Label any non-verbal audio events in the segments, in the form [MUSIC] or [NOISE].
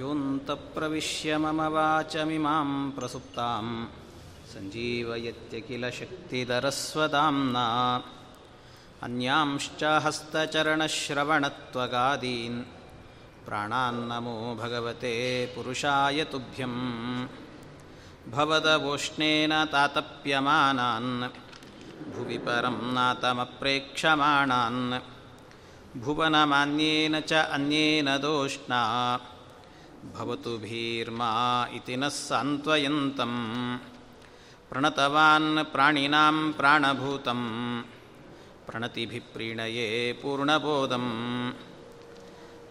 योऽन्तप्रविश्य मम वाचमिमां प्रसुप्तां सञ्जीवयत्य किल शक्तिधरस्वदाम्ना अन्यांश्च हस्तचरणश्रवणत्वगादीन् प्राणान्नमो भगवते पुरुषाय तुभ्यं भवदवोष्णेन तातप्यमानान् भुवि परं नातमप्रेक्षमाणान् भुवनमान्येन च अन्येन दोष्णा भवतु भीर्मा इति नः सान्त्वयन्तं प्रणतवान् प्राणिनां प्राणभूतं प्रणतिभिप्रीणये पूर्णबोधं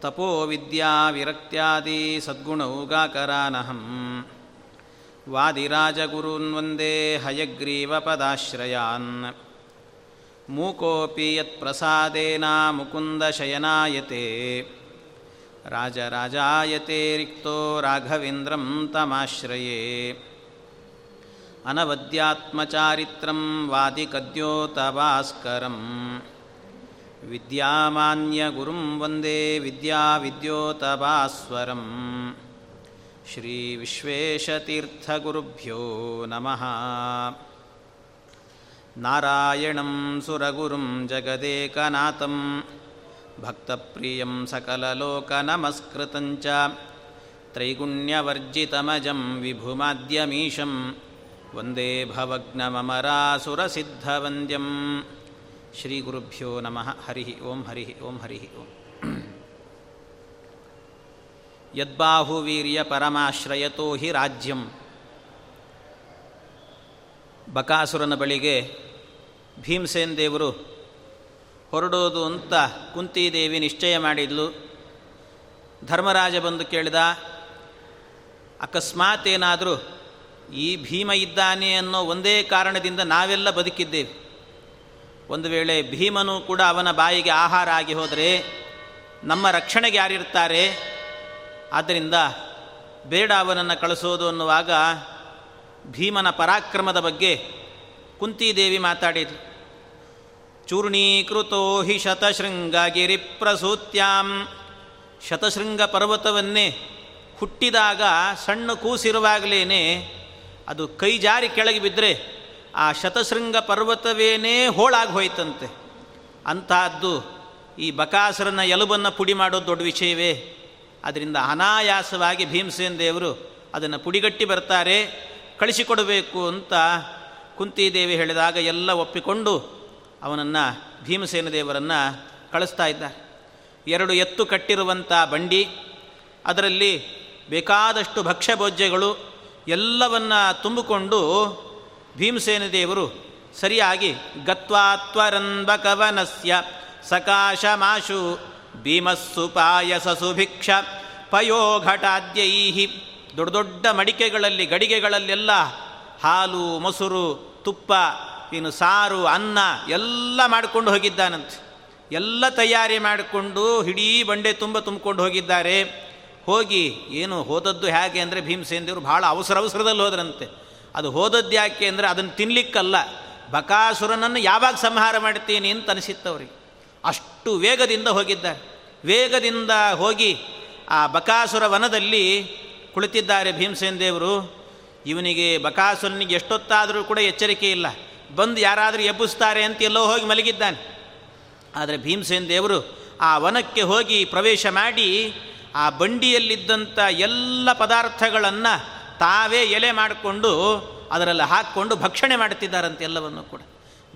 तपोविद्याविरक्त्यादिसद्गुणौगाकरानहं वादिराजगुरून् वन्दे हयग्रीवपदाश्रयान् मूकोऽपि यत्प्रसादेना मुकुन्दशयनायते ಮುಕುಂದಶಯನಾಯತೆ ರಾಜರಾಜಾಯತೆ ರಿಕ್ತೋ ರಾಘವೇಂದ್ರಂ ತಮಾಶ್ರಯೇ. ಅನವದ್ಯಾತ್ಮಚಾರಿತ್ರಂ ವಾದಿಕದ್ಯೋತಭಾಸ್ಕರಂ. ವಿದ್ಯಾಮಾನ್ಯಗುರುಂ ವಂದೇ ವಿದ್ಯಾವಿದ್ಯೋತಭಾಸ್ವರಂ. ಶ್ರೀವಿಶ್ವೇಶತೀರ್ಥಗುರುಭ್ಯೋ ನಮಃ. ನಾರಾಯಣಂ ಸುರಗುರುಂ ಜಗದೇಕನಾಥಂ. ಭಕ್ತಪ್ರಿಯಂ ಸಕಲಲೋಕನಮಸ್ಕೃತಂಚ. ತ್ರೈಗುಣ್ಯವರ್ಜಿತಮಜಂ ವಿಭುಮಾದ್ಯಮೀಶಂ. ವಂದೇ ಭವಗ್ನಮರಾಸುರಸಿದ್ಧವಂದ್ಯಂ ಶ್ರೀಗುರುಭ್ಯೋ ನಮಃ. ಹರಿ ಓಂ ಹರಿ ಓಂ ಹರಿ ಓಂ. ಯದ್ಬಾಹುವೀರ್ಯ ಪರಮಾಶ್ರಯತೋ ಹಿ ರಾಜ್ಯಂ. ಬಕಾಸುರನ ಬಳಿಗೆ ಭೀಮಸೇನ್ ಹೊರಡೋದು ಅಂತ ಕುಂತಿದೇವಿ ನಿಶ್ಚಯ ಮಾಡಿದ್ಲು. ಧರ್ಮರಾಜ ಬಂದು ಕೇಳಿದ ಅಕಸ್ಮಾತ್ ಏನಾದರೂ ಈ ಭೀಮ ಇದ್ದಾನೆ ಅನ್ನೋ ಒಂದೇ ಕಾರಣದಿಂದ ನಾವೆಲ್ಲ ಬದುಕಿದ್ದೇವೆ. ಒಂದು ವೇಳೆ ಭೀಮನು ಕೂಡ ಅವನ ಬಾಯಿಗೆ ಆಹಾರ ಆಗಿ ಹೋದರೆ ನಮ್ಮ ರಕ್ಷಣೆಗೆ ಯಾರಿರ್ತಾರೆ? ಆದ್ದರಿಂದ ಬೇಡ ಅವನನ್ನು ಕಳಿಸೋದು ಅನ್ನುವಾಗ ಭೀಮನ ಪರಾಕ್ರಮದ ಬಗ್ಗೆ ಕುಂತಿದೇವಿ ಮಾತಾಡಿದ್ಲು. ಚೂರ್ಣೀಕೃತೋ ಹಿ ಶತಶೃಂಗಗಿರಿ ಪ್ರಸೂತ್ಯಾಂ. ಶತಶೃಂಗ ಪರ್ವತವನ್ನೇ ಹುಟ್ಟಿದಾಗ, ಸಣ್ಣ ಕೂಸಿರುವಾಗಲೇ ಅದು ಕೈ ಜಾರಿ ಕೆಳಗೆ ಬಿದ್ದರೆ ಆ ಶತಶೃಂಗ ಪರ್ವತವೇನೇ ಹೋಳಾಗಿ ಹೋಯ್ತಂತೆ. ಅಂತಹದ್ದು ಈ ಬಕಾಸರನ ಎಲುಬನ್ನು ಪುಡಿ ಮಾಡೋದು ದೊಡ್ಡ ವಿಷಯವೇ. ಅದರಿಂದ ಅನಾಯಾಸವಾಗಿ ಭೀಮಸೇನ ದೇವರು ಅದನ್ನು ಪುಡಿಗಟ್ಟಿ ಬರ್ತಾರೆ, ಕಳಿಸಿಕೊಡಬೇಕು ಅಂತ ಕುಂತಿದೇವಿ ಹೇಳಿದಾಗ ಎಲ್ಲ ಒಪ್ಪಿಕೊಂಡು ಅವನನ್ನು ಭೀಮಸೇನ ದೇವರನ್ನು ಕಳಿಸ್ತಾ ಇದ್ದಾರೆ. ಎರಡು ಎತ್ತು ಕಟ್ಟಿರುವಂಥ ಬಂಡಿ, ಅದರಲ್ಲಿ ಬೇಕಾದಷ್ಟು ಭಕ್ಷ್ಯಭೋಜ್ಯಗಳು ಎಲ್ಲವನ್ನ ತುಂಬಿಕೊಂಡು ಭೀಮಸೇನ ದೇವರು ಸರಿಯಾಗಿ ಗತ್ವಾತ್ವರಂಬಕವನಸ್ಯ ಸಕಾಶಮಾಶು ಭೀಮಸ್ಸು ಪಾಯಸ ಸುಭಿಕ್ಷ ಪಯೋಘಟಾದ್ಯೈ ದೊಡ್ಡ ದೊಡ್ಡ ಮಡಿಕೆಗಳಲ್ಲಿ ಗಡಿಗೆಗಳಲ್ಲೆಲ್ಲ ಹಾಲು, ಮೊಸರು, ತುಪ್ಪ ಇನ್ನು ಸಾರು, ಅನ್ನ ಎಲ್ಲ ಮಾಡಿಕೊಂಡು ಹೋಗಿದ್ದಾನಂತೆ. ಎಲ್ಲ ತಯಾರಿ ಮಾಡಿಕೊಂಡು ಇಡೀ ಬಂಡೆ ತುಂಬ ತುಂಬಿಕೊಂಡು ಹೋಗಿದ್ದಾರೆ. ಹೋಗಿ, ಏನು ಹೋದದ್ದು ಹೇಗೆ ಅಂದರೆ ಭೀಮಸೇನ ದೇವರು ಭಾಳ ಅವಸರ ಅವಸರದಲ್ಲಿ ಹೋದ್ರಂತೆ. ಅದು ಹೋದದ್ದು ಯಾಕೆ ಅಂದರೆ ಅದನ್ನು ತಿನ್ನಲಿಕ್ಕಲ್ಲ ಬಕಾಸುರನನ್ನು ಯಾವಾಗ ಸಂಹಾರ ಮಾಡ್ತೀನಿ ಅಂತ ಅನಿಸಿತ್ತವ್ರಿಗೆ ಅಷ್ಟು ವೇಗದಿಂದ ಹೋಗಿದ್ದಾರೆ. ವೇಗದಿಂದ ಹೋಗಿ ಆ ಬಕಾಸುರ ವನದಲ್ಲಿ ಕುಳಿತಿದ್ದಾರೆ ಭೀಮಸೇನ ದೇವರು ಇವನಿಗೆ ಬಕಾಸುರನಿಗೆ ಎಷ್ಟೊತ್ತಾದರೂ ಕೂಡ ಎಚ್ಚರಿಕೆ ಇಲ್ಲ. ಬಂದು ಯಾರಾದರೂ ಎಬ್ಬಿಸ್ತಾರೆ ಅಂತ ಎಲ್ಲೋ ಹೋಗಿ ಮಲಗಿದ್ದಾನೆ. ಆದರೆ ಭೀಮಸೇನ ದೇವರು ಆ ವನಕ್ಕೆ ಹೋಗಿ ಪ್ರವೇಶ ಮಾಡಿ ಆ ಬಂಡಿಯಲ್ಲಿದ್ದಂಥ ಎಲ್ಲ ಪದಾರ್ಥಗಳನ್ನು ತಾವೇ ಎಲೆ ಮಾಡಿಕೊಂಡು ಅದರಲ್ಲಿ ಹಾಕ್ಕೊಂಡು ಭಕ್ಷಣೆ ಮಾಡುತ್ತಿದ್ದಾರಂತೆ ಎಲ್ಲವನ್ನು ಕೂಡ.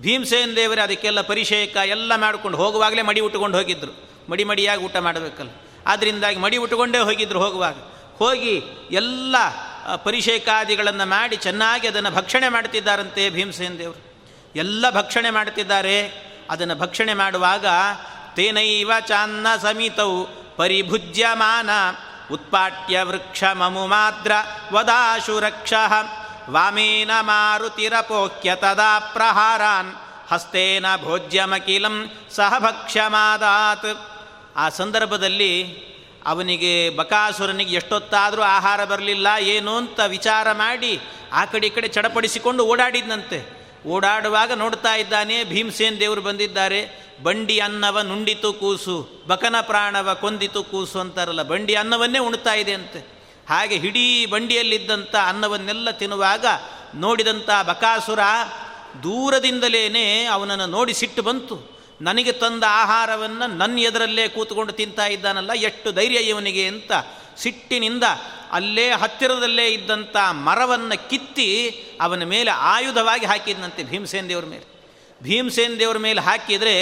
ಭೀಮಸೇನ ದೇವರೇ ಅದಕ್ಕೆಲ್ಲ ಪರಿಷೇಕ ಎಲ್ಲ ಮಾಡಿಕೊಂಡು ಹೋಗುವಾಗಲೇ ಮಡಿ ಉಟ್ಕೊಂಡು ಹೋಗಿದ್ದರು ಮಡಿ ಮಡಿಯಾಗಿ ಊಟ ಮಾಡಬೇಕಲ್ಲ. ಆದ್ದರಿಂದಾಗಿ ಮಡಿ ಉಟ್ಕೊಂಡೇ ಹೋಗಿದ್ರು ಹೋಗುವಾಗ. ಹೋಗಿ ಎಲ್ಲ ಪರಿಷೇಕಾದಿಗಳನ್ನು ಮಾಡಿ ಚೆನ್ನಾಗಿ ಅದನ್ನು ಭಕ್ಷಣೆ ಮಾಡ್ತಿದ್ದಾರಂತೆ ಭೀಮಸೇನ ದೇವರು. ಎಲ್ಲ ಭಕ್ಷಣೆ ಮಾಡ್ತಿದ್ದಾರೆ. ಅದನ್ನು ಭಕ್ಷಣೆ ಮಾಡುವಾಗ ತೇನೈವ ಚಾನ್ನ ಸಮಿತವು ಪರಿಭುಜ್ಯಮಾನ ಉತ್ಪಾಟ್ಯ ವೃಕ್ಷ ಮಮುಮಾದ್ರ ವದಾಶು ರಕ್ಷ ವಾಮೇನ ಮಾರುತಿರಪೋಕ್ಯ ತದಾ ಪ್ರಹಾರಾನ್ ಹಸ್ತೇನ ಭೋಜ್ಯಮಕಿಲಂ ಸಹ ಭಕ್ಷ್ಯಮಾದಾತ್. ಆ ಸಂದರ್ಭದಲ್ಲಿ ಅವನಿಗೆ ಬಕಾಸುರನಿಗೆ ಎಷ್ಟೊತ್ತಾದರೂ ಆಹಾರ ಬರಲಿಲ್ಲ, ಏನು ಅಂತ ವಿಚಾರ ಮಾಡಿ ಆ ಕಡೆ ಈ ಕಡೆ ಚಡಪಡಿಸಿಕೊಂಡು ಓಡಾಡಿದ್ನಂತೆ. ಓಡಾಡುವಾಗ ನೋಡ್ತಾ ಇದ್ದಾನೆ, ಭೀಮಸೇನ್ ದೇವರು ಬಂದಿದ್ದಾರೆ. ಬಂಡಿ ಅನ್ನವ ನುಂಡಿತು ಕೂಸು, ಬಕನ ಪ್ರಾಣವ ಕೊಂದಿತು ಕೂಸು ಅಂತಾರಲ್ಲ, ಬಂಡಿ ಅನ್ನವನ್ನೇ ಉಣ್ತಾ ಇದೆ ಅಂತೆ. ಹಾಗೆ ಹಿಡೀ ಬಂಡಿಯಲ್ಲಿದ್ದಂಥ ಅನ್ನವನ್ನೆಲ್ಲ ತಿನ್ನುವಾಗ ನೋಡಿದಂಥ ಬಕಾಸುರ ದೂರದಿಂದಲೇ ಅವನನ್ನು ನೋಡಿ ಸಿಟ್ಟು ಬಂತು. ನನಗೆ ತಂದ ಆಹಾರವನ್ನು ನನ್ನ ಎದರಲ್ಲೇ ಕೂತ್ಕೊಂಡು ತಿಂತಾ ಇದ್ದಾನಲ್ಲ, ಎಷ್ಟು ಧೈರ್ಯ ಇವನಿಗೆ ಅಂತ ಸಿಟ್ಟಿನಿಂದ ಅಲ್ಲೇ ಹತ್ತಿರದಲ್ಲೇ ಇದ್ದಂಥ ಮರವನ್ನು ಕಿತ್ತಿ ಅವನ ಮೇಲೆ ಆಯುಧವಾಗಿ ಹಾಕಿದ್ನಂತೆ ಭೀಮಸೇನ ದೇವ್ರ ಮೇಲೆ. ಭೀಮಸೇನ ದೇವ್ರ ಮೇಲೆ ಹಾಕಿದರೆ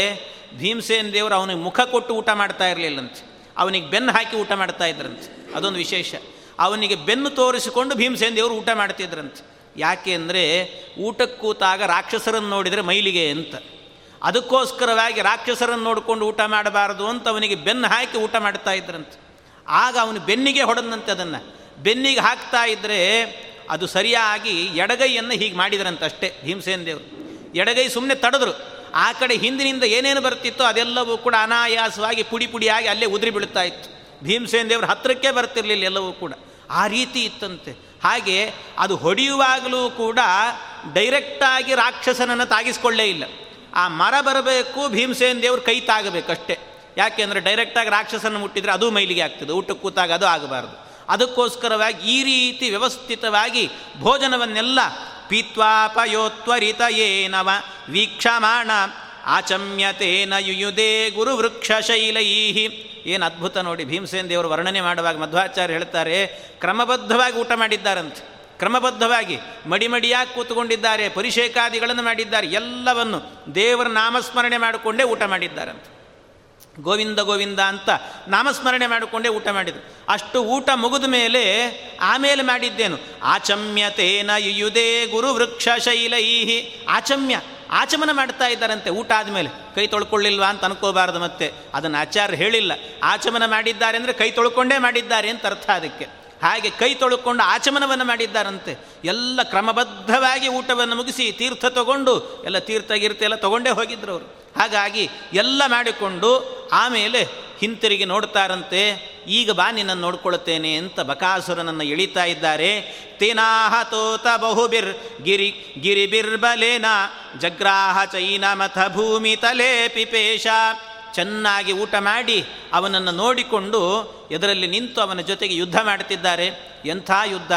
ಭೀಮಸೇನ ದೇವರು ಅವನಿಗೆ ಮುಖ ಕೊಟ್ಟು ಊಟ ಮಾಡ್ತಾ ಇರಲಿಲ್ಲಂತೆ. ಅವನಿಗೆ ಬೆನ್ನು ಹಾಕಿ ಊಟ ಮಾಡ್ತಾ ಇದ್ರಂತೆ. ಅದೊಂದು ವಿಶೇಷ. ಅವನಿಗೆ ಬೆನ್ನು ತೋರಿಸಿಕೊಂಡು ಭೀಮಸೇನ್ ದೇವರು ಊಟ ಮಾಡ್ತಿದ್ರಂತೆ. ಯಾಕೆ ಅಂದರೆ ಊಟಕ್ಕೆ ಕೂತಾಗ ರಾಕ್ಷಸರನ್ನು ನೋಡಿದರೆ ಮೈಲಿಗೆ ಅಂತ. ಅದಕ್ಕೋಸ್ಕರವಾಗಿ ರಾಕ್ಷಸರನ್ನು ನೋಡಿಕೊಂಡು ಊಟ ಮಾಡಬಾರದು ಅಂತ ಅವನಿಗೆ ಬೆನ್ನು ಹಾಕಿ ಊಟ ಮಾಡ್ತಾ ಇದ್ರಂತೆ. ಆಗ ಅವನು ಬೆನ್ನಿಗೆ ಹೊಡೆದಂತೆ ಅದನ್ನು. ಬೆನ್ನಿಗೆ ಹಾಕ್ತಾ ಇದ್ದರೆ ಅದು ಸರಿಯಾಗಿ ಎಡಗೈಯನ್ನು ಹೀಗೆ ಮಾಡಿದ್ರಂತೆ ಅಷ್ಟೇ ಭೀಮಸೇನ ದೇವರು. ಎಡಗೈ ಸುಮ್ಮನೆ ತಡೆದ್ರು. ಆ ಕಡೆ ಹಿಂದಿನಿಂದ ಏನೇನು ಬರ್ತಿತ್ತೋ ಅದೆಲ್ಲವೂ ಕೂಡ ಅನಾಯಾಸವಾಗಿ ಪುಡಿ ಪುಡಿಯಾಗಿ ಅಲ್ಲೇ ಉದುರಿ ಬೀಳ್ತಾ ಇತ್ತು. ಭೀಮಸೇನ ದೇವ್ರ ಹತ್ತಿರಕ್ಕೆ ಬರ್ತಿರಲಿಲ್ಲ ಎಲ್ಲವೂ ಕೂಡ. ಆ ರೀತಿ ಇತ್ತಂತೆ. ಹಾಗೆ ಅದು ಹೊಡೆಯುವಾಗಲೂ ಕೂಡ ಡೈರೆಕ್ಟಾಗಿ ರಾಕ್ಷಸನನ್ನು ತಾಗಿಸ್ಕೊಳ್ಳೇ ಇಲ್ಲ. ಆ ಮರ ಬರಬೇಕು, ಭೀಮಸೇನ ದೇವ್ರ ಕೈ ತಾಗಬೇಕಷ್ಟೇ ಯಾಕೆಂದರೆ ಡೈರೆಕ್ಟಾಗಿ ರಾಕ್ಷಸನ ಮುಟ್ಟಿದರೆ ಅದು ಮೈಲಿಗೆ ಆಗ್ತದೆ. ಊಟಕ್ಕೆ ಕೂತಾಗ ಅದು ಆಗಬಾರ್ದು. ಅದಕ್ಕೋಸ್ಕರವಾಗಿ ಈ ರೀತಿ ವ್ಯವಸ್ಥಿತವಾಗಿ ಭೋಜನವನ್ನೆಲ್ಲ ಪೀತ್ವಾಪಯೋತ್ವರಿತ ಏನವ ವೀಕ್ಷಮಾಣ ಆಚಮ್ಯತೇನ ಯುಯುದೇ ಶೈಲೈಹಿ ಏನು ಅದ್ಭುತ ನೋಡಿ ಭೀಮಸೇನ ದೇವರು ವರ್ಣನೆ ಮಾಡುವಾಗ ಮಧ್ವಾಚಾರ್ಯ ಹೇಳ್ತಾರೆ, ಕ್ರಮಬದ್ಧವಾಗಿ ಊಟ ಮಾಡಿದ್ದಾರಂತೆ. ಕ್ರಮಬದ್ಧವಾಗಿ ಮಡಿಮಡಿಯಾಗಿ ಕೂತ್ಕೊಂಡಿದ್ದಾರೆ, ಪರಿಷೇಕಾದಿಗಳನ್ನು ಮಾಡಿದ್ದಾರೆ, ಎಲ್ಲವನ್ನು ದೇವರ ನಾಮಸ್ಮರಣೆ ಮಾಡಿಕೊಂಡೇ ಊಟ ಮಾಡಿದ್ದಾರಂತೆ. ಗೋವಿಂದ ಗೋವಿಂದ ಅಂತ ನಾಮಸ್ಮರಣೆ ಮಾಡಿಕೊಂಡೇ ಊಟ ಮಾಡಿದರು. ಅಷ್ಟು ಊಟ ಮುಗಿದ ಮೇಲೆ ಆಮೇಲೆ ಮಾಡಿದ್ದೇನು? ಆಚಮ್ಯತೇನ ಯುಯುದೇ ಗುರು ವೃಕ್ಷ ಶೈಲೈಹಿ. ಆಚಮ್ಯ, ಆಚಮನ ಮಾಡ್ತಾ ಇದ್ದಾರಂತೆ ಊಟ ಆದಮೇಲೆ. ಕೈ ತೊಳ್ಕೊಳ್ಳಿಲ್ವಾ ಅಂತ ಅನ್ಕೋಬಾರ್ದು ಮತ್ತೆ. ಅದನ್ನು ಆಚಾರ್ಯ ಹೇಳಿಲ್ಲ. ಆಚಮನ ಮಾಡಿದ್ದಾರೆ ಅಂದರೆ ಕೈ ತೊಳ್ಕೊಂಡೇ ಮಾಡಿದ್ದಾರೆ ಅಂತ ಅರ್ಥ ಅದಕ್ಕೆ. ಹಾಗೆ ಕೈ ತೊಳ್ಕೊಂಡು ಆಚಮನವನ್ನು ಮಾಡಿದ್ದಾರಂತೆ. ಎಲ್ಲ ಕ್ರಮಬದ್ಧವಾಗಿ ಊಟವನ್ನು ಮುಗಿಸಿ ತೀರ್ಥ ತಗೊಂಡು, ಎಲ್ಲ ತೀರ್ಥ ಗೀರ್ಥ ಎಲ್ಲ ತಗೊಂಡೇ ಹೋಗಿದ್ರು ಅವರು. ಹಾಗಾಗಿ ಎಲ್ಲ ಮಾಡಿಕೊಂಡು ಆಮೇಲೆ ಹಿಂತಿರುಗಿ ನೋಡ್ತಾರಂತೆ, ಈಗ ಬಾ ನಿನ್ನ ನೋಡ್ಕೊಳ್ತೇನೆ ಅಂತ ಬಕಾಸುರನನ್ನು ಎಳಿತಾ ಇದ್ದಾರೆ. ತೇನಾಹ ತೋತ ಬಹುಬಿರ್ ಗಿರಿ, ಗಿರಿಬಿರ್ಬಲೇನ ಜಗ್ರಾಹ ಚೈನ ಮಥ ಭೂಮಿ ತಲೆ ಪಿಪೇಶ ಚೆನ್ನಾಗಿ ಊಟ ಮಾಡಿ ಅವನನ್ನು ನೋಡಿಕೊಂಡು ಎದರಲ್ಲಿ ನಿಂತು ಅವನ ಜೊತೆಗೆ ಯುದ್ಧ ಮಾಡ್ತಿದ್ದಾರೆ ಎಂಥ ಯುದ್ಧ?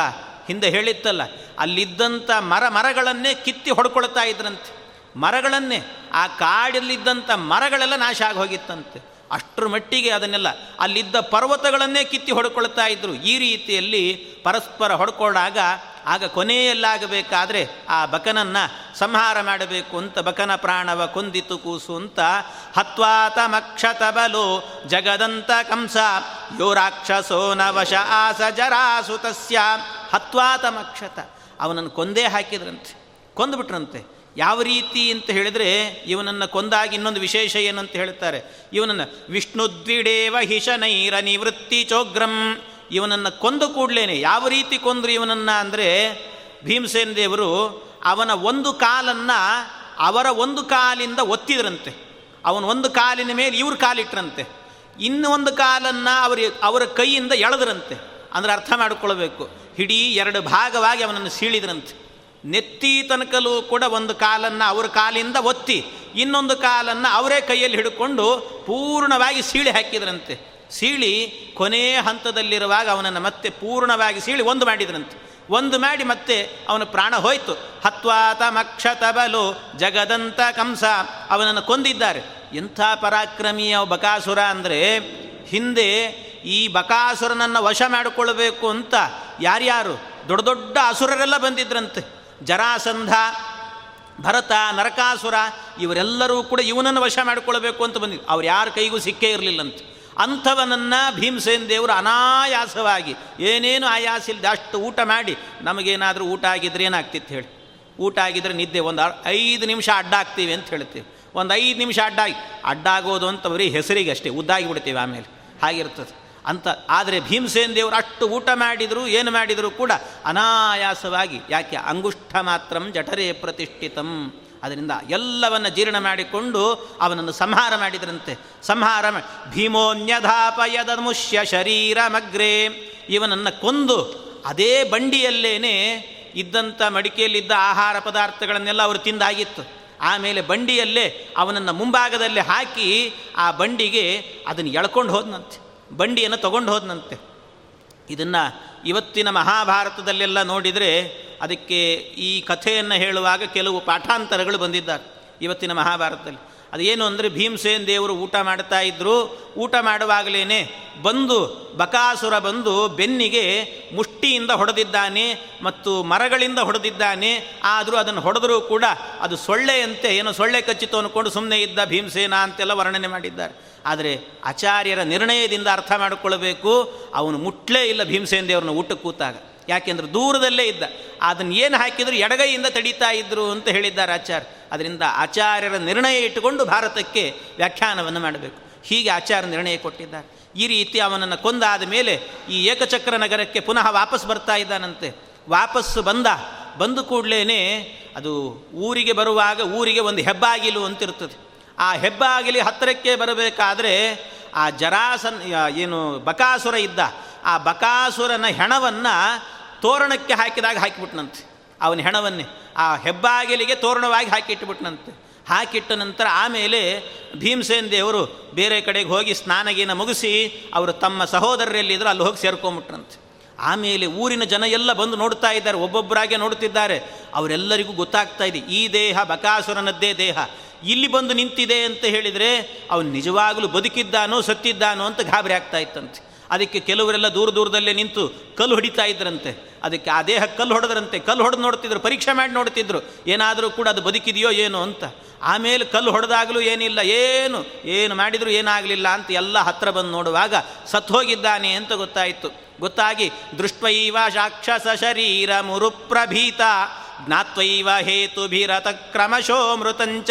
ಹಿಂದೆ ಹೇಳಿತ್ತಲ್ಲ, ಅಲ್ಲಿದ್ದಂಥ ಮರ ಮರಗಳನ್ನೇ ಕಿತ್ತಿ ಹೊಡ್ಕೊಳ್ತಾ ಇದ್ರಂತೆ. ಮರಗಳನ್ನೇ, ಆ ಕಾಡಲ್ಲಿದ್ದಂಥ ಮರಗಳೆಲ್ಲ ನಾಶ ಆಗಿ ಹೋಗಿತ್ತಂತೆ ಅಷ್ಟರ ಮಟ್ಟಿಗೆ ಅದನ್ನೆಲ್ಲ, ಅಲ್ಲಿದ್ದ ಪರ್ವತಗಳನ್ನೇ ಕಿತ್ತಿ ಹೊಡ್ಕೊಳ್ತಾ ಇದ್ರು. ಈ ರೀತಿಯಲ್ಲಿ ಪರಸ್ಪರ ಹೊಡ್ಕೊಂಡಾಗ ಆಗ ಕೊನೆಯಲ್ಲಾಗಬೇಕಾದ್ರೆ ಆ ಬಕನನ್ನು ಸಂಹಾರ ಮಾಡಬೇಕು ಅಂತ ಬಕನ ಪ್ರಾಣವ ಕುಂದಿತು ಕೂಸು ಅಂತ ಹತ್ವಾತ ಮಕ್ಷತ ಬಲು ಜಗದಂತ ಕಂಸ ಯೋ ರಾಕ್ಷಸೋ ನವಶ ಆಸ ಜರಾಸುತಸ್ಯ ಹತ್ವಾತ ಮಕ್ಷತ. ಅವನನ್ನು ಕೊಂದೇ ಹಾಕಿದ್ರಂತೆ, ಕೊಂದುಬಿಟ್ರಂತೆ. ಯಾವ ರೀತಿ ಅಂತ ಹೇಳಿದರೆ ಇವನನ್ನು ಕೊಂದಾಗ ಇನ್ನೊಂದು ವಿಶೇಷ ಏನಂತ ಹೇಳ್ತಾರೆ. ಇವನನ್ನು ವಿಷ್ಣುದ್ವಿಡೇವ ಹಿಶನೈರ ನಿವೃತ್ತಿ ಚೋಗ್ರಂ. ಇವನನ್ನು ಕೊಂದ ಕೂಡಲೇನೆ. ಯಾವ ರೀತಿ ಕೊಂದರು ಇವನನ್ನು ಅಂದರೆ ಭೀಮಸೇನ ದೇವರು ಅವನ ಒಂದು ಕಾಲನ್ನು ಅವರ ಒಂದು ಕಾಲಿಂದ ಒತ್ತಿದ್ರಂತೆ. ಅವನ ಒಂದು ಕಾಲಿನ ಮೇಲೆ ಇವ್ರ ಕಾಲಿಟ್ರಂತೆ ಇನ್ನು ಒಂದು ಕಾಲನ್ನು ಅವರ ಅವರ ಕೈಯಿಂದ ಎಳೆದ್ರಂತೆ. ಅಂದರೆ ಅರ್ಥ ಮಾಡಿಕೊಳ್ಬೇಕು. ಹಿಡೀ ಎರಡು ಭಾಗವಾಗಿ ಅವನನ್ನು ಸೀಳಿದ್ರಂತೆ. ನೆತ್ತಿ ತನಕಲೂ ಕೂಡ ಒಂದು ಕಾಲನ್ನು ಅವರ ಕಾಲಿಂದ ಒತ್ತಿ, ಇನ್ನೊಂದು ಕಾಲನ್ನು ಅವರೇ ಕೈಯಲ್ಲಿ ಹಿಡ್ಕೊಂಡು ಪೂರ್ಣವಾಗಿ ಸೀಳಿ ಹಾಕಿದ್ರಂತೆ. ಸೀಳಿ ಕೊನೆಯ ಹಂತದಲ್ಲಿರುವಾಗ ಅವನನ್ನು ಮತ್ತೆ ಪೂರ್ಣವಾಗಿ ಸೀಳಿ ಒಂದು ಮಾಡಿದ್ರಂತೆ ಒಂದು ಮಾಡಿ ಮತ್ತೆ ಅವನ ಪ್ರಾಣ ಹೋಯ್ತು. ಹತ್ವಾತ ಮಕ್ಷತ ಬಲು ಜಗದಂತ ಕಂಸ ಅವನನ್ನು ಕೊಂದಿದ್ದಾರೆ. ಎಂಥ ಪರಾಕ್ರಮಿಯ ಬಕಾಸುರ ಅಂದರೆ ಹಿಂದೆ ಈ ಬಕಾಸುರನನ್ನು ವಶ ಮಾಡಿಕೊಳ್ಬೇಕು ಅಂತ ಯಾರ್ಯಾರು ದೊಡ್ಡ ದೊಡ್ಡ ಅಸುರರೆಲ್ಲ ಬಂದಿದ್ರಂತೆ. ಜರಾಸಂಧ, ಭರತ, ನರಕಾಸುರ ಇವರೆಲ್ಲರೂ ಕೂಡ ಇವನನ್ನು ವಶ ಮಾಡಿಕೊಳ್ಬೇಕು ಅಂತ ಬಂದಿದ್ರು. ಅವ್ರು ಯಾರ ಕೈಗೂ ಸಿಕ್ಕೇ ಇರಲಿಲ್ಲಂತೆ. ಅಂಥವನನ್ನು ಭೀಮಸೇನ ದೇವರು ಅನಾಯಾಸವಾಗಿ, ಏನೇನು ಆಯಾಸ ಇಲ್ಲದೆ ಅಷ್ಟು ಊಟ ಮಾಡಿ, ನಮಗೇನಾದರೂ ಊಟ ಆಗಿದ್ರೆ ಏನಾಗ್ತಿತ್ತು ಹೇಳಿ? ಊಟ ಆಗಿದ್ರೆ ನಿದ್ದೆ, ಒಂದು ಐದು ನಿಮಿಷ ಅಡ್ಡ ಆಗ್ತೀವಿ ಅಂತ ಹೇಳ್ತೀವಿ ಒಂದು ಐದು ನಿಮಿಷ ಅಡ್ಡಾಗಿ ಅಡ್ಡಾಗೋದು ಅಂತ ಬರೀ ಹೆಸರಿಗೆ ಅಷ್ಟೇ, ಉದ್ದಾಗಿ ಬಿಡ್ತೀವಿ ಆಮೇಲೆ, ಹಾಗಿರ್ತದೆ. ಅಂತ, ಆದರೆ ಭೀಮಸೇನ ದೇವರು ಅಷ್ಟು ಊಟ ಮಾಡಿದರು, ಏನು ಮಾಡಿದರೂ ಕೂಡ ಅನಾಯಾಸವಾಗಿ, ಯಾಕೆ? ಅಂಗುಷ್ಠ ಮಾತ್ರಂ ಜಠರೇ ಪ್ರತಿಷ್ಠಿತಂ. ಅದರಿಂದ ಎಲ್ಲವನ್ನು ಜೀರ್ಣ ಮಾಡಿಕೊಂಡು ಅವನನ್ನು ಸಂಹಾರ ಮಾಡಿದ್ರಂತೆ. ಸಂಹಾರ ಭೀಮೋನ್ಯಧಾಪಯದ ಮುಷ್ಯ ಶರೀರ ಮಗ್ರೆ ಇವನನ್ನು ಕೊಂದು ಅದೇ ಬಂಡಿಯಲ್ಲೇನೆ ಇದ್ದಂಥ ಮಡಿಕೆಯಲ್ಲಿದ್ದ ಆಹಾರ ಪದಾರ್ಥಗಳನ್ನೆಲ್ಲ ಅವರು ತಿಂದಾಗಿತ್ತು. ಆಮೇಲೆ ಬಂಡಿಯಲ್ಲೇ ಅವನನ್ನು ಮುಂಭಾಗದಲ್ಲಿ ಹಾಕಿ ಆ ಬಂಡಿಗೆ ಅದನ್ನು ಎಳ್ಕೊಂಡು ಹೋದನಂತೆ. ಬಂಡಿಯನ್ನು ತಗೊಂಡು ಹೋದನಂತೆ. ಇದನ್ನು ಇವತ್ತಿನ ಮಹಾಭಾರತದಲ್ಲೆಲ್ಲ ನೋಡಿದರೆ ಅದಕ್ಕೆ ಈ ಕಥೆಯನ್ನು ಹೇಳುವಾಗ ಕೆಲವು ಪಾಠಾಂತರಗಳು ಬಂದಿದ್ದಾರೆ ಇವತ್ತಿನ ಮಹಾಭಾರತದಲ್ಲಿ. ಅದೇನು ಅಂದರೆ ಭೀಮಸೇನ್ ದೇವರು ಊಟ ಮಾಡ್ತಾ ಇದ್ದರು ಊಟ ಮಾಡುವಾಗಲೇ ಬಂದು ಬಕಾಸುರ ಬಂದು ಬೆನ್ನಿಗೆ ಮುಷ್ಟಿಯಿಂದ ಹೊಡೆದಿದ್ದಾನೆ ಮತ್ತು ಮರಗಳಿಂದ ಹೊಡೆದಿದ್ದಾನೆ, ಆದರೂ ಅದನ್ನು ಹೊಡೆದರೂ ಕೂಡ ಅದು ಸೊಳ್ಳೆಯಂತೆ, ಏನೋ ಸೊಳ್ಳೆ ಕಚ್ಚಿತು ಅಂದ್ಕೊಂಡು ಸುಮ್ಮನೆ ಇದ್ದ ಭೀಮಸೇನ ಅಂತೆಲ್ಲ ವರ್ಣನೆ ಮಾಡಿದ್ದಾರೆ. ಆದರೆ ಆಚಾರ್ಯರ ನಿರ್ಣಯದಿಂದ ಅರ್ಥ ಮಾಡಿಕೊಳ್ಳಬೇಕು. ಅವನು ಮುಟ್ಲೇ ಇಲ್ಲ ಭೀಮಸೇನ ದೇವ್ರನ್ನ ಊಟಕ್ಕೆ ಕೂತಾಗ. ಯಾಕೆಂದ್ರೆ ದೂರದಲ್ಲೇ ಇದ್ದ. ಅದನ್ನು ಏನು ಹಾಕಿದ್ರು ಎಡಗೈಯಿಂದ ತಡೀತಾ ಇದ್ರು ಅಂತ ಹೇಳಿದ್ದಾರೆ ಆಚಾರ್ಯ. ಅದರಿಂದ ಆಚಾರ್ಯರ ನಿರ್ಣಯ ಇಟ್ಟುಕೊಂಡು ಭಾರತಕ್ಕೆ ವ್ಯಾಖ್ಯಾನವನ್ನು ಮಾಡಬೇಕು. ಹೀಗೆ ಆಚಾರ್ಯ ನಿರ್ಣಯ ಕೊಟ್ಟಿದ್ದಾರೆ. ಈ ರೀತಿ ಅವನನ್ನು ಕೊಂದಾದ ಮೇಲೆ ಈ ಏಕಚಕ್ರ ನಗರಕ್ಕೆ ಪುನಃ ವಾಪಸ್ ಬರ್ತಾ ಇದ್ದಾನಂತೆ. ವಾಪಸ್ಸು ಬಂದ, ಬಂದು ಕೂಡಲೇ ಅದು ಊರಿಗೆ ಬರುವಾಗ ಊರಿಗೆ ಒಂದು ಹೆಬ್ಬಾಗಿಲು ಅಂತಿರ್ತದೆ ಆ ಹೆಬ್ಬಾಗಿಲಿ ಹತ್ತಿರಕ್ಕೆ ಬರಬೇಕಾದ್ರೆ ಆ ಜರಾಸನ್ ಏನು ಬಕಾಸುರ ಇದ್ದ, ಆ ಬಕಾಸುರನ ಹೆಣವನ್ನು ತೋರಣಕ್ಕೆ ಹಾಕಿದಾಗ ಹಾಕಿಬಿಟ್ನಂತೆ. ಅವನ ಹೆಣವನ್ನೇ, ಆ ಹೆಬ್ಬಾಗಿಲಿಗೆ ತೋರಣವಾಗಿ ಹಾಕಿಟ್ಟುಬಿಟ್ನಂತೆ ಹಾಕಿಟ್ಟ ನಂತರ ಆಮೇಲೆ ಭೀಮಸೇನ್ ದೇವರು ಬೇರೆ ಕಡೆಗೆ ಹೋಗಿ ಸ್ನಾನಗೀನ ಮುಗಿಸಿ ಅವರು ತಮ್ಮ ಸಹೋದರರೆಲ್ಲಿದ್ದರು ಅಲ್ಲಿ ಹೋಗಿ ಸೇರ್ಕೊಂಬಿಟ್ರಂತೆ. ಆಮೇಲೆ ಊರಿನ ಜನ ಎಲ್ಲ ಬಂದು ನೋಡ್ತಾ ಇದ್ದಾರೆ, ಒಬ್ಬೊಬ್ಬರಾಗೆ ನೋಡ್ತಿದ್ದಾರೆ ಅವರೆಲ್ಲರಿಗೂ ಗೊತ್ತಾಗ್ತಾ ಇದೆ, ಈ ದೇಹ ಬಕಾಸುರನದ್ದೇ ದೇಹ. ಇಲ್ಲಿ ಬಂದು ನಿಂತಿದೆ ಅಂತ ಹೇಳಿದರೆ ಅವನು ನಿಜವಾಗಲೂ ಬದುಕಿದ್ದಾನೋ ಸತ್ತಿದ್ದಾನೋ ಅಂತ ಗಾಬರಿ ಆಗ್ತಾ ಇತ್ತಂತೆ. ಅದಕ್ಕೆ ಕೆಲವರೆಲ್ಲ ದೂರ ದೂರದಲ್ಲೇ ನಿಂತು ಕಲ್ಲು ಹೊಡಿತಾ ಇದ್ರಂತೆ. ಅದಕ್ಕೆ ಆ ದೇಹ ಕಲ್ಲು ಹೊಡೆದ್ರಂತೆ. ಕಲ್ಲು ಹೊಡೆದು ನೋಡ್ತಿದ್ರು, ಪರೀಕ್ಷೆ ಮಾಡಿ ನೋಡ್ತಿದ್ರು. ಏನಾದರೂ ಕೂಡ ಅದು ಬದುಕಿದೆಯೋ ಏನೋ ಅಂತ. ಆಮೇಲೆ ಕಲ್ಲು ಹೊಡೆದಾಗಲೂ ಏನಿಲ್ಲ, ಏನು ಏನು ಮಾಡಿದರೂ ಏನಾಗಲಿಲ್ಲ ಅಂತ ಎಲ್ಲ ಹತ್ರ ಬಂದು ನೋಡುವಾಗ ಸತ್ತು ಹೋಗಿದ್ದಾನೆ ಅಂತ ಗೊತ್ತಾಯಿತು. ಗೊತ್ತಾಗಿ ಶಾಕ್ಷಸ ಶರೀರ ಮುರುಪ್ರಭೀತ, ಜ್ಞಾತ್ವೈವ ಹೇತುಭಿರತ ಕ್ರಮಶೋ ಮೃತಂಚ.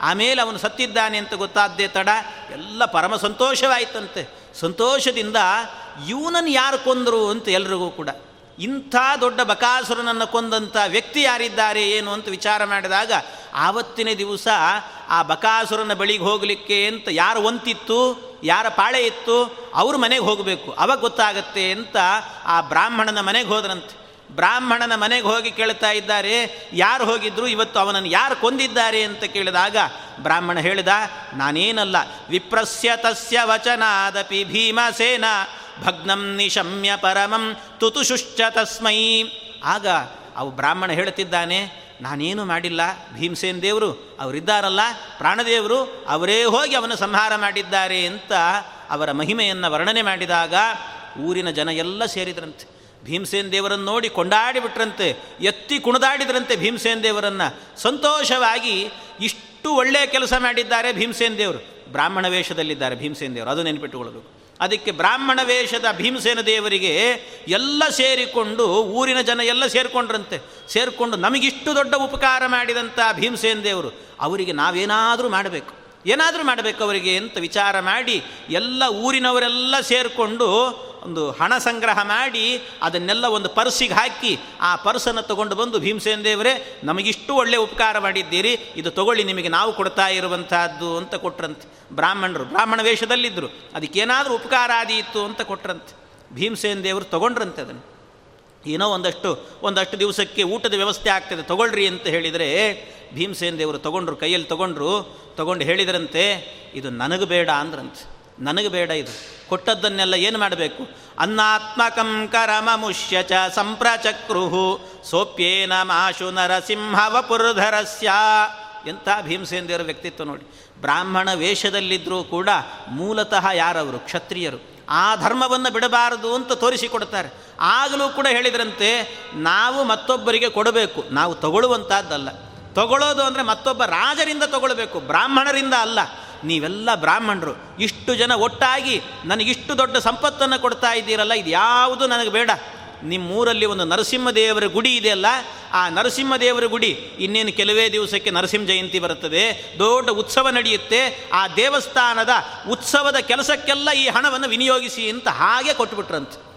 ಆಮೇಲೆ ಅವನು ಸತ್ತಿದ್ದಾನೆ ಅಂತ ಗೊತ್ತಾದ್ದೇ ತಡ, ಎಲ್ಲ ಪರಮ ಸಂತೋಷವಾಯಿತಂತೆ. ಸಂತೋಷದಿಂದ ಇವನನ್ನು ಯಾರು ಕೊಂದರು ಅಂತ ಎಲ್ರಿಗೂ ಕೂಡ. ಇಂಥ ದೊಡ್ಡ ಬಕಾಸುರನನ್ನು ಕೊಂದಂಥ ವ್ಯಕ್ತಿ ಯಾರಿದ್ದಾರೆ ಏನು ಅಂತ ವಿಚಾರ ಮಾಡಿದಾಗ ಆವತ್ತಿನ ದಿವಸ ಆ ಬಕಾಸುರನ ಬಳಿಗೆ ಹೋಗಲಿಕ್ಕೆ ಅಂತ ಯಾರು ಒಂತಿತ್ತು ಯಾರ ಪಾಳೆ ಇತ್ತು, ಅವ್ರ ಮನೆಗೆ ಹೋಗಬೇಕು. ಅವಾಗ ಗೊತ್ತಾಗತ್ತೆ ಅಂತ ಆ ಬ್ರಾಹ್ಮಣನ ಮನೆಗೆ ಹೋದ್ರಂತೆ. ಬ್ರಾಹ್ಮಣನ ಮನೆಗೆ ಹೋಗಿ ಕೇಳ್ತಾ ಇದ್ದಾರೆ, ಯಾರು ಹೋಗಿದ್ರು, ಇವತ್ತು ಅವನನ್ನು ಯಾರು ಕೊಂದಿದ್ದಾರೆ ಅಂತ ಕೇಳಿದಾಗ ಬ್ರಾಹ್ಮಣ ಹೇಳಿದ, ನಾನೇನಲ್ಲ, ವಿಪ್ರಸ್ಯ ತಸ್ಯ ವಚನಾದಪಿ ಭೀಮಸೇನ ಭಗ್ನಂ ನಿಶಮ್ಯ ಪರಮಂ ತುತುಶುಶ್ಚ ತಸ್ಮೈ. ಆಗ ಅವು ಬ್ರಾಹ್ಮಣ ಹೇಳುತ್ತಿದ್ದಾನೆ, ನಾನೇನು ಮಾಡಿಲ್ಲ, ಭೀಮಸೇನ್ ದೇವರು ಅವರಿದ್ದಾರಲ್ಲ, ಪ್ರಾಣದೇವರು ಅವರೇ ಹೋಗಿ ಅವನ ಸಂಹಾರ ಮಾಡಿದ್ದಾರೆ ಅಂತ ಅವರ ಮಹಿಮೆಯನ್ನು ವರ್ಣನೆ ಮಾಡಿದಾಗ ಊರಿನ ಜನ ಎಲ್ಲ ಸೇರಿದ್ರಂತೆ. ಭೀಮಸೇನ್ ದೇವರನ್ನು ನೋಡಿ ಕೊಂಡಾಡಿಬಿಟ್ರಂತೆ, ಎತ್ತಿ ಕುಣಿದಾಡಿದ್ರಂತೆ ಭೀಮಸೇನ್ ದೇವರನ್ನು. ಸಂತೋಷವಾಗಿ ಇಷ್ಟು ಒಳ್ಳೆಯ ಕೆಲಸ ಮಾಡಿದ್ದಾರೆ ಭೀಮಸೇನ್ ದೇವರು. ಬ್ರಾಹ್ಮಣ ವೇಷದಲ್ಲಿದ್ದಾರೆ ಭೀಮಸೇನ್ ದೇವರು, ಅದು ನೆನಪಿಟ್ಟುಕೊಳ್ಳಬೇಕು. ಅದಕ್ಕೆ ಬ್ರಾಹ್ಮಣ ವೇಷದ ಭೀಮಸೇನ ದೇವರಿಗೆ ಎಲ್ಲ ಸೇರಿಕೊಂಡು, ಊರಿನ ಜನ ಎಲ್ಲ ಸೇರಿಕೊಂಡ್ರಂತೆ. ಸೇರಿಕೊಂಡು ನಮಗಿಷ್ಟು ದೊಡ್ಡ ಉಪಕಾರ ಮಾಡಿದಂಥ ಭೀಮಸೇನ ದೇವರು. ಅವರಿಗೆ ನಾವೇನಾದರೂ ಮಾಡಬೇಕು. ಏನಾದರೂ ಮಾಡಬೇಕು ಅವರಿಗೆ ಅಂತ ವಿಚಾರ ಮಾಡಿ ಎಲ್ಲ ಊರಿನವರೆಲ್ಲ ಸೇರಿಕೊಂಡು ಒಂದು ಹಣ ಸಂಗ್ರಹ ಮಾಡಿ ಅದನ್ನೆಲ್ಲ ಒಂದು ಪರ್ಸಿಗೆ ಹಾಕಿ ಆ ಪರ್ಸನ್ನು ತಗೊಂಡು ಬಂದು ಭೀಮಸೇನ ದೇವರೇ, ನಮಗಿಷ್ಟು ಒಳ್ಳೆಯ ಉಪಕಾರ ಮಾಡಿದ್ದೀರಿ, ಇದು ತಗೊಳ್ಳಿ, ನಿಮಗೆ ನಾವು ಕೊಡ್ತಾ ಇರುವಂತಹದ್ದು ಅಂತ ಕೊಟ್ರಂತೆ. ಬ್ರಾಹ್ಮಣರು, ಬ್ರಾಹ್ಮಣ ವೇಷದಲ್ಲಿದ್ದರು, ಅದಕ್ಕೇನಾದರೂ ಉಪಕಾರ ಆದೀತು ಅಂತ ಕೊಟ್ರಂತೆ. ಭೀಮಸೇನ ದೇವರು ತಗೊಂಡ್ರಂತೆ ಅದನ್ನು. ಏನೋ ಒಂದಷ್ಟು ಒಂದಷ್ಟು ದಿವಸಕ್ಕೆ ಊಟದ ವ್ಯವಸ್ಥೆ ಆಗ್ತದೆ, ತಗೊಳ್ರಿ ಅಂತ ಹೇಳಿದರೆ, ಭೀಮಸೇನ ದೇವರು ತಗೊಂಡ್ರು, ಕೈಯಲ್ಲಿ ತಗೊಂಡ್ರು, ತಗೊಂಡು ಹೇಳಿದ್ರಂತೆ, ಇದು ನನಗೆ ಬೇಡ ಅಂದ್ರಂತೆ. ನನಗೆ ಬೇಡ ಇದು. ಕೊಟ್ಟದ್ದನ್ನೆಲ್ಲ ಏನು ಮಾಡಬೇಕು? ಅನ್ನಾತ್ಮಕಂ ಕರಮಮುಷ್ಯ ಚ ಸಂಪ್ರಚಕ್ರುಹು ಸೋಪ್ಯೇನ ಮಾಶು ನರಸಿಂಹವ ಪುರಧರಸ್ಯ ಎಂಥ ಭೀಮಸೇಂದಿಯರ ವ್ಯಕ್ತಿತ್ವ ನೋಡಿ. ಬ್ರಾಹ್ಮಣ ವೇಷದಲ್ಲಿದ್ದರೂ ಕೂಡ ಮೂಲತಃ ಯಾರವರು? ಕ್ಷತ್ರಿಯರು. ಆ ಧರ್ಮವನ್ನು ಬಿಡಬಾರದು ಅಂತ ತೋರಿಸಿಕೊಡ್ತಾರೆ. ಆಗಲೂ ಕೂಡ ಹೇಳಿದ್ರಂತೆ, ನಾವು ಮತ್ತೊಬ್ಬರಿಗೆ ಕೊಡಬೇಕು. ನಾವು ತಗೊಳ್ಳುವಂಥದ್ದಲ್ಲ. ತಗೊಳ್ಳೋದು ಅಂದರೆ ಮತ್ತೊಬ್ಬ ರಾಜರಿಂದ ತಗೊಳ್ಬೇಕು. ಬ್ರಾಹ್ಮಣರಿಂದ ಅಲ್ಲ. ನೀವೆಲ್ಲ ಬ್ರಾಹ್ಮಣರು, ಇಷ್ಟು ಜನ ಒಟ್ಟಾಗಿ ನನಗಿಷ್ಟು ದೊಡ್ಡ ಸಂಪತ್ತನ್ನು ಕೊಡ್ತಾ ಇದ್ದೀರಲ್ಲ, ಇದು ಯಾವುದು ನನಗೆ ಬೇಡ. ನಿಮ್ಮೂರಲ್ಲಿ ಒಂದು ನರಸಿಂಹದೇವರ ಗುಡಿ ಇದೆಯಲ್ಲ, ಆ ನರಸಿಂಹದೇವರ ಗುಡಿ, ಇನ್ನೇನು ಕೆಲವೇ ದಿವಸಕ್ಕೆ ನರಸಿಂಹ ಜಯಂತಿ ಬರುತ್ತದೆ, ದೊಡ್ಡ ಉತ್ಸವ ನಡೆಯುತ್ತೆ, ಆ ದೇವಸ್ಥಾನದ ಉತ್ಸವದ ಕೆಲಸಕ್ಕೆಲ್ಲ ಈ ಹಣವನ್ನು ವಿನಿಯೋಗಿಸಿ ಅಂತ ಹಾಗೆ ಕೊಟ್ಬಿಟ್ರಂತೆ.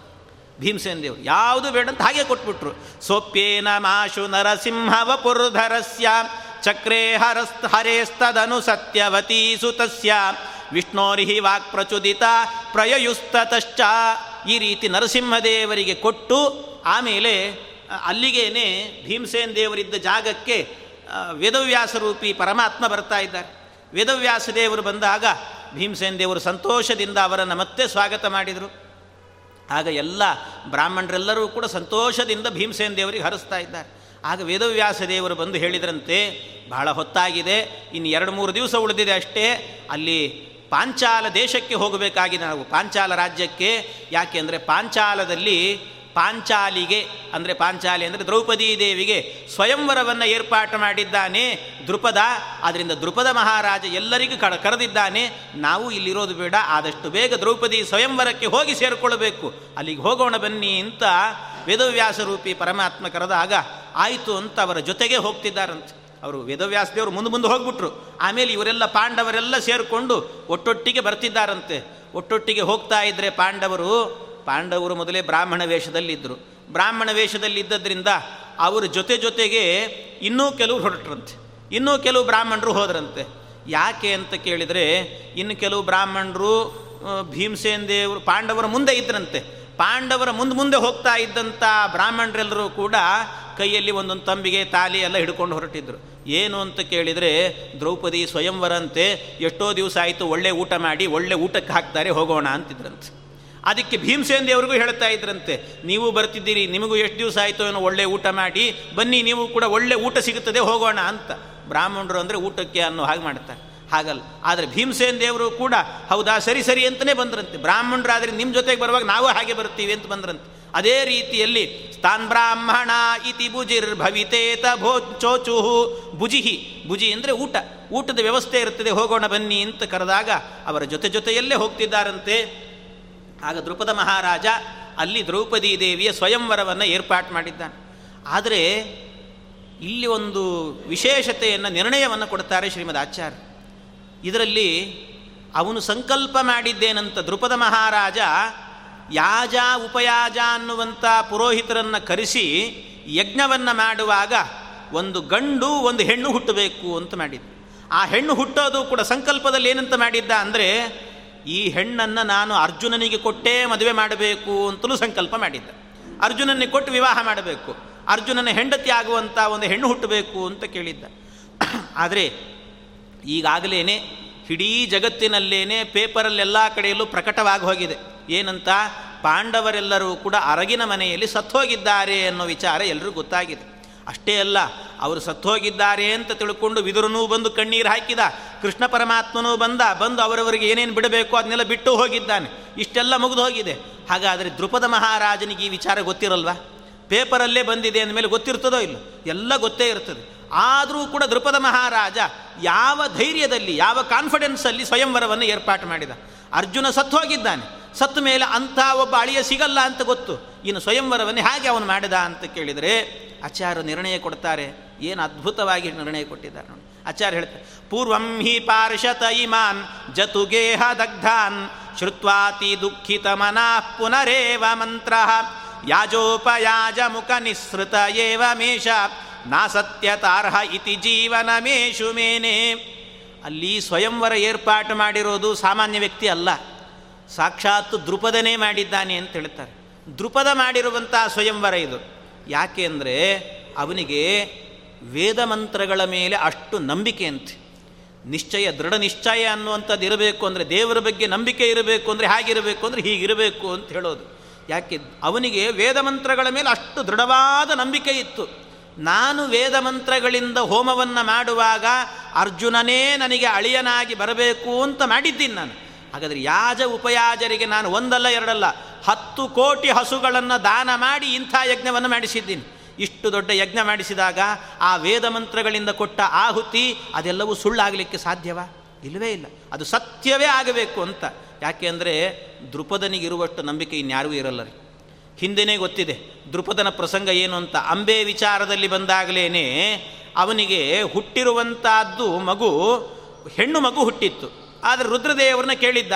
ಭೀಮಸೇನ ದೇವರು, ಯಾವುದು ಬೇಡ ಅಂತ ಹಾಗೆ ಕೊಟ್ಬಿಟ್ರು. ಸೊಪ್ಪೇನ ಮಾಶು ನರಸಿಂಹವ ಪುರ್ಧರಸ್ಯ ಚಕ್ರೇ ಹರಸ್ತ ಹರೇಸ್ತದನು ಸತ್ಯವತೀ ಸುತಸ್ಯ. ವಿಷ್ಣೋರಿಹಿ ವಾಕ್ ಪ್ರಚುದಿತ, ಪ್ರಯಯುಸ್ತತಶ್ಚ. ಈ ರೀತಿ ನರಸಿಂಹದೇವರಿಗೆ ಕೊಟ್ಟು, ಆಮೇಲೆ ಅಲ್ಲಿಗೇನೆ ಭೀಮಸೇನ್ ದೇವರಿದ್ದ ಜಾಗಕ್ಕೆ ವೇದವ್ಯಾಸ ರೂಪಿ ಪರಮಾತ್ಮ ಬರ್ತಾ ಇದ್ದಾರೆ. ವೇದವ್ಯಾಸ ದೇವರು ಬಂದಾಗ, ಭೀಮಸೇನ್ ದೇವರು ಸಂತೋಷದಿಂದ ಅವರನ್ನು ಮತ್ತೆ ಸ್ವಾಗತ ಮಾಡಿದರು. ಆಗ ಎಲ್ಲ ಬ್ರಾಹ್ಮಣರೆಲ್ಲರೂ ಕೂಡ ಸಂತೋಷದಿಂದ ಭೀಮಸೇನ ದೇವರಿಗೆ ಹರಿಸ್ತಾ ಇದ್ದಾರೆ. ಆಗ ವೇದವ್ಯಾಸ ದೇವರು ಬಂದು ಹೇಳಿದ್ರಂತೆ, ಬಹಳ ಹೊತ್ತಾಗಿದೆ, ಇನ್ನು ಎರಡು ಮೂರು ದಿವಸ ಉಳಿದಿದೆ ಅಷ್ಟೇ, ಅಲ್ಲಿ ಪಾಂಚಾಲ ದೇಶಕ್ಕೆ ಹೋಗಬೇಕಾಗಿದೆ. ನಾವು ಪಾಂಚಾಲ ರಾಜ್ಯಕ್ಕೆ ಯಾಕೆಂದರೆ ಪಾಂಚಾಲದಲ್ಲಿ ಪಾಂಚಾಲಿಗೆ, ಅಂದರೆ ಪಾಂಚಾಲಿ ಅಂದರೆ ದ್ರೌಪದಿ ದೇವಿಗೆ ಸ್ವಯಂವರವನ್ನು ಏರ್ಪಾಟು ಮಾಡಿದ್ದಾನೆ ದೃಪದ ಆದ್ದರಿಂದ ದೃಪದ ಮಹಾರಾಜ ಎಲ್ಲರಿಗೂ ಕಡ ಕರೆದಿದ್ದಾನೆ, ನಾವು ಇಲ್ಲಿರೋದು ಬೇಡ, ಆದಷ್ಟು ಬೇಗ ದ್ರೌಪದಿ ಸ್ವಯಂವರಕ್ಕೆ ಹೋಗಿ ಸೇರಿಕೊಳ್ಳಬೇಕು ಅಲ್ಲಿಗೆ ಹೋಗೋಣ ಬನ್ನಿ ಅಂತ ವೇದವ್ಯಾಸ ರೂಪಿ ಪರಮಾತ್ಮ ಕರೆದಾಗ ಆಯಿತು ಅಂತ ಅವರ ಜೊತೆಗೆ ಹೋಗ್ತಿದ್ದಾರಂತೆ. ಅವರು ವೇದವ್ಯಾಸದೇವರು ಮುಂದೆ ಮುಂದೆ ಹೋಗ್ಬಿಟ್ರು. ಆಮೇಲೆ ಇವರೆಲ್ಲ ಪಾಂಡವರೆಲ್ಲ ಸೇರಿಕೊಂಡು ಒಟ್ಟೊಟ್ಟಿಗೆ ಬರ್ತಿದ್ದಾರಂತೆ. ಒಟ್ಟೊಟ್ಟಿಗೆ ಹೋಗ್ತಾ ಇದ್ದರೆ ಪಾಂಡವರು ಪಾಂಡವರು ಮೊದಲೇ ಬ್ರಾಹ್ಮಣ ವೇಷದಲ್ಲಿದ್ದರು. ಬ್ರಾಹ್ಮಣ ವೇಷದಲ್ಲಿದ್ದರಿಂದ ಅವರ ಜೊತೆ ಜೊತೆಗೆ ಇನ್ನೂ ಕೆಲವು ಹೊರಟ್ರಂತೆ. ಇನ್ನೂ ಕೆಲವು ಬ್ರಾಹ್ಮಣರು ಹೋದ್ರಂತೆ. ಯಾಕೆ ಅಂತ ಕೇಳಿದರೆ, ಇನ್ನು ಕೆಲವು ಬ್ರಾಹ್ಮಣರು ಭೀಮಸೇನ್ ದೇವರು, ಪಾಂಡವರ ಮುಂದೆ ಇದ್ರಂತೆ. ಪಾಂಡವರ ಮುಂದೆ ಮುಂದೆ ಹೋಗ್ತಾ ಇದ್ದಂಥ ಬ್ರಾಹ್ಮಣರೆಲ್ಲರೂ ಕೂಡ ಕೈಯಲ್ಲಿ ಒಂದೊಂದು ತಂಬಿಗೆ ತಾಲಿ ಎಲ್ಲ ಹಿಡ್ಕೊಂಡು ಹೊರಟಿದ್ರು. ಏನು ಅಂತ ಕೇಳಿದರೆ, ದ್ರೌಪದಿ ಸ್ವಯಂವರಂತೆ ಎಷ್ಟೋ ದಿವಸ ಆಯಿತು, ಒಳ್ಳೆ ಊಟ ಮಾಡಿ, ಒಳ್ಳೆ ಊಟಕ್ಕೆ ಹಾಕ್ತಾರೆ, ಹೋಗೋಣ ಅಂತಿದ್ರಂತೆ. ಅದಕ್ಕೆ ಭೀಮಸೇನ್ ದೇವ್ರಿಗೂ ಹೇಳ್ತಾ ಇದ್ರಂತೆ, ನೀವು ಬರ್ತಿದ್ದೀರಿ, ನಿಮಗೂ ಎಷ್ಟು ದಿವಸ ಆಯಿತು ಏನೋ ಒಳ್ಳೆ ಊಟ ಮಾಡಿ, ಬನ್ನಿ, ನೀವು ಕೂಡ ಒಳ್ಳೆ ಊಟ ಸಿಗುತ್ತದೆ, ಹೋಗೋಣ ಅಂತ. ಬ್ರಾಹ್ಮಣರು ಅಂದರೆ ಊಟಕ್ಕೆ ಅನ್ನೋ ಹಾಗೆ ಮಾಡ್ತಾರೆ. ಹಾಗಲ್ಲ. ಆದರೆ ಭೀಮಸೇನ್ ದೇವರು ಕೂಡ, ಹೌದಾ, ಸರಿ ಸರಿ ಅಂತಲೇ ಬಂದ್ರಂತೆ. ಬ್ರಾಹ್ಮಣರಾದರೆ ನಿಮ್ಮ ಜೊತೆಗೆ ಬರುವಾಗ ನಾವು ಹಾಗೆ ಬರ್ತೀವಿ ಅಂತ ಬಂದ್ರಂತೆ. ಅದೇ ರೀತಿಯಲ್ಲಿ ತಾನ್ ಬ್ರಾಹ್ಮಣ ಇತಿ ಭುಜಿರ್ ಭವಿತೇತ ಭೋ ಚೋಚುಹು ಭುಜಿಹಿ. ಭುಜಿ ಅಂದರೆ ಊಟ. ಊಟದ ವ್ಯವಸ್ಥೆ ಇರುತ್ತದೆ, ಹೋಗೋಣ ಬನ್ನಿ ಅಂತ ಕರೆದಾಗ ಅವರ ಜೊತೆ ಜೊತೆಯಲ್ಲೇ ಹೋಗ್ತಿದ್ದಾರಂತೆ. ಆಗ ದ್ರುಪದ ಮಹಾರಾಜ ಅಲ್ಲಿ ದ್ರೌಪದಿ ದೇವಿಯ ಸ್ವಯಂವರವನ್ನು ಏರ್ಪಾಟ್ ಮಾಡಿದ್ದಾನೆ. ಆದರೆ ಇಲ್ಲಿ ಒಂದು ವಿಶೇಷತೆಯನ್ನು, ನಿರ್ಣಯವನ್ನು ಕೊಡ್ತಾರೆ ಶ್ರೀಮದ್ ಆಚಾರ್ಯ. ಇದರಲ್ಲಿ ಅವನು ಸಂಕಲ್ಪ ಮಾಡಿದ್ದೇನಂತ ದ್ರುಪದ ಮಹಾರಾಜ ಯಾಜ ಉಪಯಾಜ ಅನ್ನುವಂಥ ಪುರೋಹಿತರನ್ನು ಕರೆಸಿ ಯಜ್ಞವನ್ನು ಮಾಡುವಾಗ ಒಂದು ಗಂಡು ಒಂದು ಹೆಣ್ಣು ಹುಟ್ಟಬೇಕು ಅಂತ ಮಾಡಿದ್ದ ಆ ಹೆಣ್ಣು ಹುಟ್ಟೋದು ಕೂಡ ಸಂಕಲ್ಪದಲ್ಲಿ ಏನಂತ ಮಾಡಿದ್ದ ಅಂದರೆ, ಈ ಹೆಣ್ಣನ್ನು ನಾನು ಅರ್ಜುನನಿಗೆ ಕೊಟ್ಟೇ ಮದುವೆ ಮಾಡಬೇಕು ಅಂತಲೂ ಸಂಕಲ್ಪ ಮಾಡಿದ್ದ. ಅರ್ಜುನನಿಗೆ ಕೊಟ್ಟು ವಿವಾಹ ಮಾಡಬೇಕು. ಅರ್ಜುನನ ಹೆಂಡತಿ ಆಗುವಂಥ ಒಂದು ಹೆಣ್ಣು ಹುಟ್ಟಬೇಕು ಅಂತ ಕೇಳಿದ್ದ. [CLEARS THROAT] ಆದರೆ ಈಗಾಗಲೇ ಇಡೀ ಜಗತ್ತಿನಲ್ಲೇನೆ ಪೇಪರಲ್ಲೆಲ್ಲ ಕಡೆಯಲ್ಲೂ ಪ್ರಕಟವಾಗಿ ಹೋಗಿದೆ. ಏನಂತ? ಪಾಂಡವರೆಲ್ಲರೂ ಕೂಡ ಅರಗಿನ ಮನೆಯಲ್ಲಿ ಸತ್ತೋಗಿದ್ದಾರೆ ಅನ್ನೋ ವಿಚಾರ ಎಲ್ಲರಿಗೂ ಗೊತ್ತಾಗಿದೆ. ಅಷ್ಟೇ ಅಲ್ಲ, ಅವರು ಸತ್ತೋಗಿದ್ದಾರೆ ಅಂತ ತಿಳ್ಕೊಂಡು ವಿದುರನೂ ಬಂದು ಕಣ್ಣೀರು ಹಾಕಿದ, ಕೃಷ್ಣ ಪರಮಾತ್ಮನೂ ಬಂದ, ಬಂದು ಅವರವರಿಗೆ ಏನೇನು ಬಿಡಬೇಕು ಅದನ್ನೆಲ್ಲ ಬಿಟ್ಟು ಹೋಗಿದ್ದಾನೆ. ಇಷ್ಟೆಲ್ಲ ಮುಗಿದು ಹೋಗಿದೆ. ಹಾಗಾದರೆ ದೃಪದ ಮಹಾರಾಜನಿಗೆ ಈ ವಿಚಾರ ಗೊತ್ತಿರಲ್ವಾ? ಪೇಪರಲ್ಲೇ ಬಂದಿದೆ ಅಂದಮೇಲೆ ಗೊತ್ತಿರ್ತದೋ ಇಲ್ಲ? ಎಲ್ಲ ಗೊತ್ತೇ ಇರ್ತದೆ. ಆದರೂ ಕೂಡ ದೃಪದ ಮಹಾರಾಜ ಯಾವ ಧೈರ್ಯದಲ್ಲಿ, ಯಾವ ಕಾನ್ಫಿಡೆನ್ಸಲ್ಲಿ ಸ್ವಯಂವರವನ್ನು ಏರ್ಪಾಟು ಮಾಡಿದ? ಅರ್ಜುನ ಸತ್ತು ಹೋಗಿದ್ದಾನೆ. ಸತ್ತು ಮೇಲೆ ಅಂಥ ಒಬ್ಬ ಅಳಿಯ ಸಿಗಲ್ಲ ಅಂತ ಗೊತ್ತು. ಇನ್ನು ಸ್ವಯಂವರವನ್ನು ಹೇಗೆ ಅವನು ಮಾಡಿದ ಅಂತ ಕೇಳಿದರೆ, ಆಚಾರ್ಯ ನಿರ್ಣಯ ಕೊಡ್ತಾರೆ. ಏನು ಅದ್ಭುತವಾಗಿ ನಿರ್ಣಯ ಕೊಟ್ಟಿದ್ದಾರೆ ನೋಡಿ. ಆಚಾರ್ಯ ಹೇಳ್ತಾರೆ, ಪೂರ್ವಂ ಹಿ ಪಾರ್ಷತ ಇಮಾನ್ ಜತುಗೇಹ ದಗ್ಧಾನ್ ಶ್ರುತ್ವಾತಿ ದುಃಖಿತ ಮನಃ ಪುನರೇವ ಮಂತ್ರ. ಯಾಜೋಪಯಾಜ ಮುಖ ನಿಸೃತ ಏವ ಮೇಷ. ನಾ ಸತ್ಯತಾರ್ಹ ಇತಿ ಜೀವನ ಮೇಷು ಮೇನೆ. ಅಲ್ಲಿ ಸ್ವಯಂವರ ಏರ್ಪಾಟು ಮಾಡಿರೋದು ಸಾಮಾನ್ಯ ವ್ಯಕ್ತಿ ಅಲ್ಲ. ಸಾಕ್ಷಾತ್ ದೃಪದನೇ ಮಾಡಿದ್ದಾನೆ ಅಂತ ಹೇಳ್ತಾರೆ. ದೃಪದ ಮಾಡಿರುವಂಥ ಸ್ವಯಂವರ ಇದು. ಯಾಕೆ ಅಂದರೆ ಅವನಿಗೆ ವೇದ ಮಂತ್ರಗಳ ಮೇಲೆ ಅಷ್ಟು ನಂಬಿಕೆ ಅಂತೆ. ನಿಶ್ಚಯ, ದೃಢ ನಿಶ್ಚಯ ಅನ್ನುವಂಥದ್ದು ಇರಬೇಕು ಅಂದರೆ, ದೇವರ ಬಗ್ಗೆ ನಂಬಿಕೆ ಇರಬೇಕು ಅಂದರೆ ಹೇಗಿರಬೇಕು ಅಂದರೆ ಹೀಗಿರಬೇಕು ಅಂತ ಹೇಳೋದು. ಯಾಕೆ, ಅವನಿಗೆ ವೇದ ಮಂತ್ರಗಳ ಮೇಲೆ ಅಷ್ಟು ದೃಢವಾದ ನಂಬಿಕೆ ಇತ್ತು. ನಾನು ವೇದ ಮಂತ್ರಗಳಿಂದ ಹೋಮವನ್ನು ಮಾಡುವಾಗ ಅರ್ಜುನನೇ ನನಗೆ ಅಳಿಯನಾಗಿ ಬರಬೇಕು ಅಂತ ಮಾಡಿದ್ದೀನಿ ನಾನು. ಹಾಗಾದರೆ ಯಾಜ ಉಪಯಾಜರಿಗೆ ನಾನು ಒಂದಲ್ಲ ಎರಡಲ್ಲ, ಹತ್ತು ಕೋಟಿ ಹಸುಗಳನ್ನು ದಾನ ಮಾಡಿ ಇಂಥ ಯಜ್ಞವನ್ನು ಮಾಡಿಸಿದ್ದೀನಿ. ಇಷ್ಟು ದೊಡ್ಡ ಯಜ್ಞ ಮಾಡಿಸಿದಾಗ ಆ ವೇದ ಮಂತ್ರಗಳಿಂದ ಕೊಟ್ಟ ಆಹುತಿ ಅದೆಲ್ಲವೂ ಸುಳ್ಳಾಗಲಿಕ್ಕೆ ಸಾಧ್ಯವಾ? ಇಲ್ಲವೇ ಇಲ್ಲ. ಅದು ಸತ್ಯವೇ ಆಗಬೇಕು ಅಂತ. ಯಾಕೆ ಅಂದರೆ ದೃಪದನಿಗಿರುವಷ್ಟು ನಂಬಿಕೆ ಇನ್ಯಾರಿಗೂ ಇರಲ್ಲ ರೀ. ಹಿಂದೆನೇ ಗೊತ್ತಿದೆ. ದೃಪದನ ಪ್ರಸಂಗ ಏನು ಅಂತ? ಅಂಬೆ ವಿಚಾರದಲ್ಲಿ ಬಂದಾಗಲೇ ಅವನಿಗೆ ಹುಟ್ಟಿರುವಂತಹದ್ದು ಮಗು, ಹೆಣ್ಣು ಮಗು ಹುಟ್ಟಿತ್ತು. ಆದರೆ ರುದ್ರದೇವರನ್ನ ಕೇಳಿದ್ದ.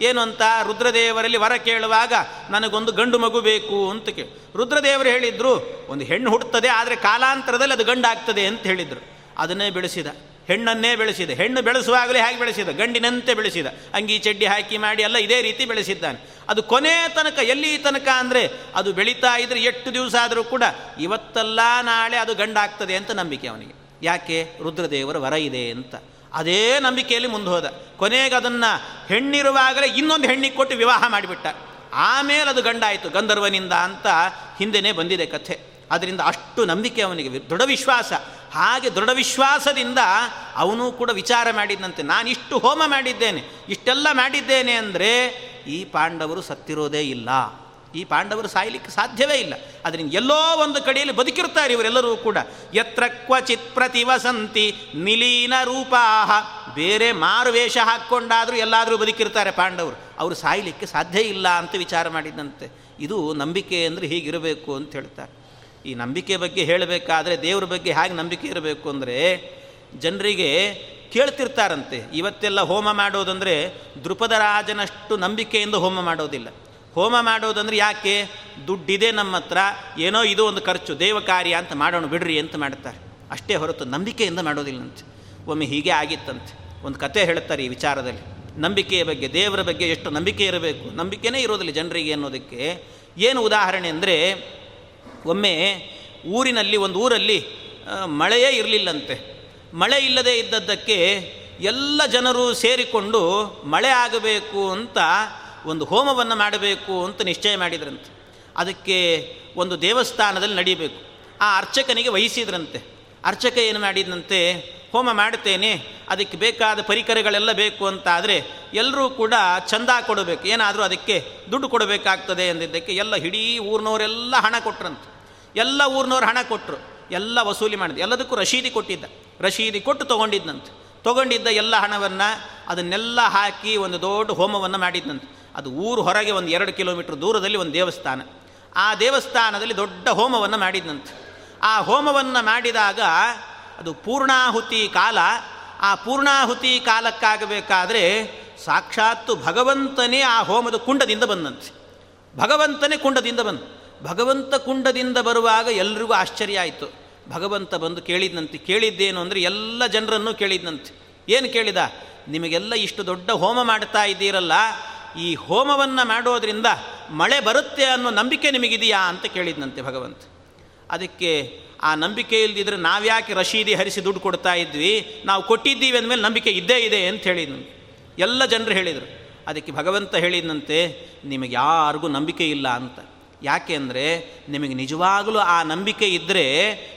ಏನು ಅಂತ? ರುದ್ರದೇವರಲ್ಲಿ ವರ ಕೇಳುವಾಗ ನನಗೊಂದು ಗಂಡು ಮಗು ಬೇಕು ಅಂತ ಕೇಳಿ. ರುದ್ರದೇವರು ಹೇಳಿದ್ರು, ಒಂದು ಹೆಣ್ಣು ಹುಟ್ಟುತ್ತದೆ, ಆದರೆ ಕಾಲಾಂತರದಲ್ಲಿ ಅದು ಗಂಡಾಗ್ತದೆ ಅಂತ ಹೇಳಿದರು. ಅದನ್ನೇ ಬೆಳೆಸಿದ. ಹೆಣ್ಣನ್ನೇ ಬೆಳೆಸಿದ. ಹೆಣ್ಣು ಬೆಳೆಸುವಾಗಲೇ ಹೇಗೆ ಬೆಳೆಸಿದ. ಗಂಡಿನಂತೆ ಬೆಳೆಸಿದ. ಅಂಗಿ ಚಡ್ಡಿ ಹಾಕಿ ಮಾಡಿ ಎಲ್ಲ ಇದೇ ರೀತಿ ಬೆಳೆಸಿದ್ದಾನೆ. ಅದು ಕೊನೆ ತನಕ, ಎಲ್ಲಿ ತನಕ ಅಂದರೆ ಅದು ಬೆಳೀತಾ ಇದ್ರೆ ಎಷ್ಟು ದಿವಸ ಆದರೂ ಕೂಡ ಇವತ್ತಲ್ಲ ನಾಳೆ ಅದು ಗಂಡಾಗ್ತದೆ ಅಂತ ನಂಬಿಕೆ ಅವನಿಗೆ. ಯಾಕೆ? ರುದ್ರದೇವರ ವರ ಇದೆ ಅಂತ. ಅದೇ ನಂಬಿಕೆಯಲ್ಲಿ ಮುಂದೆ ಹೋದ. ಕೊನೆಗೆ ಅದನ್ನು ಹೆಣ್ಣಿರುವಾಗಲೇ ಇನ್ನೊಂದು ಹೆಣ್ಣಿಗೆ ಕೊಟ್ಟು ವಿವಾಹ ಮಾಡಿಬಿಟ್ಟ. ಆಮೇಲೆ ಅದು ಗಂಡಾಯಿತು, ಗಂಧರ್ವನಿಂದ ಅಂತ ಹಿಂದೆನೇ ಬಂದಿದೆ ಕಥೆ. ಅದರಿಂದ ಅಷ್ಟು ನಂಬಿಕೆ ಅವನಿಗೆ, ದೃಢ ವಿಶ್ವಾಸ. ಹಾಗೆ ದೃಢ ವಿಶ್ವಾಸದಿಂದ ಅವನು ಕೂಡ ವಿಚಾರ ಮಾಡಿದ್ದಂತೆ ನಾನು ಇಷ್ಟು ಹೋಮ ಮಾಡಿದ್ದೇನೆ, ಇಷ್ಟೆಲ್ಲ ಮಾಡಿದ್ದೇನೆ ಅಂದರೆ ಈ ಪಾಂಡವರು ಸತ್ತಿರೋದೇ ಇಲ್ಲ. ಈ ಪಾಂಡವರು ಸಾಯಲಿಕ್ಕೆ ಸಾಧ್ಯವೇ ಇಲ್ಲ. ಅದರಿಂದ ಎಲ್ಲೋ ಒಂದು ಕಡೆಯಲ್ಲಿ ಬದುಕಿರ್ತಾರೆ ಇವರೆಲ್ಲರೂ ಕೂಡ. ಯತ್ರ ಕ್ವಚಿತ್ ಪ್ರತಿವಸಂತಿ ನಿಲೀನ ರೂಪಾಹ. ಬೇರೆ ಮಾರು ವೇಷ ಹಾಕ್ಕೊಂಡಾದರೂ ಎಲ್ಲಾದರೂ ಬದುಕಿರ್ತಾರೆ ಪಾಂಡವರು. ಅವರು ಸಾಯ್ಲಿಕ್ಕೆ ಸಾಧ್ಯ ಇಲ್ಲ ಅಂತ ವಿಚಾರ ಮಾಡಿದಂತೆ. ಇದು ನಂಬಿಕೆ ಅಂದರೆ ಹೀಗಿರಬೇಕು ಅಂತ ಹೇಳ್ತಾರೆ. ಈ ನಂಬಿಕೆ ಬಗ್ಗೆ ಹೇಳಬೇಕಾದ್ರೆ ದೇವ್ರ ಬಗ್ಗೆ ಹೇಗೆ ನಂಬಿಕೆ ಇರಬೇಕು ಅಂದರೆ ಜನರಿಗೆ ಕೇಳ್ತಿರ್ತಾರಂತೆ. ಇವತ್ತೆಲ್ಲ ಹೋಮ ಮಾಡೋದಂದರೆ ದೃಪದ ರಾಜನಷ್ಟು ನಂಬಿಕೆಯಿಂದ ಹೋಮ ಮಾಡೋದಿಲ್ಲ. ಹೋಮ ಮಾಡೋದಂದ್ರೆ ಯಾಕೆ? ದುಡ್ಡಿದೆ ನಮ್ಮ ಹತ್ರ, ಏನೋ ಇದು ಒಂದು ಖರ್ಚು, ದೇವ ಕಾರ್ಯ ಅಂತ ಮಾಡೋಣ ಬಿಡ್ರಿ ಅಂತ ಮಾಡ್ತಾರೆ. ಅಷ್ಟೇ ಹೊರತು ನಂಬಿಕೆಯಿಂದ ಮಾಡೋದಿಲ್ಲಂತೆ. ಒಮ್ಮೆ ಹೀಗೆ ಆಗಿತ್ತಂತೆ. ಒಂದು ಕತೆ ಹೇಳ್ತಾರೆ ಈ ವಿಚಾರದಲ್ಲಿ. ನಂಬಿಕೆಯ ಬಗ್ಗೆ, ದೇವರ ಬಗ್ಗೆ ಎಷ್ಟು ನಂಬಿಕೆ ಇರಬೇಕು? ನಂಬಿಕೆನೇ ಇರೋದಿಲ್ಲ ಜನರಿಗೆ ಅನ್ನೋದಕ್ಕೆ. ಏನು ಉದಾಹರಣೆ ಅಂದರೆ, ಒಮ್ಮೆ ಊರಿನಲ್ಲಿ, ಒಂದು ಊರಲ್ಲಿ ಮಳೆಯೇ ಇರಲಿಲ್ಲಂತೆ. ಮಳೆ ಇಲ್ಲದೆ ಇದ್ದದ್ದಕ್ಕೆ ಎಲ್ಲ ಜನರು ಸೇರಿಕೊಂಡು ಮಳೆ ಆಗಬೇಕು ಅಂತ ಒಂದು ಹೋಮವನ್ನು ಮಾಡಬೇಕು ಅಂತ ನಿಶ್ಚಯ ಮಾಡಿದ್ರಂತೆ. ಅದಕ್ಕೆ ಒಂದು ದೇವಸ್ಥಾನದಲ್ಲಿ ನಡೀಬೇಕು. ಆ ಅರ್ಚಕನಿಗೆ ವಹಿಸಿದ್ರಂತೆ. ಅರ್ಚಕ ಏನು ಮಾಡಿದಂತೆ ಹೋಮ ಮಾಡ್ತೇನೆ ಅದಕ್ಕೆ ಬೇಕಾದ ಪರಿಕರಗಳೆಲ್ಲ ಬೇಕು ಅಂತ ಆದರೆ ಎಲ್ಲರೂ ಕೂಡ ಚಂದ ಕೊಡಬೇಕು. ಏನಾದರೂ ಅದಕ್ಕೆ ದುಡ್ಡು ಕೊಡಬೇಕಾಗ್ತದೆ ಅಂದಿದ್ದಕ್ಕೆ ಎಲ್ಲ ಇಡೀ ಊರಿನವರೆಲ್ಲ ಹಣ ಕೊಟ್ರಂತೆ. ಎಲ್ಲ ಊರಿನವ್ರು ಹಣ ಕೊಟ್ಟರು ಎಲ್ಲ ವಸೂಲಿ ಮಾಡಿದ ಎಲ್ಲದಕ್ಕೂ ರಶೀದಿ ಕೊಟ್ಟಿದ್ದ. ರಶೀದಿ ಕೊಟ್ಟು ತೊಗೊಂಡಿದ್ದಂತೆ ತೊಗೊಂಡಿದ್ದ ಎಲ್ಲ ಹಣವನ್ನು ಅದನ್ನೆಲ್ಲ ಹಾಕಿ ಒಂದು ದೊಡ್ಡ ಹೋಮವನ್ನು ಮಾಡಿದ್ದಂತೆ ಅದು ಊರು ಹೊರಗೆ ಒಂದು ಎರಡು ಕಿಲೋಮೀಟ್ರ್ ದೂರದಲ್ಲಿ ಒಂದು ದೇವಸ್ಥಾನ. ಆ ದೇವಸ್ಥಾನದಲ್ಲಿ ದೊಡ್ಡ ಹೋಮವನ್ನು ಮಾಡಿದ್ದಂತೆ ಆ ಹೋಮವನ್ನು ಮಾಡಿದಾಗ ಅದು ಪೂರ್ಣಾಹುತಿ ಕಾಲ. ಆ ಪೂರ್ಣಾಹುತಿ ಕಾಲಕ್ಕಾಗಬೇಕಾದ್ರೆ ಸಾಕ್ಷಾತ್ತು ಭಗವಂತನೇ ಆ ಹೋಮದ ಕುಂಡದಿಂದ ಬಂದಂತೆ. ಭಗವಂತನೇ ಕುಂಡದಿಂದ ಬಂದ. ಭಗವಂತ ಕುಂಡದಿಂದ ಬರುವಾಗ ಎಲ್ರಿಗೂ ಆಶ್ಚರ್ಯ ಆಯಿತು. ಭಗವಂತ ಬಂದು ಕೇಳಿದ್ನಂತೆ. ಕೇಳಿದ್ದೇನು ಅಂದರೆ ಎಲ್ಲ ಜನರನ್ನು ಕೇಳಿದ್ನಂತೆ. ಏನು ಕೇಳಿದ? ನಿಮಗೆಲ್ಲ ಇಷ್ಟು ದೊಡ್ಡ ಹೋಮ ಮಾಡ್ತಾ ಇದ್ದೀರಲ್ಲ, ಈ ಹೋಮವನ್ನು ಮಾಡೋದ್ರಿಂದ ಮಳೆ ಬರುತ್ತೆ ಅನ್ನೋ ನಂಬಿಕೆ ನಿಮಗಿದೆಯಾ ಅಂತ ಕೇಳಿದ್ನಂತೆ ಭಗವಂತ. ಅದಕ್ಕೆ ಆ ನಂಬಿಕೆ ಇಲ್ದಿದ್ರೆ ನಾವ್ಯಾಕೆ ರಶೀದಿ ಹರಿಸಿ ದುಡ್ಡು ಕೊಡ್ತಾ ಇದ್ವಿ? ನಾವು ಕೊಟ್ಟಿದ್ದೀವಿ ಅಂದಮೇಲೆ ನಂಬಿಕೆ ಇದ್ದೇ ಇದೆ ಅಂತ ಹೇಳಿದ್ನು ಎಲ್ಲ ಜನರು ಹೇಳಿದರು. ಅದಕ್ಕೆ ಭಗವಂತ ಹೇಳಿದಂತೆ ನಿಮಗೆ ಯಾರಿಗೂ ನಂಬಿಕೆ ಇಲ್ಲ ಅಂತ. ಯಾಕೆ ಅಂದರೆ ನಿಮಗೆ ನಿಜವಾಗಲೂ ಆ ನಂಬಿಕೆ ಇದ್ದರೆ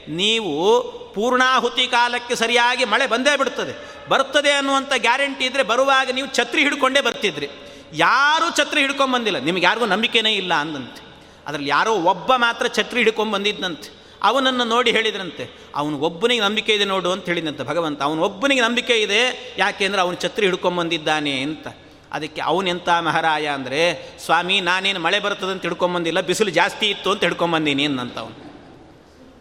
ನೀವು ಪೂರ್ಣಾಹುತಿ ಕಾಲಕ್ಕೆ ಸರಿಯಾಗಿ ಮಳೆ ಬಂದೇ ಬಿಡ್ತದೆ. ಬರ್ತದೆ ಅನ್ನುವಂಥ ಗ್ಯಾರಂಟಿ ಇದ್ದರೆ ಬರುವಾಗ ನೀವು ಛತ್ರಿ ಹಿಡ್ಕೊಂಡೇ ಬರ್ತಿದ್ರಿ. ಯಾರೂ ಛತ್ರಿ ಹಿಡ್ಕೊಂಬಂದಿಲ್ಲ. ನಿಮ್ಗೆ ಯಾರಿಗೂ ನಂಬಿಕೆನೇ ಇಲ್ಲ ಅಂದಂತೆ. ಅದರಲ್ಲಿ ಯಾರೋ ಒಬ್ಬ ಮಾತ್ರ ಛತ್ರಿ ಹಿಡ್ಕೊಂಬಂದಿದ್ದಂತೆ ಅವನನ್ನು ನೋಡಿ ಹೇಳಿದ್ರಂತೆ. ಒಬ್ಬನಿಗೆ ನಂಬಿಕೆ ಇದೆ ನೋಡು ಅಂತ ಹೇಳಿದಂತೆ ಭಗವಂತ. ಅವನೊಬ್ಬನಿಗೆ ನಂಬಿಕೆ ಇದೆ. ಯಾಕೆಂದರೆ ಅವನು ಛತ್ರಿ ಹಿಡ್ಕೊಂಬಂದಿದ್ದಾನೆ ಅಂತ. ಅದಕ್ಕೆ ಅವನೆಂಥ ಮಹಾರಾಯ ಅಂದರೆ, ಸ್ವಾಮಿ, ನಾನೇನು ಮಳೆ ಬರ್ತದಂತ ತಿಳ್ಕೊಂಬಂದಿಲ್ಲ, ಬಿಸಿಲು ಜಾಸ್ತಿ ಇತ್ತು ಅಂತ ತಿಳ್ಕೊಂಬಂದೀನಿ ಅಂತ ಅವನು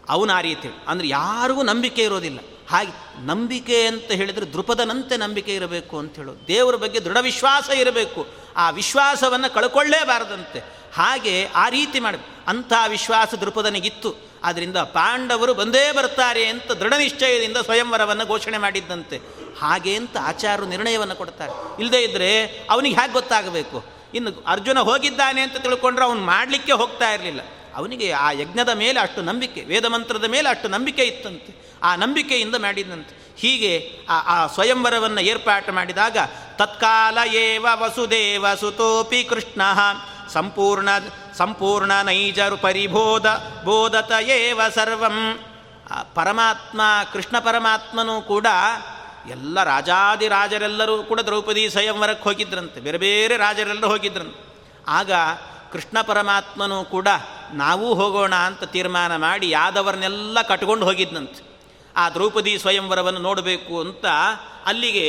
ಅವನು ಆ ರೀತಿ ಅಂದರೆ ಯಾರಿಗೂ ನಂಬಿಕೆ ಇರೋದಿಲ್ಲ. ಹಾಗೆ ನಂಬಿಕೆ ಅಂತ ಹೇಳಿದರೆ ದೃಪದನಂತೆ ನಂಬಿಕೆ ಇರಬೇಕು ಅಂತ ಹೇಳೋದು ದೇವರ ಬಗ್ಗೆ ದೃಢ ವಿಶ್ವಾಸ ಇರಬೇಕು. ಆ ವಿಶ್ವಾಸವನ್ನು ಕಳ್ಕೊಳ್ಳೇಬಾರದಂತೆ. ಹಾಗೆ ಆ ರೀತಿ ಮಾಡಿ ಅಂಥ ವಿಶ್ವಾಸ ದೃಪದನಿಗಿತ್ತು ಆದ್ದರಿಂದ ಪಾಂಡವರು ಬಂದೇ ಬರ್ತಾರೆ ಅಂತ ದೃಢ ನಿಶ್ಚಯದಿಂದ ಸ್ವಯಂವರವನ್ನು ಘೋಷಣೆ ಮಾಡಿದ್ದಂತೆ. ಹಾಗೆ ಅಂತ ಆಚಾರ್ಯರು ನಿರ್ಣಯವನ್ನು ಕೊಡ್ತಾರೆ. ಇಲ್ಲದೇ ಇದ್ದರೆ ಅವನಿಗೆ ಹೇಗೆ ಗೊತ್ತಾಗಬೇಕು? ಇನ್ನು ಅರ್ಜುನ ಹೋಗಿದ್ದಾನೆ ಅಂತ ತಿಳ್ಕೊಂಡ್ರೆ ಅವನು ಮಾಡಲಿಕ್ಕೆ ಹೋಗ್ತಾ ಇರಲಿಲ್ಲ. ಅವನಿಗೆ ಆ ಯಜ್ಞದ ಮೇಲೆ ಅಷ್ಟು ನಂಬಿಕೆ, ವೇದ ಮಂತ್ರದ ಮೇಲೆ ಅಷ್ಟು ನಂಬಿಕೆ ಇತ್ತಂತೆ. ಆ ನಂಬಿಕೆಯಿಂದ ಮಾಡಿದಂತೆ. ಹೀಗೆ ಆ ಆ ಸ್ವಯಂವರವನ್ನು ಏರ್ಪಾಟು ಮಾಡಿದಾಗ, ತತ್ಕಾಲ ಏವ ವಸುದೇವ ಸುತೋಪಿ ಕೃಷ್ಣ ಸಂಪೂರ್ಣ ಸಂಪೂರ್ಣ ನೈಜರು ಪರಿಬೋಧ ಬೋಧತ ಏವ ಸರ್ವಂ. ಪರಮಾತ್ಮ, ಕೃಷ್ಣ ಪರಮಾತ್ಮನೂ ಕೂಡ ಎಲ್ಲ ರಾಜಾದಿರಾಜರೆಲ್ಲರೂ ಕೂಡ ದ್ರೌಪದಿ ಸ್ವಯಂವರಕ್ಕೆ ಹೋಗಿದ್ರಂತೆ. ಬೇರೆ ಬೇರೆ ರಾಜರೆಲ್ಲರೂ ಹೋಗಿದ್ರಂತೆ. ಆಗ ಕೃಷ್ಣ ಪರಮಾತ್ಮನೂ ಕೂಡ ನಾವೂ ಹೋಗೋಣ ಅಂತ ತೀರ್ಮಾನ ಮಾಡಿ ಯಾದವರನ್ನೆಲ್ಲ ಕಟ್ಕೊಂಡು ಹೋಗಿದ್ನಂತೆ. ಆ ದ್ರೌಪದಿ ಸ್ವಯಂವರವನ್ನು ನೋಡಬೇಕು ಅಂತ ಅಲ್ಲಿಗೆ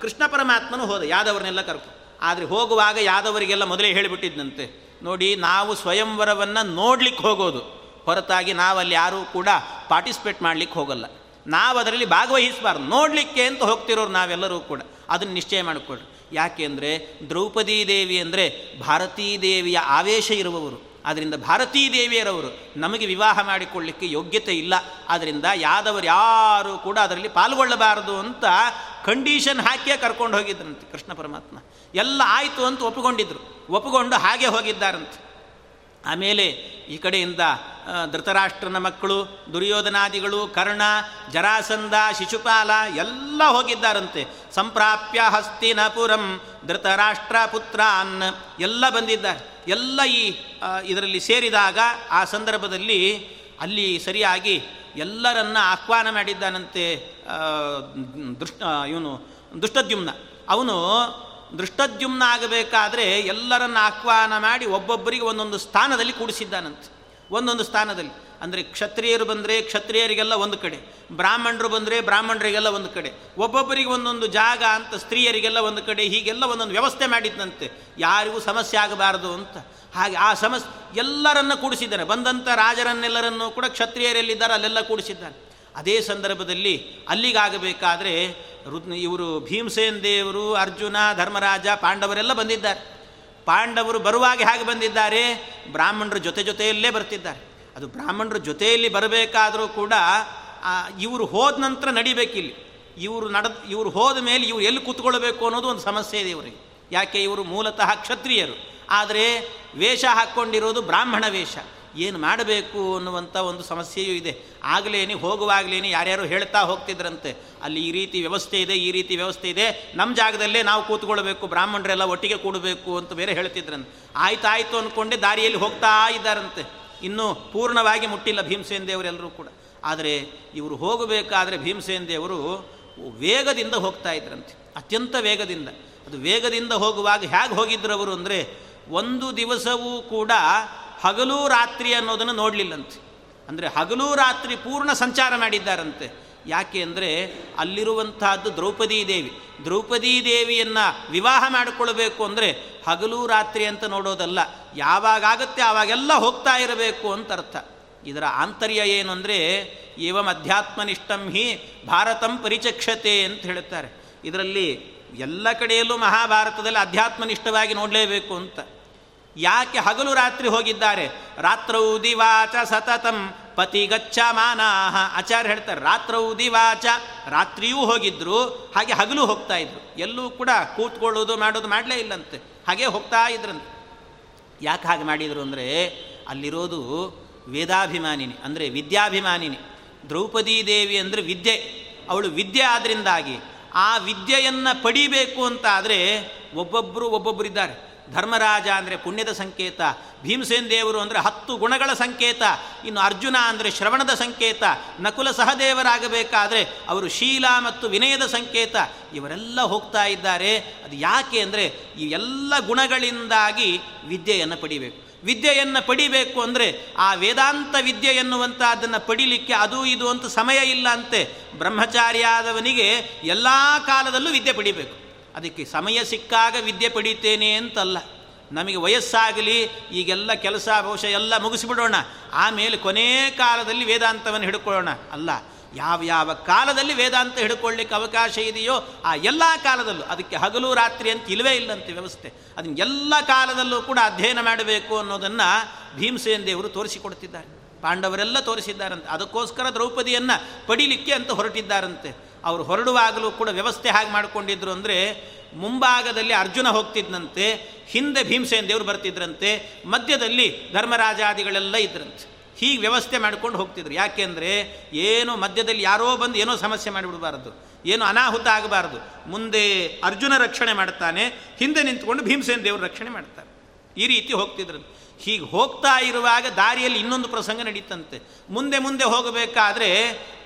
ಕೃಷ್ಣ ಪರಮಾತ್ಮನು ಹೋದ, ಯಾದವರನ್ನೆಲ್ಲ ಕರ್ಕೊ ಆದರೆ ಹೋಗುವಾಗ ಯಾದವರಿಗೆಲ್ಲ ಮೊದಲೇ ಹೇಳಿಬಿಟ್ಟಿದ್ದಂತೆ ನೋಡಿ, ನಾವು ಸ್ವಯಂವರವನ್ನು ನೋಡ್ಲಿಕ್ಕೆ ಹೋಗೋದು. ಹೊರತಾಗಿ ನಾವಲ್ಲಿ ಯಾರೂ ಕೂಡ ಪಾರ್ಟಿಸಿಪೇಟ್ ಮಾಡಲಿಕ್ಕೆ ಹೋಗಲ್ಲ. ನಾವು ಅದರಲ್ಲಿ ಭಾಗವಹಿಸಬಾರ್ದು. ನೋಡಲಿಕ್ಕೆ ಅಂತ ಹೋಗ್ತಿರೋರು ನಾವೆಲ್ಲರೂ ಕೂಡ. ಅದನ್ನು ನಿಶ್ಚಯ ಮಾಡಿಕೊಳ್ಳಿ ಯಾಕೆ ಅಂದರೆ ದ್ರೌಪದೀ ದೇವಿ ಅಂದರೆ ಭಾರತೀ ದೇವಿಯ ಆವೇಶ ಇರುವವರು. ಆದ್ದರಿಂದ ಭಾರತೀ ದೇವಿಯರವರು ನಮಗೆ ವಿವಾಹ ಮಾಡಿಕೊಳ್ಳಿಕ್ಕೆ ಯೋಗ್ಯತೆ ಇಲ್ಲ. ಆದ್ದರಿಂದ ಯಾದವರು ಯಾರೂ ಕೂಡ ಅದರಲ್ಲಿ ಪಾಲ್ಗೊಳ್ಳಬಾರದು ಅಂತ ಕಂಡೀಷನ್ ಹಾಕಿಯೇ ಕರ್ಕೊಂಡು ಹೋಗಿದ್ರಂತೆ ಕೃಷ್ಣ ಪರಮಾತ್ಮ. ಎಲ್ಲ ಆಯಿತು ಅಂತ ಒಪ್ಪಿಕೊಂಡಿದ್ರು. ಒಪ್ಪಿಕೊಂಡು ಹಾಗೆ ಹೋಗಿದ್ದಾರಂತೆ. ಆಮೇಲೆ ಈ ಕಡೆಯಿಂದ ಧೃತರಾಷ್ಟ್ರನ ಮಕ್ಕಳು, ದುರ್ಯೋಧನಾದಿಗಳು, ಕರ್ಣ, ಜರಾಸಂಧ, ಶಿಶುಪಾಲ ಎಲ್ಲ ಹೋಗಿದ್ದಾರಂತೆ. ಸಂಪ್ರಾಪ್ಯ ಹಸ್ತಿನಪುರಂ ಧೃತರಾಷ್ಟ್ರ ಪುತ್ರಾನ್ ಎಲ್ಲ ಬಂದಿದ್ದಾರೆ. ಎಲ್ಲ ಈ ಇದರಲ್ಲಿ ಸೇರಿದಾಗ ಆ ಸಂದರ್ಭದಲ್ಲಿ ಅಲ್ಲಿ ಸರಿಯಾಗಿ ಎಲ್ಲರನ್ನ ಆಹ್ವಾನ ಮಾಡಿದ್ದಾನಂತೆ ದೃಷ್ಟ, ಇವನು ದುಷ್ಟದ್ಯುಮ್ನ. ಅವನು ದೃಷ್ಟದ್ಯುಮ್ನ ಆಗಬೇಕಾದ್ರೆ ಎಲ್ಲರನ್ನ ಆಹ್ವಾನ ಮಾಡಿ ಒಬ್ಬೊಬ್ಬರಿಗೆ ಒಂದೊಂದು ಸ್ಥಾನದಲ್ಲಿ ಕೂಡಿಸಿದ್ದಾನಂತೆ. ಒಂದೊಂದು ಸ್ಥಾನದಲ್ಲಿ. ಅಂದರೆ ಕ್ಷತ್ರಿಯರು ಬಂದರೆ ಕ್ಷತ್ರಿಯರಿಗೆಲ್ಲ ಒಂದು ಕಡೆ, ಬ್ರಾಹ್ಮಣರು ಬಂದರೆ ಬ್ರಾಹ್ಮಣರಿಗೆಲ್ಲ ಒಂದು ಕಡೆ, ಒಬ್ಬೊಬ್ಬರಿಗೆ ಒಂದೊಂದು ಜಾಗ ಅಂತ ಸ್ತ್ರೀಯರಿಗೆಲ್ಲ ಒಂದು ಕಡೆ, ಹೀಗೆಲ್ಲ ಒಂದೊಂದು ವ್ಯವಸ್ಥೆ ಮಾಡಿದ್ದಂತೆ ಯಾರಿಗೂ ಸಮಸ್ಯೆ ಆಗಬಾರದು ಅಂತ. ಹಾಗೆ ಆ ಸಮಸ್ಯೆ ಎಲ್ಲರನ್ನ ಕೂಡಿಸಿದ್ದಾನೆ ಬಂದಂಥ ರಾಜರನ್ನೆಲ್ಲರನ್ನು ಕೂಡ ಕ್ಷತ್ರಿಯರೆಲ್ಲಿದ್ದಾರೆ, ಅಲ್ಲೆಲ್ಲ ಕೂಡಿಸಿದ್ದಾನೆ ಅದೇ ಸಂದರ್ಭದಲ್ಲಿ ಅಲ್ಲಿಗಾಗಬೇಕಾದ್ರೆ ರುದ್ ಇವರು ಭೀಮಸೇನ್ ದೇವರು, ಅರ್ಜುನ, ಧರ್ಮರಾಜ, ಪಾಂಡವರೆಲ್ಲ ಬಂದಿದ್ದಾರೆ. ಪಾಂಡವರು ಬರುವಾಗ ಹೇಗೆ ಬಂದಿದ್ದಾರೆ? ಬ್ರಾಹ್ಮಣರ ಜೊತೆ ಜೊತೆಯಲ್ಲೇ ಬರ್ತಿದ್ದಾರೆ. ಅದು ಬ್ರಾಹ್ಮಣರ ಜೊತೆಯಲ್ಲಿ ಬರಬೇಕಾದರೂ ಕೂಡ ಇವರು ಹೋದ ನಂತರ ನಡಿಬೇಕಿಲ್ಲಿ. ಇವರು ನಡ, ಇವರು ಹೋದ ಮೇಲೆ ಇವರು ಎಲ್ಲಿ ಕೂತ್ಕೊಳ್ಬೇಕು ಅನ್ನೋದು ಒಂದು ಸಮಸ್ಯೆ ಇದೆ ಇವರಿಗೆ. ಯಾಕೆ ಇವರು ಮೂಲತಃ ಕ್ಷತ್ರಿಯರು. ಆದರೆ ವೇಷ ಹಾಕ್ಕೊಂಡಿರೋದು ಬ್ರಾಹ್ಮಣ ವೇಷ. ಏನು ಮಾಡಬೇಕು ಅನ್ನುವಂಥ ಒಂದು ಸಮಸ್ಯೆಯೂ ಇದೆ. ಆಗಲೇನೆ, ಹೋಗುವಾಗಲೇನೆ ಯಾರ್ಯಾರು ಹೇಳ್ತಾ ಹೋಗ್ತಿದ್ರಂತೆ. ಅಲ್ಲಿ ಈ ರೀತಿ ವ್ಯವಸ್ಥೆ ಇದೆ, ಈ ರೀತಿ ವ್ಯವಸ್ಥೆ ಇದೆ. ನಮ್ಮ ಜಾಗದಲ್ಲೇ ನಾವು ಕೂತ್ಕೊಳ್ಬೇಕು, ಬ್ರಾಹ್ಮಣರೆಲ್ಲ ಒಟ್ಟಿಗೆ ಕೂಡಬೇಕು ಅಂತ ಬೇರೆ ಹೇಳ್ತಿದ್ರಂತೆ. ಆಯ್ತಾಯ್ತು ಅಂದ್ಕೊಂಡೆ ದಾರಿಯಲ್ಲಿ ಹೋಗ್ತಾ ಇದ್ದಾರಂತೆ. ಇನ್ನೂ ಪೂರ್ಣವಾಗಿ ಮುಟ್ಟಿಲ್ಲ ಭೀಮಸೇನ ದೇವರೆಲ್ಲರೂ ಕೂಡ. ಆದರೆ ಇವರು ಹೋಗಬೇಕಾದ್ರೆ ಭೀಮಸೇನ ದೇವರು ವೇಗದಿಂದ ಹೋಗ್ತಾ ಇದ್ರಂತೆ. ಅತ್ಯಂತ ವೇಗದಿಂದ. ಅದು ವೇಗದಿಂದ ಹೋಗುವಾಗ ಹೇಗೆ ಹೋಗಿದ್ರು ಅವರು ಅಂದರೆ ಒಂದು ದಿವಸವೂ ಕೂಡ ಹಗಲು ರಾತ್ರಿ ಅನ್ನೋದನ್ನು ನೋಡಲಿಲ್ಲಂತೆ. ಅಂದರೆ ಹಗಲು ರಾತ್ರಿ ಪೂರ್ಣ ಸಂಚಾರ ಮಾಡಿದ್ದಾರಂತೆ. ಯಾಕೆ ಅಂದರೆ ಅಲ್ಲಿರುವಂತಹದ್ದು ದ್ರೌಪದೀ ದೇವಿ. ದ್ರೌಪದೀ ದೇವಿಯನ್ನು ವಿವಾಹ ಮಾಡಿಕೊಳ್ಬೇಕು ಅಂದರೆ ಹಗಲು ರಾತ್ರಿ ಅಂತ ನೋಡೋದಲ್ಲ. ಯಾವಾಗತ್ತೆ ಆವಾಗೆಲ್ಲ ಹೋಗ್ತಾ ಇರಬೇಕು ಅಂತ ಅರ್ಥ. ಇದರ ಆಂತರ್ಯ ಏನು ಅಂದರೆ ಏವಂ ಅಧ್ಯಾತ್ಮನಿಷ್ಠಂ ಹಿ ಭಾರತಂ ಪರಿಚಕ್ಷತೆ ಅಂತ ಹೇಳುತ್ತಾರೆ ಇದರಲ್ಲಿ ಎಲ್ಲ ಕಡೆಯಲ್ಲೂ ಮಹಾಭಾರತದಲ್ಲಿ ಅಧ್ಯಾತ್ಮನಿಷ್ಠವಾಗಿ ನೋಡಲೇಬೇಕು ಅಂತ. ಯಾಕೆ ಹಗಲು ರಾತ್ರಿ ಹೋಗಿದ್ದಾರೆ? ರಾತ್ರೌ ದಿವಾಚ ಸತತಂ ಪತಿ ಗಚ್ಚ ಮಾನಾಹ ಆಚಾರ್ಯ ಹೇಳ್ತಾರೆ, ರಾತ್ರೌ ದಿವಾಚ. ರಾತ್ರಿಯೂ ಹೋಗಿದ್ರು, ಹಾಗೆ ಹಗಲು ಹೋಗ್ತಾ ಇದ್ರು. ಎಲ್ಲೂ ಕೂಡ ಕೂತ್ಕೊಳ್ಳೋದು ಮಾಡೋದು ಮಾಡಲೇ ಇಲ್ಲಂತೆ. ಹಾಗೆ ಹೋಗ್ತಾ ಇದ್ರಂತೆ. ಯಾಕೆ ಹಾಗೆ ಮಾಡಿದರು ಅಂದರೆ, ಅಲ್ಲಿರೋದು ವೇದಾಭಿಮಾನಿನಿ, ಅಂದರೆ ವಿದ್ಯಾಭಿಮಾನಿನಿ. ದ್ರೌಪದೀ ದೇವಿ ಅಂದರೆ ವಿದ್ಯೆ. ಅವಳು ವಿದ್ಯೆ ಆದ್ದರಿಂದಾಗಿ ಆ ವಿದ್ಯೆಯನ್ನು ಪಡಿಬೇಕು ಅಂತ ಆದರೆ ಒಬ್ಬೊಬ್ಬರು ಒಬ್ಬೊಬ್ಬರಿದ್ದಾರೆ ಧರ್ಮರಾಜ ಅಂದರೆ ಪುಣ್ಯದ ಸಂಕೇತ, ಭೀಮಸೇನ್ ದೇವರು ಅಂದರೆ ಹತ್ತು ಗುಣಗಳ ಸಂಕೇತ, ಇನ್ನು ಅರ್ಜುನ ಅಂದರೆ ಶ್ರವಣದ ಸಂಕೇತ, ನಕುಲ ಸಹದೇವರಾಗಬೇಕಾದರೆ ಅವರು ಶೀಲ ಮತ್ತು ವಿನಯದ ಸಂಕೇತ, ಇವರೆಲ್ಲ ಹೋಗ್ತಾ ಇದ್ದಾರೆ. ಅದು ಯಾಕೆ ಅಂದರೆ ಈ ಎಲ್ಲ ಗುಣಗಳಿಂದಾಗಿ ವಿದ್ಯೆಯನ್ನು ಪಡಿಬೇಕು. ವಿದ್ಯೆಯನ್ನು ಪಡಿಬೇಕು ಅಂದರೆ ಆ ವೇದಾಂತ ವಿದ್ಯೆ ಎನ್ನುವಂಥದ್ದನ್ನು ಪಡಿಲಿಕ್ಕೆ ಅದು ಇದು ಅಂತ ಸಮಯ ಇಲ್ಲ ಅಂತೆ ಬ್ರಹ್ಮಚಾರಿಯಾದವನಿಗೆ ಎಲ್ಲ ಕಾಲದಲ್ಲೂ ವಿದ್ಯೆ ಪಡಿಬೇಕು. ಅದಕ್ಕೆ ಸಮಯ ಸಿಕ್ಕಾಗ ವಿದ್ಯೆ ಪಡಿತೇನೆ ಅಂತಲ್ಲ. ನಮಗೆ ವಯಸ್ಸಾಗಲಿ, ಈಗೆಲ್ಲ ಕೆಲಸ ಬಹುಶಃ ಎಲ್ಲ ಮುಗಿಸಿಬಿಡೋಣ. ಆಮೇಲೆ ಕೊನೇ ಕಾಲದಲ್ಲಿ ವೇದಾಂತವನ್ನು ಹಿಡ್ಕೊಳ್ಳೋಣ. ಅಲ್ಲ, ಯಾವ ಯಾವ ಕಾಲದಲ್ಲಿ ವೇದಾಂತ ಹಿಡ್ಕೊಳ್ಳಿಕ್ಕೆ ಅವಕಾಶ ಇದೆಯೋ ಆ ಎಲ್ಲ ಕಾಲದಲ್ಲೂ, ಅದಕ್ಕೆ ಹಗಲು ರಾತ್ರಿ ಅಂತ ಇಲ್ಲವೇ ಇಲ್ಲಂತೆ ವ್ಯವಸ್ಥೆ. ಅದನ್ನು ಎಲ್ಲ ಕಾಲದಲ್ಲೂ ಕೂಡ ಅಧ್ಯಯನ ಮಾಡಬೇಕು ಅನ್ನೋದನ್ನು ಭೀಮಸೇನ ದೇವರು ತೋರಿಸಿಕೊಡ್ತಿದ್ದಾರೆ. ಪಾಂಡವರೆಲ್ಲ ತೋರಿಸಿದ್ದಾರಂತೆ. ಅದಕ್ಕೋಸ್ಕರ ದ್ರೌಪದಿಯನ್ನು ಪಡಿಲಿಕ್ಕೆ ಅಂತ ಹೊರಟಿದ್ದಾರಂತೆ. ಅವರು ಹೊರಡುವಾಗಲೂ ಕೂಡ ವ್ಯವಸ್ಥೆ ಹಾಗೆ ಮಾಡಿಕೊಂಡಿದ್ರು ಅಂದರೆ ಮುಂಭಾಗದಲ್ಲಿ ಅರ್ಜುನ ಹೋಗ್ತಿದ್ದಂತೆ ಹಿಂದೆ ಭೀಮಸೇನ ದೇವರು ಬರ್ತಿದ್ರಂತೆ, ಮಧ್ಯದಲ್ಲಿ ಧರ್ಮರಾಜಾದಿಗಳೆಲ್ಲ ಇದ್ರಂತೆ. ಹೀಗೆ ವ್ಯವಸ್ಥೆ ಮಾಡ್ಕೊಂಡು ಹೋಗ್ತಿದ್ರು. ಯಾಕೆಂದರೆ ಏನು ಮಧ್ಯದಲ್ಲಿ ಯಾರೋ ಬಂದು ಏನೋ ಸಮಸ್ಯೆ ಮಾಡಿಬಿಡಬಾರ್ದು, ಏನು ಅನಾಹುತ ಆಗಬಾರ್ದು. ಮುಂದೆ ಅರ್ಜುನ ರಕ್ಷಣೆ ಮಾಡ್ತಾನೆ, ಹಿಂದೆ ನಿಂತ್ಕೊಂಡು ಭೀಮಸೇನ ದೇವರು ರಕ್ಷಣೆ ಮಾಡ್ತಾರೆ. ಈ ರೀತಿ ಹೋಗ್ತಿದ್ರು ಹೀಗೆ ಹೋಗ್ತಾ ಇರುವಾಗ ದಾರಿಯಲ್ಲಿ ಇನ್ನೊಂದು ಪ್ರಸಂಗ ನಡೀತಂತೆ. ಮುಂದೆ ಮುಂದೆ ಹೋಗಬೇಕಾದ್ರೆ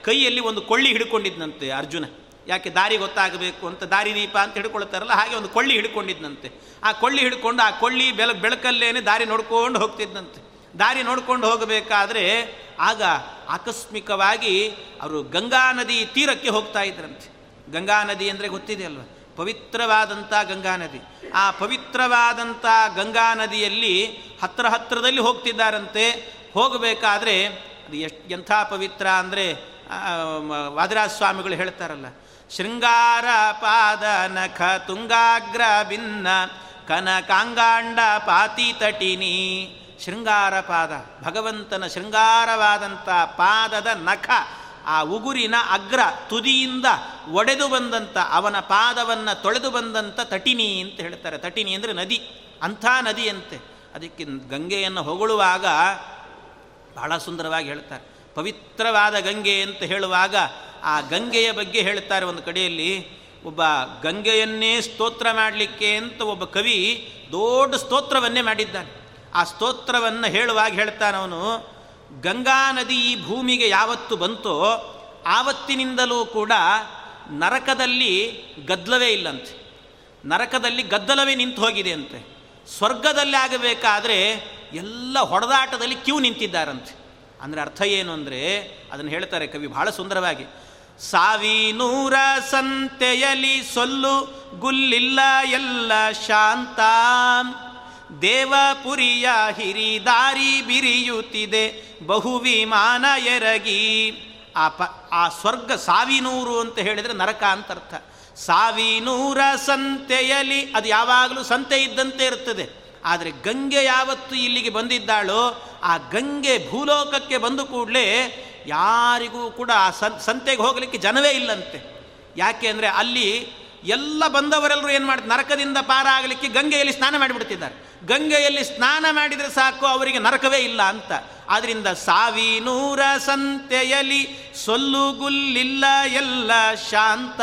ಕೈಯಲ್ಲಿ ಒಂದು ಕೊಳ್ಳಿ ಹಿಡ್ಕೊಂಡಿದ್ದಂತೆ ಅರ್ಜುನ. ಯಾಕೆ ದಾರಿ ಗೊತ್ತಾಗಬೇಕು ಅಂತ ದಾರಿ ದೀಪ ಅಂತ ಹಿಡ್ಕೊಳ್ತಾರಲ್ಲ, ಹಾಗೆ ಒಂದು ಕೊಳ್ಳಿ ಹಿಡ್ಕೊಂಡಿದ್ದಂತೆ ಆ ಕೊಳ್ಳಿ ಹಿಡ್ಕೊಂಡು ಆ ಕೊಳ್ಳಿ ಬೆಲ ಬೆಳಕಲ್ಲೇನೆ ದಾರಿ ನೋಡ್ಕೊಂಡು ಹೋಗ್ತಿದ್ದಂತೆ ದಾರಿ ನೋಡ್ಕೊಂಡು ಹೋಗಬೇಕಾದ್ರೆ ಆಗ ಆಕಸ್ಮಿಕವಾಗಿ ಅವರು ಗಂಗಾ ನದಿ ತೀರಕ್ಕೆ ಹೋಗ್ತಾ ಇದ್ರಂತೆ. ಗಂಗಾ ನದಿ ಅಂದರೆ ಗೊತ್ತಿದೆ ಅಲ್ವ? ಪವಿತ್ರವಾದಂಥ ಗಂಗಾ ನದಿ. ಆ ಪವಿತ್ರವಾದಂಥ ಗಂಗಾ ನದಿಯಲ್ಲಿ ಹತ್ತಿರ ಹತ್ತಿರದಲ್ಲಿ ಹೋಗ್ತಿದ್ದಾರಂತೆ. ಹೋಗಬೇಕಾದ್ರೆ ಅದು ಎಷ್ಟು ಎಂಥ ಪವಿತ್ರ ಅಂದರೆ ವಾದಿರಾಜ ಸ್ವಾಮಿಗಳು ಹೇಳ್ತಾರಲ್ಲ, ಶೃಂಗಾರ ಪಾದ ನಖ ತುಂಗಾಗ್ರ ಭಿನ್ನ ಕನಕಾಂಗಾಂಡ ಪಾತಿ ತಟಿನಿ. ಶೃಂಗಾರ ಪಾದ, ಭಗವಂತನ ಶೃಂಗಾರವಾದಂಥ ಪಾದದ ನಖ ಆ ಉಗುರಿನ ಅಗ್ರ ತುದಿಯಿಂದ ಒಡೆದು ಬಂದಂಥ ಅವನ ಪಾದವನ್ನು ತೊಳೆದು ಬಂದಂಥ ತಟಿನಿ ಅಂತ ಹೇಳ್ತಾರೆ. ತಟಿನಿ ಅಂದರೆ ನದಿ, ಅಂಥ ನದಿಯಂತೆ ಅದಕ್ಕೆ ಗಂಗೆಯನ್ನು ಹೊಗಳುವಾಗ ಬಹಳ ಸುಂದರವಾಗಿ ಹೇಳ್ತಾರೆ. ಪವಿತ್ರವಾದ ಗಂಗೆ ಅಂತ ಹೇಳುವಾಗ ಆ ಗಂಗೆಯ ಬಗ್ಗೆ ಹೇಳ್ತಾರೆ ಒಂದು ಕಡೆಯಲ್ಲಿ, ಒಬ್ಬ ಗಂಗೆಯನ್ನೇ ಸ್ತೋತ್ರ ಮಾಡಲಿಕ್ಕೆ ಅಂತ ಒಬ್ಬ ಕವಿ ದೊಡ್ಡ ಸ್ತೋತ್ರವನ್ನೇ ಮಾಡಿದ್ದಾನೆ. ಆ ಸ್ತೋತ್ರವನ್ನು ಹೇಳುವಾಗ ಹೇಳ್ತಾನವನು ಗಂಗಾ ನದಿ ಈ ಭೂಮಿಗೆ ಯಾವತ್ತು ಬಂತೋ ಆವತ್ತಿನಿಂದಲೂ ಕೂಡ ನರಕದಲ್ಲಿ ಗದ್ದಲವೇ ಇಲ್ಲಂತೆ. ನರಕದಲ್ಲಿ ಗದ್ದಲವೇ ನಿಂತು ಹೋಗಿದೆ ಅಂತೆ. ಸ್ವರ್ಗದಲ್ಲಿ ಆಗಬೇಕಾದ್ರೆ ಎಲ್ಲ ಹೊಡೆದಾಟದಲ್ಲಿ ಕ್ಯೂ ನಿಂತಿದ್ದಾರಂತೆ. ಅಂದರೆ ಅರ್ಥ ಏನು ಅಂದರೆ ಅದನ್ನು ಹೇಳ್ತಾರೆ ಕವಿ ಬಹಳ ಸುಂದರವಾಗಿ. ಸಾವಿನೂರ ಸಂತೆಯಲಿ ಸೊಲ್ಲು ಗುಲ್ಲಿಲ್ಲ ಎಲ್ಲ ಶಾಂತ. ದೇವಪುರಿಯ ಹಿರಿ ದಾರಿ ಬಿರಿಯುತ್ತಿದೆ, ಬಹುವಿಮಾನ ಎರಗಿ. ಆ ಪ, ಆ ಸ್ವರ್ಗ ಸಾವಿನೂರು ಅಂತ ಹೇಳಿದರೆ ನರಕ ಅಂತ ಅರ್ಥ. ಸಾವಿನೂರ ಸಂತೆಯಲ್ಲಿ, ಅದು ಯಾವಾಗಲೂ ಸಂತೆ ಇದ್ದಂತೆ ಇರ್ತದೆ. ಆದರೆ ಗಂಗೆ ಯಾವತ್ತು ಇಲ್ಲಿಗೆ ಬಂದಿದ್ದಾಳೋ, ಆ ಗಂಗೆ ಭೂಲೋಕಕ್ಕೆ ಬಂದು ಕೂಡಲೇ ಯಾರಿಗೂ ಕೂಡ ಆ ಸಂತೆಗೆ ಹೋಗಲಿಕ್ಕೆ ಜನವೇ ಇಲ್ಲಂತೆ. ಯಾಕೆ ಅಂದರೆ ಅಲ್ಲಿ ಎಲ್ಲ ಬಂದವರೆಲ್ಲರೂ ಏನು ಮಾಡಿ ನರಕದಿಂದ ಪಾರಾಗಲಿಕ್ಕೆ ಗಂಗೆಯಲ್ಲಿ ಸ್ನಾನ ಮಾಡಿಬಿಡ್ತಿದ್ದಾರೆ. ಗಂಗೆಯಲ್ಲಿ ಸ್ನಾನ ಮಾಡಿದರೆ ಸಾಕು, ಅವರಿಗೆ ನರಕವೇ ಇಲ್ಲ ಅಂತ. ಆದ್ದರಿಂದ ಸಾವಿನೂರ ಸಂತೆಯಲಿ ಸೊಲ್ಲು ಗುಲ್ಲಿಲ್ಲ ಎಲ್ಲ ಶಾಂತ.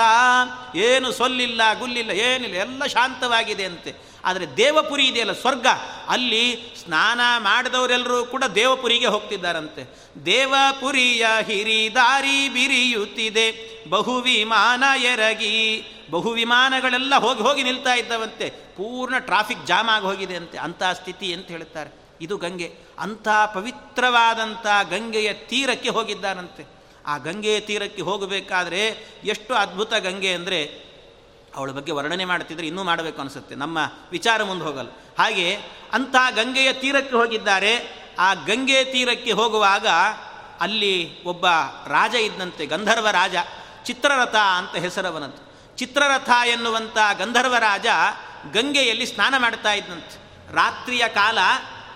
ಏನು ಸೊಲ್ಲಿಲ್ಲ, ಗುಲ್ಲಿಲ್ಲ, ಏನಿಲ್ಲ, ಎಲ್ಲ ಶಾಂತವಾಗಿದೆ ಅಂತೆ. ಆದರೆ ದೇವಪುರಿ ಇದೆಯಲ್ಲ, ಸ್ವರ್ಗ. ಅಲ್ಲಿ ಸ್ನಾನ ಮಾಡಿದವರೆಲ್ಲರೂ ಕೂಡ ದೇವಪುರಿಗೆ ಹೋಗ್ತಿದ್ದಾರಂತೆ. ದೇವಪುರಿಯ ಹಿರಿದಾರಿ ಬಿರಿಯುತ್ತಿದೆ, ಬಹುವಿಮಾನ ಎರಗಿ. ಬಹುವಿಮಾನಗಳೆಲ್ಲ ಹೋಗಿ ಹೋಗಿ ನಿಲ್ತಾ ಇದ್ದವಂತೆ. ಪೂರ್ಣ ಟ್ರಾಫಿಕ್ ಜಾಮ್ ಆಗಿ ಹೋಗಿದೆ ಅಂತೆ. ಅಂಥ ಸ್ಥಿತಿ ಅಂತ ಹೇಳುತ್ತಾರೆ ಇದು ಗಂಗೆ. ಅಂಥ ಪವಿತ್ರವಾದಂಥ ಗಂಗೆಯ ತೀರಕ್ಕೆ ಹೋಗಿದ್ದಾನಂತೆ. ಆ ಗಂಗೆಯ ತೀರಕ್ಕೆ ಹೋಗಬೇಕಾದ್ರೆ ಎಷ್ಟು ಅದ್ಭುತ ಗಂಗೆ ಅಂದರೆ ಅವಳ ಬಗ್ಗೆ ವರ್ಣನೆ ಮಾಡ್ತಿದ್ರೆ ಇನ್ನೂ ಮಾಡಬೇಕು ಅನಿಸುತ್ತೆ. ನಮ್ಮ ವಿಚಾರ ಮುಂದೆ ಹೋಗಲ್ಲ. ಹಾಗೆ ಅಂಥ ಗಂಗೆಯ ತೀರಕ್ಕೆ ಹೋಗಿದ್ದಾರೆ. ಆ ಗಂಗೆ ತೀರಕ್ಕೆ ಹೋಗುವಾಗ ಅಲ್ಲಿ ಒಬ್ಬ ರಾಜ ಇದ್ದಂತೆ, ಗಂಧರ್ವ ರಾಜ, ಚಿತ್ರರಥ ಅಂತ ಹೆಸರವನಂತೆ ಚಿತ್ರರಥ ಎನ್ನುವಂಥ ಗಂಧರ್ವರಾಜ ಗಂಗೆಯಲ್ಲಿ ಸ್ನಾನ ಮಾಡ್ತಾ ಇದ್ದಂತೆ ರಾತ್ರಿಯ ಕಾಲ,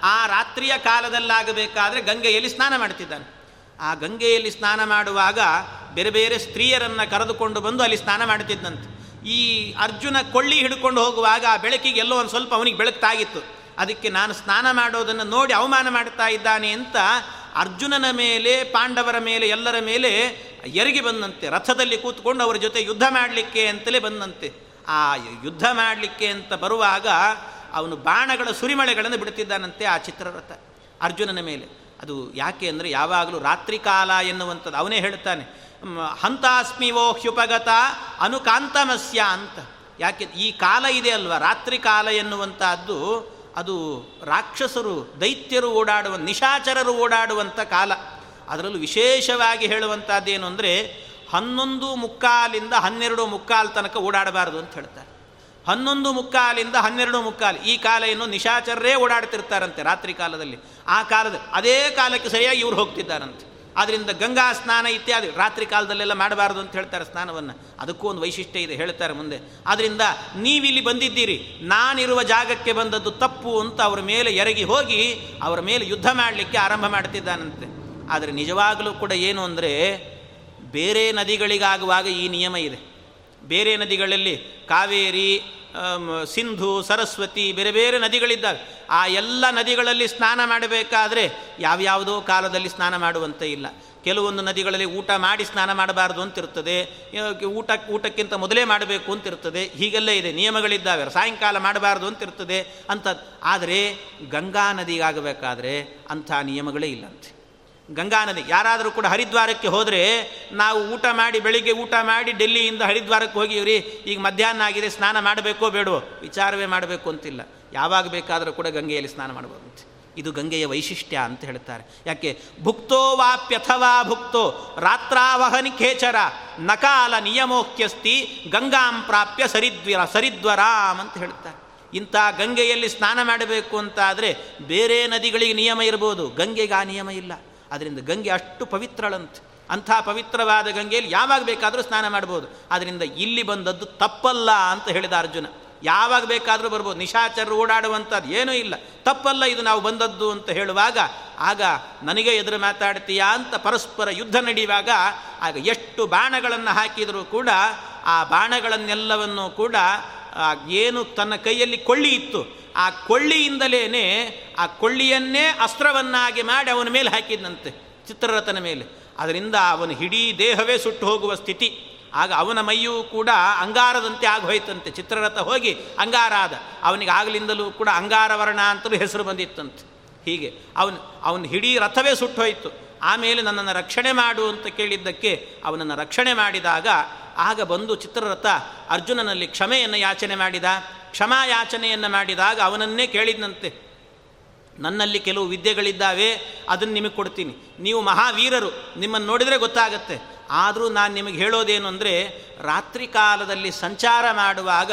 ಆ ರಾತ್ರಿಯ ಕಾಲದಲ್ಲಾಗಬೇಕಾದ್ರೆ ಗಂಗೆಯಲ್ಲಿ ಸ್ನಾನ ಮಾಡ್ತಿದ್ದಾನೆ. ಆ ಗಂಗೆಯಲ್ಲಿ ಸ್ನಾನ ಮಾಡುವಾಗ ಬೇರೆ ಬೇರೆ ಸ್ತ್ರೀಯರನ್ನು ಕರೆದುಕೊಂಡು ಬಂದು ಅಲ್ಲಿ ಸ್ನಾನ ಮಾಡ್ತಿದ್ದಂತೆ ಈ ಅರ್ಜುನ ಕೊಳ್ಳಿ ಹಿಡ್ಕೊಂಡು ಹೋಗುವಾಗ ಆ ಬೆಳಕಿಗೆ ಎಲ್ಲೋ ಒಂದು ಸ್ವಲ್ಪ ಅವನಿಗೆ ಬೆಳಗ್ತಾಗಿತ್ತು ಅದಕ್ಕೆ ನಾನು ಸ್ನಾನ ಮಾಡೋದನ್ನು ನೋಡಿ ಅವಮಾನ ಮಾಡ್ತಾ ಇದ್ದಾನೆ ಅಂತ ಅರ್ಜುನನ ಮೇಲೆ, ಪಾಂಡವರ ಮೇಲೆ, ಎಲ್ಲರ ಮೇಲೆ ಎರಗಿ ಬಂದಂತೆ, ರಥದಲ್ಲಿ ಕೂತ್ಕೊಂಡು ಅವರ ಜೊತೆ ಯುದ್ಧ ಮಾಡಲಿಕ್ಕೆ ಅಂತಲೇ ಬಂದಂತೆ. ಆ ಯುದ್ಧ ಮಾಡಲಿಕ್ಕೆ ಅಂತ ಬರುವಾಗ ಅವನು ಬಾಣಗಳ ಸುರಿಮಳೆಗಳನ್ನು ಬಿಡುತ್ತಿದ್ದಾನಂತೆ ಆ ಚಿತ್ರರಥ ಅರ್ಜುನನ ಮೇಲೆ. ಅದು ಯಾಕೆ ಅಂದರೆ ಯಾವಾಗಲೂ ರಾತ್ರಿ ಕಾಲ ಎನ್ನುವಂಥದ್ದು ಅವನೇ ಹೇಳ್ತಾನೆ. ಹಂತಾಸ್ಮಿವೋ ಹ್ಯುಪಗತ ಅನುಕಾಂತಮಸ್ಯ ಅಂತ. ಯಾಕೆ ಈ ಕಾಲ ಇದೆ ಅಲ್ವಾ? ರಾತ್ರಿ ಕಾಲ ಎನ್ನುವಂಥದ್ದು ಅದು ರಾಕ್ಷಸರು, ದೈತ್ಯರು ಓಡಾಡುವ, ನಿಶಾಚರರು ಓಡಾಡುವಂಥ ಕಾಲ. ಅದರಲ್ಲೂ ವಿಶೇಷವಾಗಿ ಹೇಳುವಂಥದ್ದೇನು ಅಂದರೆ, ಹನ್ನೊಂದು ಮುಕ್ಕಾಲಿಂದ ಹನ್ನೆರಡು ಮುಕ್ಕಾಲು ತನಕ ಓಡಾಡಬಾರದು ಅಂತ ಹೇಳ್ತಾರೆ. ಹನ್ನೊಂದು ಮುಕ್ಕಾಲಿಂದ ಹನ್ನೆರಡು ಮುಕ್ಕಾಲು, ಈ ಕಾಲ ಏನು ನಿಶಾಚರರೇ ಓಡಾಡ್ತಿರ್ತಾರಂತೆ ರಾತ್ರಿ ಕಾಲದಲ್ಲಿ. ಆ ಕಾಲದ, ಅದೇ ಕಾಲಕ್ಕೆ ಸರಿಯಾಗಿ ಇವ್ರು ಹೋಗ್ತಿದ್ದಾರಂತೆ. ಆದ್ದರಿಂದ ಗಂಗಾ ಸ್ನಾನ ಇತ್ಯಾದಿ ರಾತ್ರಿ ಕಾಲದಲ್ಲೆಲ್ಲ ಮಾಡಬಾರ್ದು ಅಂತ ಹೇಳ್ತಾರೆ ಸ್ನಾನವನ್ನು. ಅದಕ್ಕೂ ಒಂದು ವೈಶಿಷ್ಟ್ಯ ಇದೆ ಹೇಳ್ತಾರೆ ಮುಂದೆ. ಆದ್ದರಿಂದ ನೀವಿಲ್ಲಿ ಬಂದಿದ್ದೀರಿ, ನಾನಿರುವ ಜಾಗಕ್ಕೆ ಬಂದದ್ದು ತಪ್ಪು ಅಂತ ಅವರ ಮೇಲೆ ಎರಗಿ ಹೋಗಿ ಅವರ ಮೇಲೆ ಯುದ್ಧ ಮಾಡಲಿಕ್ಕೆ ಆರಂಭ ಮಾಡ್ತಿದ್ದಾನಂತೆ. ಆದರೆ ನಿಜವಾಗಲೂ ಕೂಡ ಏನು ಅಂದರೆ ಬೇರೆ ನದಿಗಳಿಗಾಗುವಾಗ ಈ ನಿಯಮ ಇದೆ. ಬೇರೆ ನದಿಗಳಲ್ಲಿ ಕಾವೇರಿ ಸಿಂಧು, ಸರಸ್ವತಿ, ಬೇರೆ ಬೇರೆ ನದಿಗಳಿದ್ದಾವೆ. ಆ ಎಲ್ಲ ನದಿಗಳಲ್ಲಿ ಸ್ನಾನ ಮಾಡಬೇಕಾದ್ರೆ ಯಾವ್ಯಾವುದೋ ಕಾಲದಲ್ಲಿ ಸ್ನಾನ ಮಾಡುವಂತೆ ಇಲ್ಲ. ಕೆಲವೊಂದು ನದಿಗಳಲ್ಲಿ ಊಟ ಮಾಡಿ ಸ್ನಾನ ಮಾಡಬಾರ್ದು ಅಂತಿರ್ತದೆ. ಊಟ, ಊಟಕ್ಕಿಂತ ಮೊದಲೇ ಮಾಡಬೇಕು ಅಂತಿರ್ತದೆ. ಹೀಗೆಲ್ಲ ಇದೆ. ನಿಯಮಗಳಿದ್ದಾವೆ. ಸಾಯಂಕಾಲ ಮಾಡಬಾರ್ದು ಅಂತಿರ್ತದೆ ಅಂತ. ಆದರೆ ಗಂಗಾ ನದಿಗಾಗಬೇಕಾದ್ರೆ ಅಂಥ ನಿಯಮಗಳೇ ಇಲ್ಲಂತೆ. ಗಂಗಾ ನದಿ. ಯಾರಾದರೂ ಕೂಡ ಹರಿದ್ವಾರಕ್ಕೆ ಹೋದರೆ ನಾವು ಊಟ ಮಾಡಿ, ಬೆಳಿಗ್ಗೆ ಊಟ ಮಾಡಿ ಡೆಲ್ಲಿಯಿಂದ ಹರಿದ್ವಾರಕ್ಕೆ ಹೋಗಿವ್ರಿ. ಈಗ ಮಧ್ಯಾಹ್ನ ಆಗಿದೆ, ಸ್ನಾನ ಮಾಡಬೇಕೋ ಬೇಡವೋ? ವಿಚಾರವೇ ಮಾಡಬೇಕು ಅಂತಿಲ್ಲ. ಯಾವಾಗ ಬೇಕಾದರೂ ಕೂಡ ಗಂಗೆಯಲ್ಲಿ ಸ್ನಾನ ಮಾಡಬಹುದು ಇದು ಗಂಗೆಯ ವೈಶಿಷ್ಟ್ಯ ಅಂತ ಹೇಳ್ತಾರೆ. ಯಾಕೆ? ಭುಕ್ತೋ ವಾಪ್ಯಥವಾ ಭುಕ್ತೋ ರಾತ್ರಾವಹನಿ ಖೇಚರ ನಕಾಲ ನಿಯಮೋಕ್ಯಸ್ತಿ ಗಂಗಾಂ ಪ್ರಾಪ್ಯ ಸರಿದ್ವರ ಸರಿದ್ವರಾಮ್ ಅಂತ ಹೇಳ್ತಾರೆ. ಇಂಥ ಗಂಗೆಯಲ್ಲಿ ಸ್ನಾನ ಮಾಡಬೇಕು ಅಂತ ಆದರೆ ಬೇರೆ ನದಿಗಳಿಗೆ ನಿಯಮ ಇರ್ಬೋದು. ಗಂಗೆಗೆ ಆ ನಿಯಮ ಇಲ್ಲ. ಅದರಿಂದ ಗಂಗೆ ಅಷ್ಟು ಪವಿತ್ರಳಂತೆ. ಅಂಥ ಪವಿತ್ರವಾದ ಗಂಗೆಯಲ್ಲಿ ಯಾವಾಗ ಬೇಕಾದರೂ ಸ್ನಾನ ಮಾಡ್ಬೋದು. ಅದರಿಂದ ಇಲ್ಲಿ ಬಂದದ್ದು ತಪ್ಪಲ್ಲ ಅಂತ ಹೇಳಿದ ಅರ್ಜುನ. ಯಾವಾಗ ಬೇಕಾದರೂ ಬರ್ಬೋದು. ನಿಶಾಚರರು ಓಡಾಡುವಂಥದ್ದು ಏನೂ ಇಲ್ಲ. ತಪ್ಪಲ್ಲ ಇದು ನಾವು ಬಂದದ್ದು ಅಂತ ಹೇಳುವಾಗ, ಆಗ ನನಗೆ ಎದುರು ಮಾತಾಡ್ತೀಯಾ ಅಂತ ಪರಸ್ಪರ ಯುದ್ಧ ನಡೆಯುವಾಗ, ಆಗ ಎಷ್ಟು ಬಾಣಗಳನ್ನು ಹಾಕಿದರೂ ಕೂಡ, ಆ ಬಾಣಗಳನ್ನೆಲ್ಲವನ್ನು ಕೂಡ ಏನು ತನ್ನ ಕೈಯಲ್ಲಿ ಕೊಳ್ಳಿ ಇತ್ತು. ಆ ಕೊಳ್ಳಿಯಿಂದಲೇ ಆ ಕೊಳ್ಳಿಯನ್ನೇ ಅಸ್ತ್ರವನ್ನಾಗಿ ಮಾಡಿ ಅವನ ಮೇಲೆ ಹಾಕಿದ್ನಂತೆ, ಚಿತ್ರರಥನ ಮೇಲೆ. ಅದರಿಂದ ಅವನ ಹಿಡೀ ದೇಹವೇ ಸುಟ್ಟು ಹೋಗುವ ಸ್ಥಿತಿ. ಆಗ ಅವನ ಮೈಯೂ ಕೂಡ ಅಂಗಾರದಂತೆ ಆಗೋಯ್ತಂತೆ. ಚಿತ್ರರಥ ಹೋಗಿ ಅಂಗಾರ ಆದ ಅವನಿಗೆ ಆಗಲಿಂದಲೂ ಕೂಡ ಅಂಗಾರವರ್ಣ ಅಂತಲೂ ಹೆಸರು ಬಂದಿತ್ತಂತೆ. ಹೀಗೆ ಅವನು, ಅವನ ಇಡೀ ರಥವೇ ಸುಟ್ಟೋಯ್ತು. ಆಮೇಲೆ ನನ್ನನ್ನು ರಕ್ಷಣೆ ಮಾಡು ಅಂತ ಕೇಳಿದ್ದಕ್ಕೆ ಅವನನ್ನು ರಕ್ಷಣೆ ಮಾಡಿದಾಗ ಆಗ ಬಂದು ಚಿತ್ರರಥ ಅರ್ಜುನನಲ್ಲಿ ಕ್ಷಮೆಯನ್ನು ಯಾಚನೆ ಮಾಡಿದ. ಕ್ಷಮಾ ಯಾಚನೆಯನ್ನು ಮಾಡಿದಾಗ ಅವನನ್ನೇ ಕೇಳಿದ್ನಂತೆ. ನನ್ನಲ್ಲಿ ಕೆಲವು ವಿದ್ಯೆಗಳಿದ್ದಾವೆ, ಅದನ್ನು ನಿಮಗೆ ಕೊಡ್ತೀನಿ. ನೀವು ಮಹಾವೀರರು, ನಿಮ್ಮನ್ನು ನೋಡಿದರೆ ಗೊತ್ತಾಗತ್ತೆ. ಆದರೂ ನಾನು ನಿಮಗೆ ಹೇಳೋದೇನು ಅಂದರೆ, ರಾತ್ರಿ ಕಾಲದಲ್ಲಿ ಸಂಚಾರ ಮಾಡುವಾಗ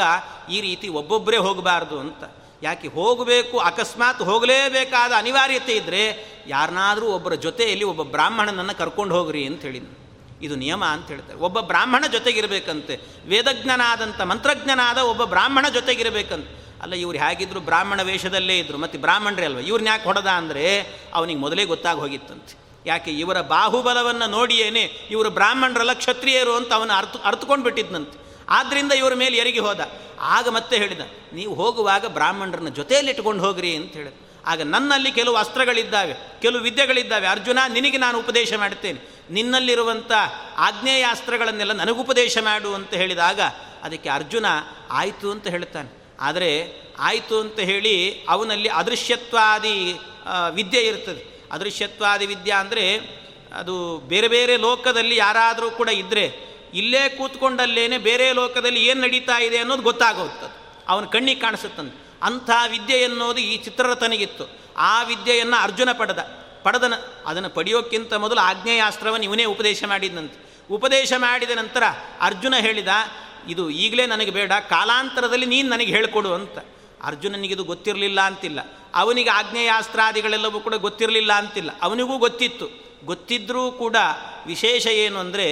ಈ ರೀತಿ ಒಬ್ಬೊಬ್ಬರೇ ಹೋಗಬಾರ್ದು ಅಂತ. ಯಾಕೆ ಹೋಗಬೇಕು, ಅಕಸ್ಮಾತ್ ಹೋಗಲೇಬೇಕಾದ ಅನಿವಾರ್ಯತೆ ಇದ್ದರೆ ಯಾರನ್ನಾದರೂ ಒಬ್ಬರ ಜೊತೆಯಲ್ಲಿ ಒಬ್ಬ ಬ್ರಾಹ್ಮಣನನ್ನು ಕರ್ಕೊಂಡು ಹೋಗ್ರಿ ಅಂತ ಹೇಳಿದ್ನು. ಇದು ನಿಯಮ ಅಂತ ಹೇಳ್ತಾರೆ. ಒಬ್ಬ ಬ್ರಾಹ್ಮಣ ಜೊತೆಗಿರಬೇಕಂತೆ ವೇದಜ್ಞನಾದಂಥ ಮಂತ್ರಜ್ಞನಾದ ಒಬ್ಬ ಬ್ರಾಹ್ಮಣ ಜೊತೆಗಿರಬೇಕಂತ. ಅಲ್ಲ, ಇವ್ರು ಹೇಗಿದ್ರು? ಬ್ರಾಹ್ಮಣ ವೇಷದಲ್ಲೇ ಇದ್ದರು ಮತ್ತು ಬ್ರಾಹ್ಮಣರೇ ಅಲ್ವ? ಇವ್ರನ್ನ ಯಾಕೆ ಹೊಡೆದ ಅಂದರೆ, ಅವನಿಗೆ ಮೊದಲೇ ಗೊತ್ತಾಗಿ ಹೋಗಿತ್ತಂತೆ. ಯಾಕೆ? ಇವರ ಬಾಹುಬಲವನ್ನು ನೋಡಿಯೇನೆ ಇವರು ಬ್ರಾಹ್ಮಣರಲ್ಲ ಕ್ಷತ್ರಿಯರು ಅಂತ ಅವನು ಅರ್ಥ ಅರ್ಥಕೊಂಡು ಬಿಟ್ಟಿದ್ನಂತೆ. ಆದ್ದರಿಂದ ಇವರ ಮೇಲೆ ಎರಿಗೆ ಹೋದ. ಆಗ ಮತ್ತೆ ಹೇಳಿದ, ನೀವು ಹೋಗುವಾಗ ಬ್ರಾಹ್ಮಣರನ್ನ ಜೊತೆಯಲ್ಲಿ ಇಟ್ಕೊಂಡು ಹೋಗ್ರಿ ಅಂತ ಹೇಳಿದ. ಆಗ ನನ್ನಲ್ಲಿ ಕೆಲವು ಅಸ್ತ್ರಗಳಿದ್ದಾವೆ, ಕೆಲವು ವಿದ್ಯೆಗಳಿದ್ದಾವೆ. ಅರ್ಜುನ, ನಿನಗೆ ನಾನು ಉಪದೇಶ ಮಾಡುತ್ತೇನೆ. ನಿನ್ನಲ್ಲಿರುವಂಥ ಆಗ್ನೇಯ ಅಸ್ತ್ರಗಳನ್ನೆಲ್ಲ ನನಗುಪದೇಶ ಮಾಡು ಅಂತ ಹೇಳಿದಾಗ ಅದಕ್ಕೆ ಅರ್ಜುನ, ಆಯಿತು ಅಂತ ಹೇಳ್ತಾನೆ ಆದರೆ ಆಯಿತು ಅಂತ ಹೇಳಿ ಅವನಲ್ಲಿ ಅದೃಶ್ಯತ್ವಾದಿ ವಿದ್ಯೆ ಇರ್ತದೆ. ಅದೃಶ್ಯತ್ವಾದಿ ವಿದ್ಯೆ ಅಂದರೆ ಅದು ಬೇರೆ ಬೇರೆ ಲೋಕದಲ್ಲಿ ಯಾರಾದರೂ ಕೂಡ ಇದ್ದರೆ ಇಲ್ಲೇ ಕೂತ್ಕೊಂಡಲ್ಲೇನೆ ಬೇರೆ ಲೋಕದಲ್ಲಿ ಏನು ನಡೀತಾ ಇದೆ ಅನ್ನೋದು ಗೊತ್ತಾಗೋಗ್ತದೆ ಅವನ ಕಣ್ಣಿಗೆ ಕಾಣಿಸುತ್ತಂತೆ. ಅಂಥ ವಿದ್ಯೆ ಎನ್ನುವುದು ಈ ಚಿತ್ರರಥನಿಗಿತ್ತು. ಆ ವಿದ್ಯೆಯನ್ನು ಅರ್ಜುನ ಪಡೆದ. ಪಡೆದನ, ಅದನ್ನು ಪಡೆಯೋಕ್ಕಿಂತ ಮೊದಲು ಆಗ್ನೇಯಾಸ್ತ್ರವನ್ನು ಇವನೇ ಉಪದೇಶ ಮಾಡಿದಂತೆ ಉಪದೇಶ ಮಾಡಿದ ನಂತರ ಅರ್ಜುನ ಹೇಳಿದ, ಇದು ಈಗಲೇ ನನಗೆ ಬೇಡ, ಕಾಲಾಂತರದಲ್ಲಿ ನೀನು ನನಗೆ ಹೇಳಿಕೊಡು ಅಂತ. ಅರ್ಜುನನಿಗಿದು ಗೊತ್ತಿರಲಿಲ್ಲ ಅಂತಿಲ್ಲ. ಅವನಿಗೆ ಆಗ್ನೇಯಾಸ್ತ್ರಾದಿಗಳೆಲ್ಲವೂ ಕೂಡ ಗೊತ್ತಿರಲಿಲ್ಲ ಅಂತಿಲ್ಲ. ಅವನಿಗೂ ಗೊತ್ತಿತ್ತು. ಗೊತ್ತಿದ್ದರೂ ಕೂಡ ವಿಶೇಷ ಏನು ಅಂದರೆ,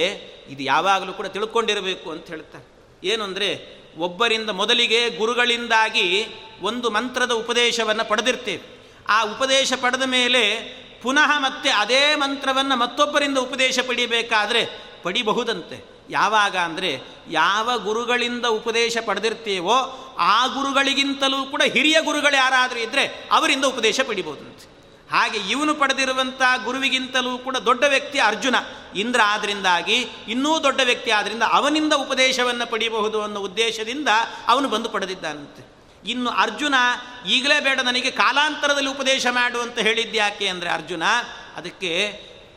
ಇದು ಯಾವಾಗಲೂ ಕೂಡ ತಿಳ್ಕೊಂಡಿರಬೇಕು ಅಂತ ಹೇಳ್ತಾರೆ. ಏನು ಅಂದರೆ ಒಬ್ಬರಿಂದ ಮೊದಲಿಗೆ ಗುರುಗಳಿಂದಾಗಿ ಒಂದು ಮಂತ್ರದ ಉಪದೇಶವನ್ನು ಪಡೆದಿರ್ತೇವೆ. ಆ ಉಪದೇಶ ಪಡೆದ ಮೇಲೆ ಪುನಃ ಮತ್ತೆ ಅದೇ ಮಂತ್ರವನ್ನು ಮತ್ತೊಬ್ಬರಿಂದ ಉಪದೇಶ ಪಡಿಬೇಕಾದರೆ ಪಡಿಬಹುದಂತೆ. ಯಾವಾಗ ಅಂದರೆ ಯಾವ ಗುರುಗಳಿಂದ ಉಪದೇಶ ಪಡೆದಿರ್ತೀವೋ ಆ ಗುರುಗಳಿಗಿಂತಲೂ ಕೂಡ ಹಿರಿಯ ಗುರುಗಳು ಯಾರಾದರೂ ಇದ್ದರೆ ಅವರಿಂದ ಉಪದೇಶ ಪಡಿಬೋದಂತೆ ಹಾಗೆ ಇವನು ಪಡೆದಿರುವಂಥ ಗುರುವಿಗಿಂತಲೂ ಕೂಡ ದೊಡ್ಡ ವ್ಯಕ್ತಿ ಅರ್ಜುನ. ಇಂದ್ರ ಆದ್ದರಿಂದಾಗಿ ಇನ್ನೂ ದೊಡ್ಡ ವ್ಯಕ್ತಿ ಆದ್ದರಿಂದ ಅವನಿಂದ ಉಪದೇಶವನ್ನು ಪಡೆಯಬಹುದು ಅನ್ನೋ ಉದ್ದೇಶದಿಂದ ಅವನು ಬಂದು ಪಡೆದಿದ್ದಾನಂತೆ. ಇನ್ನು ಅರ್ಜುನ ಈಗಲೇ ಬೇಡ ನನಗೆ ಕಾಲಾಂತರದಲ್ಲಿ ಉಪದೇಶ ಮಾಡು ಅಂತ ಹೇಳಿದ್ಯಾಕೆ ಅಂದರೆ ಅರ್ಜುನ ಅದಕ್ಕೆ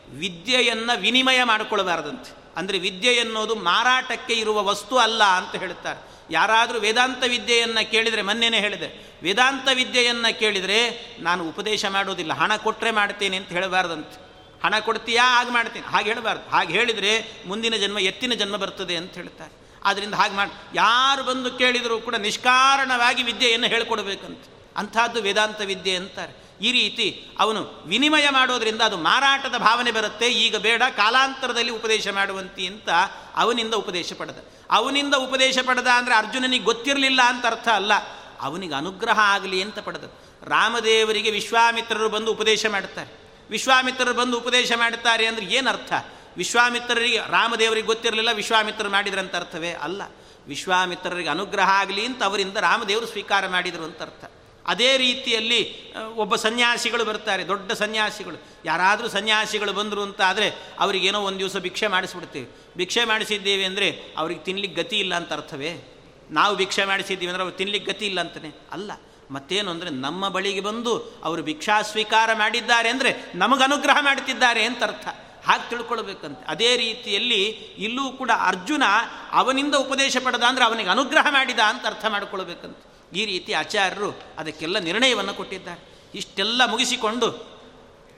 ವಿದ್ಯೆಯನ್ನು ವಿನಿಮಯ ಮಾಡಿಕೊಳ್ಬಾರ್ದಂತೆ. ಅಂದರೆ ವಿದ್ಯೆ ಎನ್ನುವುದು ಮಾರಾಟಕ್ಕೆ ಇರುವ ವಸ್ತು ಅಲ್ಲ ಅಂತ ಹೇಳ್ತಾರೆ ಯಾರಾದರೂ ವೇದಾಂತ ವಿದ್ಯೆಯನ್ನು ಕೇಳಿದರೆ ಮೊನ್ನೆನೇ ಹೇಳಿದೆ, ವೇದಾಂತ ವಿದ್ಯೆಯನ್ನು ಕೇಳಿದರೆ ನಾನು ಉಪದೇಶ ಮಾಡೋದಿಲ್ಲ, ಹಣ ಕೊಟ್ಟರೆ ಮಾಡ್ತೇನೆ ಅಂತ ಹೇಳಬಾರ್ದಂತೆ. ಹಣ ಕೊಡ್ತೀಯಾ? ಹಾಗೆ ಮಾಡ್ತೀನಿ. ಹಾಗೆ ಹೇಳಬಾರ್ದು. ಹಾಗೆ ಹೇಳಿದರೆ ಮುಂದಿನ ಜನ್ಮ, ಎತ್ತಿನ ಜನ್ಮ ಬರ್ತದೆ ಅಂತ ಹೇಳ್ತಾರೆ. ಆದ್ದರಿಂದ ಹಾಗೆ ಮಾಡಿ, ಯಾರು ಬಂದು ಕೇಳಿದರೂ ಕೂಡ ನಿಷ್ಕಾರಣವಾಗಿ ವಿದ್ಯೆಯನ್ನು ಹೇಳಿಕೊಡ್ಬೇಕಂತ. ಅಂಥದ್ದು ವೇದಾಂತ ವಿದ್ಯೆ ಅಂತಾರೆ. ಈ ರೀತಿ ಅವನು ವಿನಿಮಯ ಮಾಡೋದರಿಂದ ಅದು ಮಾರಾಟದ ಭಾವನೆ ಬರುತ್ತೆ. ಈಗ ಬೇಡ, ಕಾಲಾಂತರದಲ್ಲಿ ಉಪದೇಶ ಮಾಡುವಂತಿ ಅಂತ ಅವನಿಂದ ಉಪದೇಶ ಪಡೆದ. ಅವನಿಂದ ಉಪದೇಶ ಪಡೆದ ಅಂದರೆ ಅರ್ಜುನನಿಗೆ ಗೊತ್ತಿರಲಿಲ್ಲ ಅಂತ ಅರ್ಥ ಅಲ್ಲ. ಅವನಿಗೆ ಅನುಗ್ರಹ ಆಗಲಿ ಅಂತ ಪಡೆದ. ರಾಮದೇವರಿಗೆ ವಿಶ್ವಾಮಿತ್ರರು ಬಂದು ಉಪದೇಶ ಮಾಡ್ತಾರೆ. ವಿಶ್ವಾಮಿತ್ರರು ಬಂದು ಉಪದೇಶ ಮಾಡುತ್ತಾರೆ ಅಂದರೆ ಏನು ಅರ್ಥ? ವಿಶ್ವಾಮಿತ್ರರಿಗೆ, ರಾಮದೇವರಿಗೆ ಗೊತ್ತಿರಲಿಲ್ಲ, ವಿಶ್ವಾಮಿತ್ರರು ಮಾಡಿದ್ರಂತ ಅರ್ಥವೇ ಅಲ್ಲ. ವಿಶ್ವಾಮಿತ್ರರಿಗೆ ಅನುಗ್ರಹ ಆಗಲಿ ಅಂತ ಅವರಿಂದ ರಾಮದೇವರು ಸ್ವೀಕಾರ ಮಾಡಿದರು ಅಂತ ಅರ್ಥ. ಅದೇ ರೀತಿಯಲ್ಲಿ ಒಬ್ಬ ಸನ್ಯಾಸಿಗಳು ಬರ್ತಾರೆ, ದೊಡ್ಡ ಸನ್ಯಾಸಿಗಳು. ಯಾರಾದರೂ ಸನ್ಯಾಸಿಗಳು ಬಂದರು ಅಂತ ಆದರೆ ಅವರಿಗೇನೋ ಒಂದು ದಿವಸ ಭಿಕ್ಷೆ ಮಾಡಿಸ್ಬಿಡ್ತೀವಿ. ಭಿಕ್ಷೆ ಮಾಡಿಸಿದ್ದೇವೆ ಅಂದರೆ ಅವ್ರಿಗೆ ತಿನ್ಲಿಕ್ಕೆ ಗತಿ ಇಲ್ಲ ಅಂತ ಅರ್ಥವೇ? ನಾವು ಭಿಕ್ಷೆ ಮಾಡಿಸಿದ್ದೀವಿ ಅಂದರೆ ಅವ್ರು ತಿನ್ಲಿಕ್ಕೆ ಗತಿ ಇಲ್ಲ ಅಂತಲೇ ಅಲ್ಲ. ಮತ್ತೇನು ಅಂದರೆ ನಮ್ಮ ಬಳಿಗೆ ಬಂದು ಅವರು ಭಿಕ್ಷಾ ಸ್ವೀಕಾರ ಮಾಡಿದ್ದಾರೆ ಅಂದರೆ ನಮಗೆ ಅನುಗ್ರಹ ಮಾಡುತ್ತಿದ್ದಾರೆ ಅಂತ ಅರ್ಥ. ಹಾಗೆ ತಿಳ್ಕೊಳ್ಬೇಕಂತೆ. ಅದೇ ರೀತಿಯಲ್ಲಿ ಇಲ್ಲೂ ಕೂಡ ಅರ್ಜುನ ಅವನಿಂದ ಉಪದೇಶ ಪಡೆದ ಅಂದರೆ ಅವನಿಗೆ ಅನುಗ್ರಹ ಮಾಡಿದ ಅಂತ ಅರ್ಥ ಮಾಡಿಕೊಳ್ಬೇಕಂತ. ಈ ರೀತಿ ಆಚಾರ್ಯರು ಅದಕ್ಕೆಲ್ಲ ನಿರ್ಣಯವನ್ನು ಕೊಟ್ಟಿದ್ದಾರೆ. ಇಷ್ಟೆಲ್ಲ ಮುಗಿಸಿಕೊಂಡು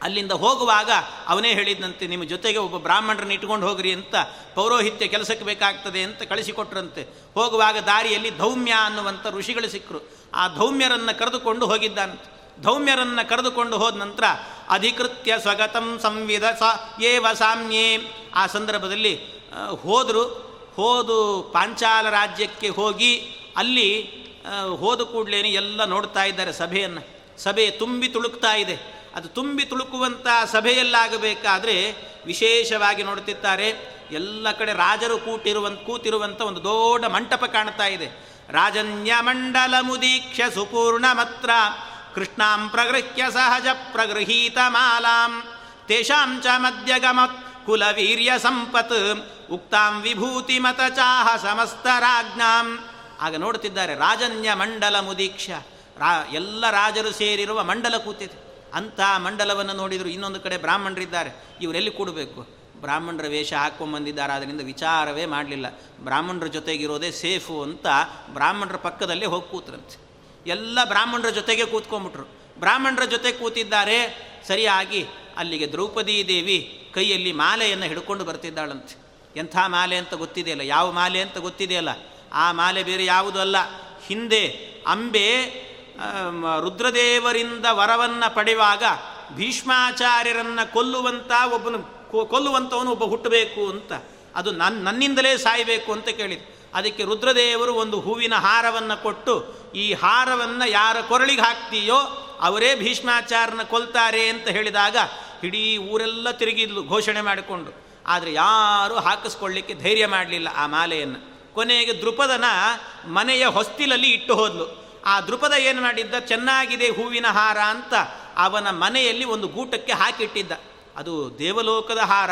ಅಲ್ಲಿಂದ ಹೋಗುವಾಗ ಅವನೇ ಹೇಳಿದಂತೆ, ನಿಮ್ಮ ಜೊತೆಗೆ ಒಬ್ಬ ಬ್ರಾಹ್ಮಣರನ್ನ ಇಟ್ಕೊಂಡು ಹೋಗ್ರಿ ಅಂತ ಪೌರೋಹಿತ್ಯ ಕೆಲಸಕ್ಕೆ ಬೇಕಾಗ್ತದೆ ಅಂತ ಕಳಿಸಿಕೊಟ್ರಂತೆ. ಹೋಗುವಾಗ ದಾರಿಯಲ್ಲಿ ಧೌಮ್ಯ ಅನ್ನುವಂಥ ಋಷಿಗಳು ಸಿಕ್ಕರು. ಆ ಧೌಮ್ಯರನ್ನು ಕರೆದುಕೊಂಡು ಹೋಗಿದ್ದಾನಂತೆ. ಧೌಮ್ಯರನ್ನು ಕರೆದುಕೊಂಡು ಹೋದ ನಂತರ ಅಧಿಕೃತ್ಯ ಸ್ವಗತಂ ಸಂವಿಧ ಸ ಏವ ಸಾಮ್ಯೇ. ಆ ಸಂದರ್ಭದಲ್ಲಿ ಹೋದರು, ಹೋದು ಪಾಂಚಾಲ ರಾಜ್ಯಕ್ಕೆ ಹೋಗಿ ಅಲ್ಲಿ ಹೋದ ಕೂಡಲೇ ಎಲ್ಲ ನೋಡ್ತಾ ಇದ್ದಾರೆ ಸಭೆಯನ್ನು. ಸಭೆ ತುಂಬಿ ತುಳುಕ್ತಾ ಇದೆ. ಅದು ತುಂಬಿ ತುಳುಕುವಂಥ ಸಭೆಯಲ್ಲಾಗಬೇಕಾದ್ರೆ ವಿಶೇಷವಾಗಿ ನೋಡ್ತಿದ್ದಾರೆ ಎಲ್ಲ ಕಡೆ ರಾಜರು ಕೂಟಿರುವಂಥ ಕೂತಿರುವಂಥ ಒಂದು ದೊಡ್ಡ ಮಂಟಪ ಕಾಣ್ತಾ ಇದೆ. ರಾಜನ್ಯಮಂಡಲ ಮುದೀಕ್ಷ ಸುಪೂರ್ಣಮತ್ರ ಕೃಷ್ಣಾಂ ಪ್ರಗೃಹ್ಯ ಸಹಜ ಪ್ರಗೃಹೀತ ಮಾಲಾಂ, ತೇಷಾಂ ಚ ಮಧ್ಯಗಮತ್ ಕುಲವೀರ್ಯ ಸಂಪತ್, ಉಕ್ತಾಂ ವಿಭೂತಿ ಮತ ಚಾಹ ಸಮಸ್ತರಾಜ್ಞಾಂ ಆಗ ನೋಡುತ್ತಿದ್ದಾರೆ ರಾಜನ್ಯ ಮಂಡಲ ಮುದೀಕ್ಷ. ರಾ, ಎಲ್ಲ ರಾಜರು ಸೇರಿರುವ ಮಂಡಲ ಕೂತಿದೆ. ಅಂಥ ಮಂಡಲವನ್ನು ನೋಡಿದರು ಇನ್ನೊಂದು ಕಡೆ ಬ್ರಾಹ್ಮಣರಿದ್ದಾರೆ. ಇವರೆಲ್ಲಿ ಕೂಡಬೇಕು? ಬ್ರಾಹ್ಮಣರ ವೇಷ ಹಾಕ್ಕೊಂಬಂದಿದ್ದಾರೆ ಅದರಿಂದ ವಿಚಾರವೇ ಮಾಡಲಿಲ್ಲ. ಬ್ರಾಹ್ಮಣರ ಜೊತೆಗಿರೋದೇ ಸೇಫು ಅಂತ ಬ್ರಾಹ್ಮಣರ ಪಕ್ಕದಲ್ಲೇ ಹೋಗಿ ಕೂತ್ರಂತೆ. ಎಲ್ಲ ಬ್ರಾಹ್ಮಣರ ಜೊತೆಗೆ ಕೂತ್ಕೊಂಡ್ಬಿಟ್ರು. ಬ್ರಾಹ್ಮಣರ ಜೊತೆ ಕೂತಿದ್ದಾರೆ, ಸರಿಯಾಗಿ ಅಲ್ಲಿಗೆ ದ್ರೌಪದಿ ದೇವಿ ಕೈಯಲ್ಲಿ ಮಾಲೆಯನ್ನು ಹಿಡ್ಕೊಂಡು ಬರ್ತಿದ್ದಾಳಂತೆ. ಎಂಥ ಮಾಲೆ ಅಂತ ಗೊತ್ತಿದೆಯಲ್ಲ? ಯಾವ ಮಾಲೆ ಅಂತ ಗೊತ್ತಿದೆಯಲ್ಲ? ಆ ಮಾಲೆ ಬೇರೆ ಯಾವುದೂ ಅಲ್ಲ. ಹಿಂದೆ ಅಂಬೆ ರುದ್ರದೇವರಿಂದ ವರವನ್ನು ಪಡೆಯುವಾಗ ಭೀಷ್ಮಾಚಾರ್ಯರನ್ನು ಕೊಲ್ಲುವಂಥ ಒಬ್ಬನು ಕೊಲ್ಲುವಂಥವನು ಒಬ್ಬ ಹುಟ್ಟಬೇಕು ಅಂತ. ಅದು ನನ್ನ ನನ್ನಿಂದಲೇ ಸಾಯಬೇಕು ಅಂತ ಕೇಳಿದ್ರು ಅದಕ್ಕೆ ರುದ್ರದೇವರು ಒಂದು ಹೂವಿನ ಹಾರವನ್ನು ಕೊಟ್ಟು, ಈ ಹಾರವನ್ನು ಯಾರ ಕೊರಳಿಗೆ ಹಾಕ್ತೀಯೋ ಅವರೇ ಭೀಷ್ಮಾಚಾರ್ಯನ ಕೊಲ್ತಾರೆ ಅಂತ ಹೇಳಿದಾಗ ಇಡೀ ಊರೆಲ್ಲ ತಿರುಗಿದ್ಲು, ಘೋಷಣೆ ಮಾಡಿಕೊಂಡು. ಆದರೆ ಯಾರೂ ಹಾಕಿಸ್ಕೊಳ್ಳಿಕ್ಕೆ ಧೈರ್ಯ ಮಾಡಲಿಲ್ಲ ಆ ಮಾಲೆಯನ್ನು. ಕೊನೆಗೆ ದೃಪದನ ಮನೆಯ ಹೊಸ್ತಿಲಲ್ಲಿ ಇಟ್ಟು ಹೋದ್ಲು. ಆ ದೃಪದ ಏನು ಮಾಡಿದ್ದ? ಚೆನ್ನಾಗಿದೆ ಹೂವಿನ ಹಾರ ಅಂತ ಅವನ ಮನೆಯಲ್ಲಿ ಒಂದು ಗೂಟಕ್ಕೆ ಹಾಕಿಟ್ಟಿದ್ದ. ಅದು ದೇವಲೋಕದ ಹಾರ,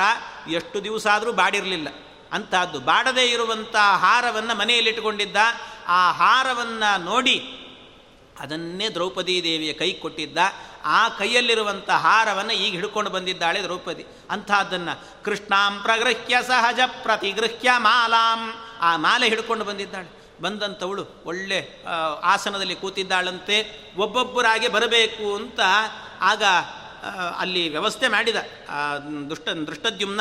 ಎಷ್ಟು ದಿವಸ ಆದರೂ ಬಾಡಿರಲಿಲ್ಲ. ಅಂತಹದ್ದು ಬಾಡದೇ ಇರುವಂಥ ಹಾರವನ್ನು ಮನೆಯಲ್ಲಿಟ್ಟುಕೊಂಡಿದ್ದ ಆ ಹಾರವನ್ನು ನೋಡಿ ಅದನ್ನೇ ದ್ರೌಪದಿ ದೇವಿಯ ಕೈ ಕೊಟ್ಟಿದ್ದ. ಆ ಕೈಯಲ್ಲಿರುವಂಥ ಹಾರವನ್ನು ಈಗ ಹಿಡ್ಕೊಂಡು ಬಂದಿದ್ದಾಳೆ ದ್ರೌಪದಿ. ಅಂಥದ್ದನ್ನು ಕೃಷ್ಣಾಂ ಪ್ರಗೃಹ್ಯ ಸಹಜ ಪ್ರತಿಗೃಹ್ಯ ಮಾಲಾಂ. ಆ ಮಾಲೆ ಹಿಡ್ಕೊಂಡು ಬಂದಿದ್ದಾಳೆ. ಬಂದಂಥವಳು ಒಳ್ಳೆ ಆಸನದಲ್ಲಿ ಕೂತಿದ್ದಾಳಂತೆ. ಒಬ್ಬೊಬ್ಬರಾಗೆ ಬರಬೇಕು ಅಂತ ಆಗ ಅಲ್ಲಿ ವ್ಯವಸ್ಥೆ ಮಾಡಿದ. ದುಷ್ಟ, ದೃಷ್ಟದ್ಯುಮ್ನ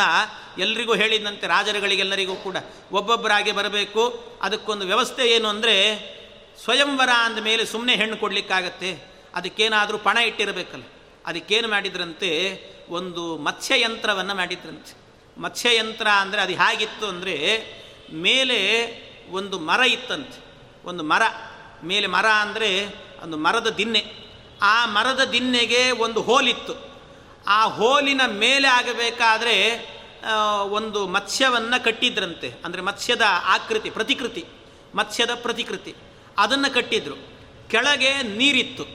ಎಲ್ರಿಗೂ ಹೇಳಿದಂತೆ, ರಾಜರುಗಳಿಗೆಲ್ಲರಿಗೂ ಕೂಡ. ಒಬ್ಬೊಬ್ಬರಾಗೆ ಬರಬೇಕು. ಅದಕ್ಕೊಂದು ವ್ಯವಸ್ಥೆ ಏನು ಅಂದರೆ, ಸ್ವಯಂವರ ಅಂದ ಮೇಲೆ ಸುಮ್ಮನೆ ಹೆಣ್ಣು ಕೊಡಲಿಕ್ಕಾಗತ್ತೆ. ಅದಕ್ಕೇನಾದರೂ ಪಣ ಇಟ್ಟಿರಬೇಕಲ್ಲ. ಅದಕ್ಕೇನು ಮಾಡಿದ್ರಂತೆ, ಒಂದು ಮತ್ಸ್ಯಯಂತ್ರವನ್ನು ಮಾಡಿದ್ರಂತೆ. ಮತ್ಸ್ಯಯಂತ್ರ ಅಂದರೆ ಅದು ಹೇಗಿತ್ತು ಅಂದರೆ ಮೇಲೆ ಒಂದು ಮರ ಇತ್ತಂತೆ. ಒಂದು ಮರ. ಮೇಲೆ ಮರ ಅಂದರೆ ಒಂದು ಮರದ ದಿನ್ನೆ ಆ ಮರದ ದಿನ್ನೆಗೆ ಒಂದು ಹೋಲಿತ್ತು. ಆ ಹೋಲಿನ ಮೇಲೆ ಆಗಬೇಕಾದ್ರೆ ಒಂದು ಮತ್ಸ್ಯವನ್ನು ಕಟ್ಟಿದ್ರಂತೆ. ಅಂದರೆ ಮತ್ಸ್ಯದ ಆಕೃತಿ, ಪ್ರತಿಕೃತಿ. ಮತ್ಸ್ಯದ ಪ್ರತಿಕೃತಿ. ಅದನ್ನು ಕಟ್ಟಿದ್ರು. ಕೆಳಗೆ ನೀರಿತ್ತು.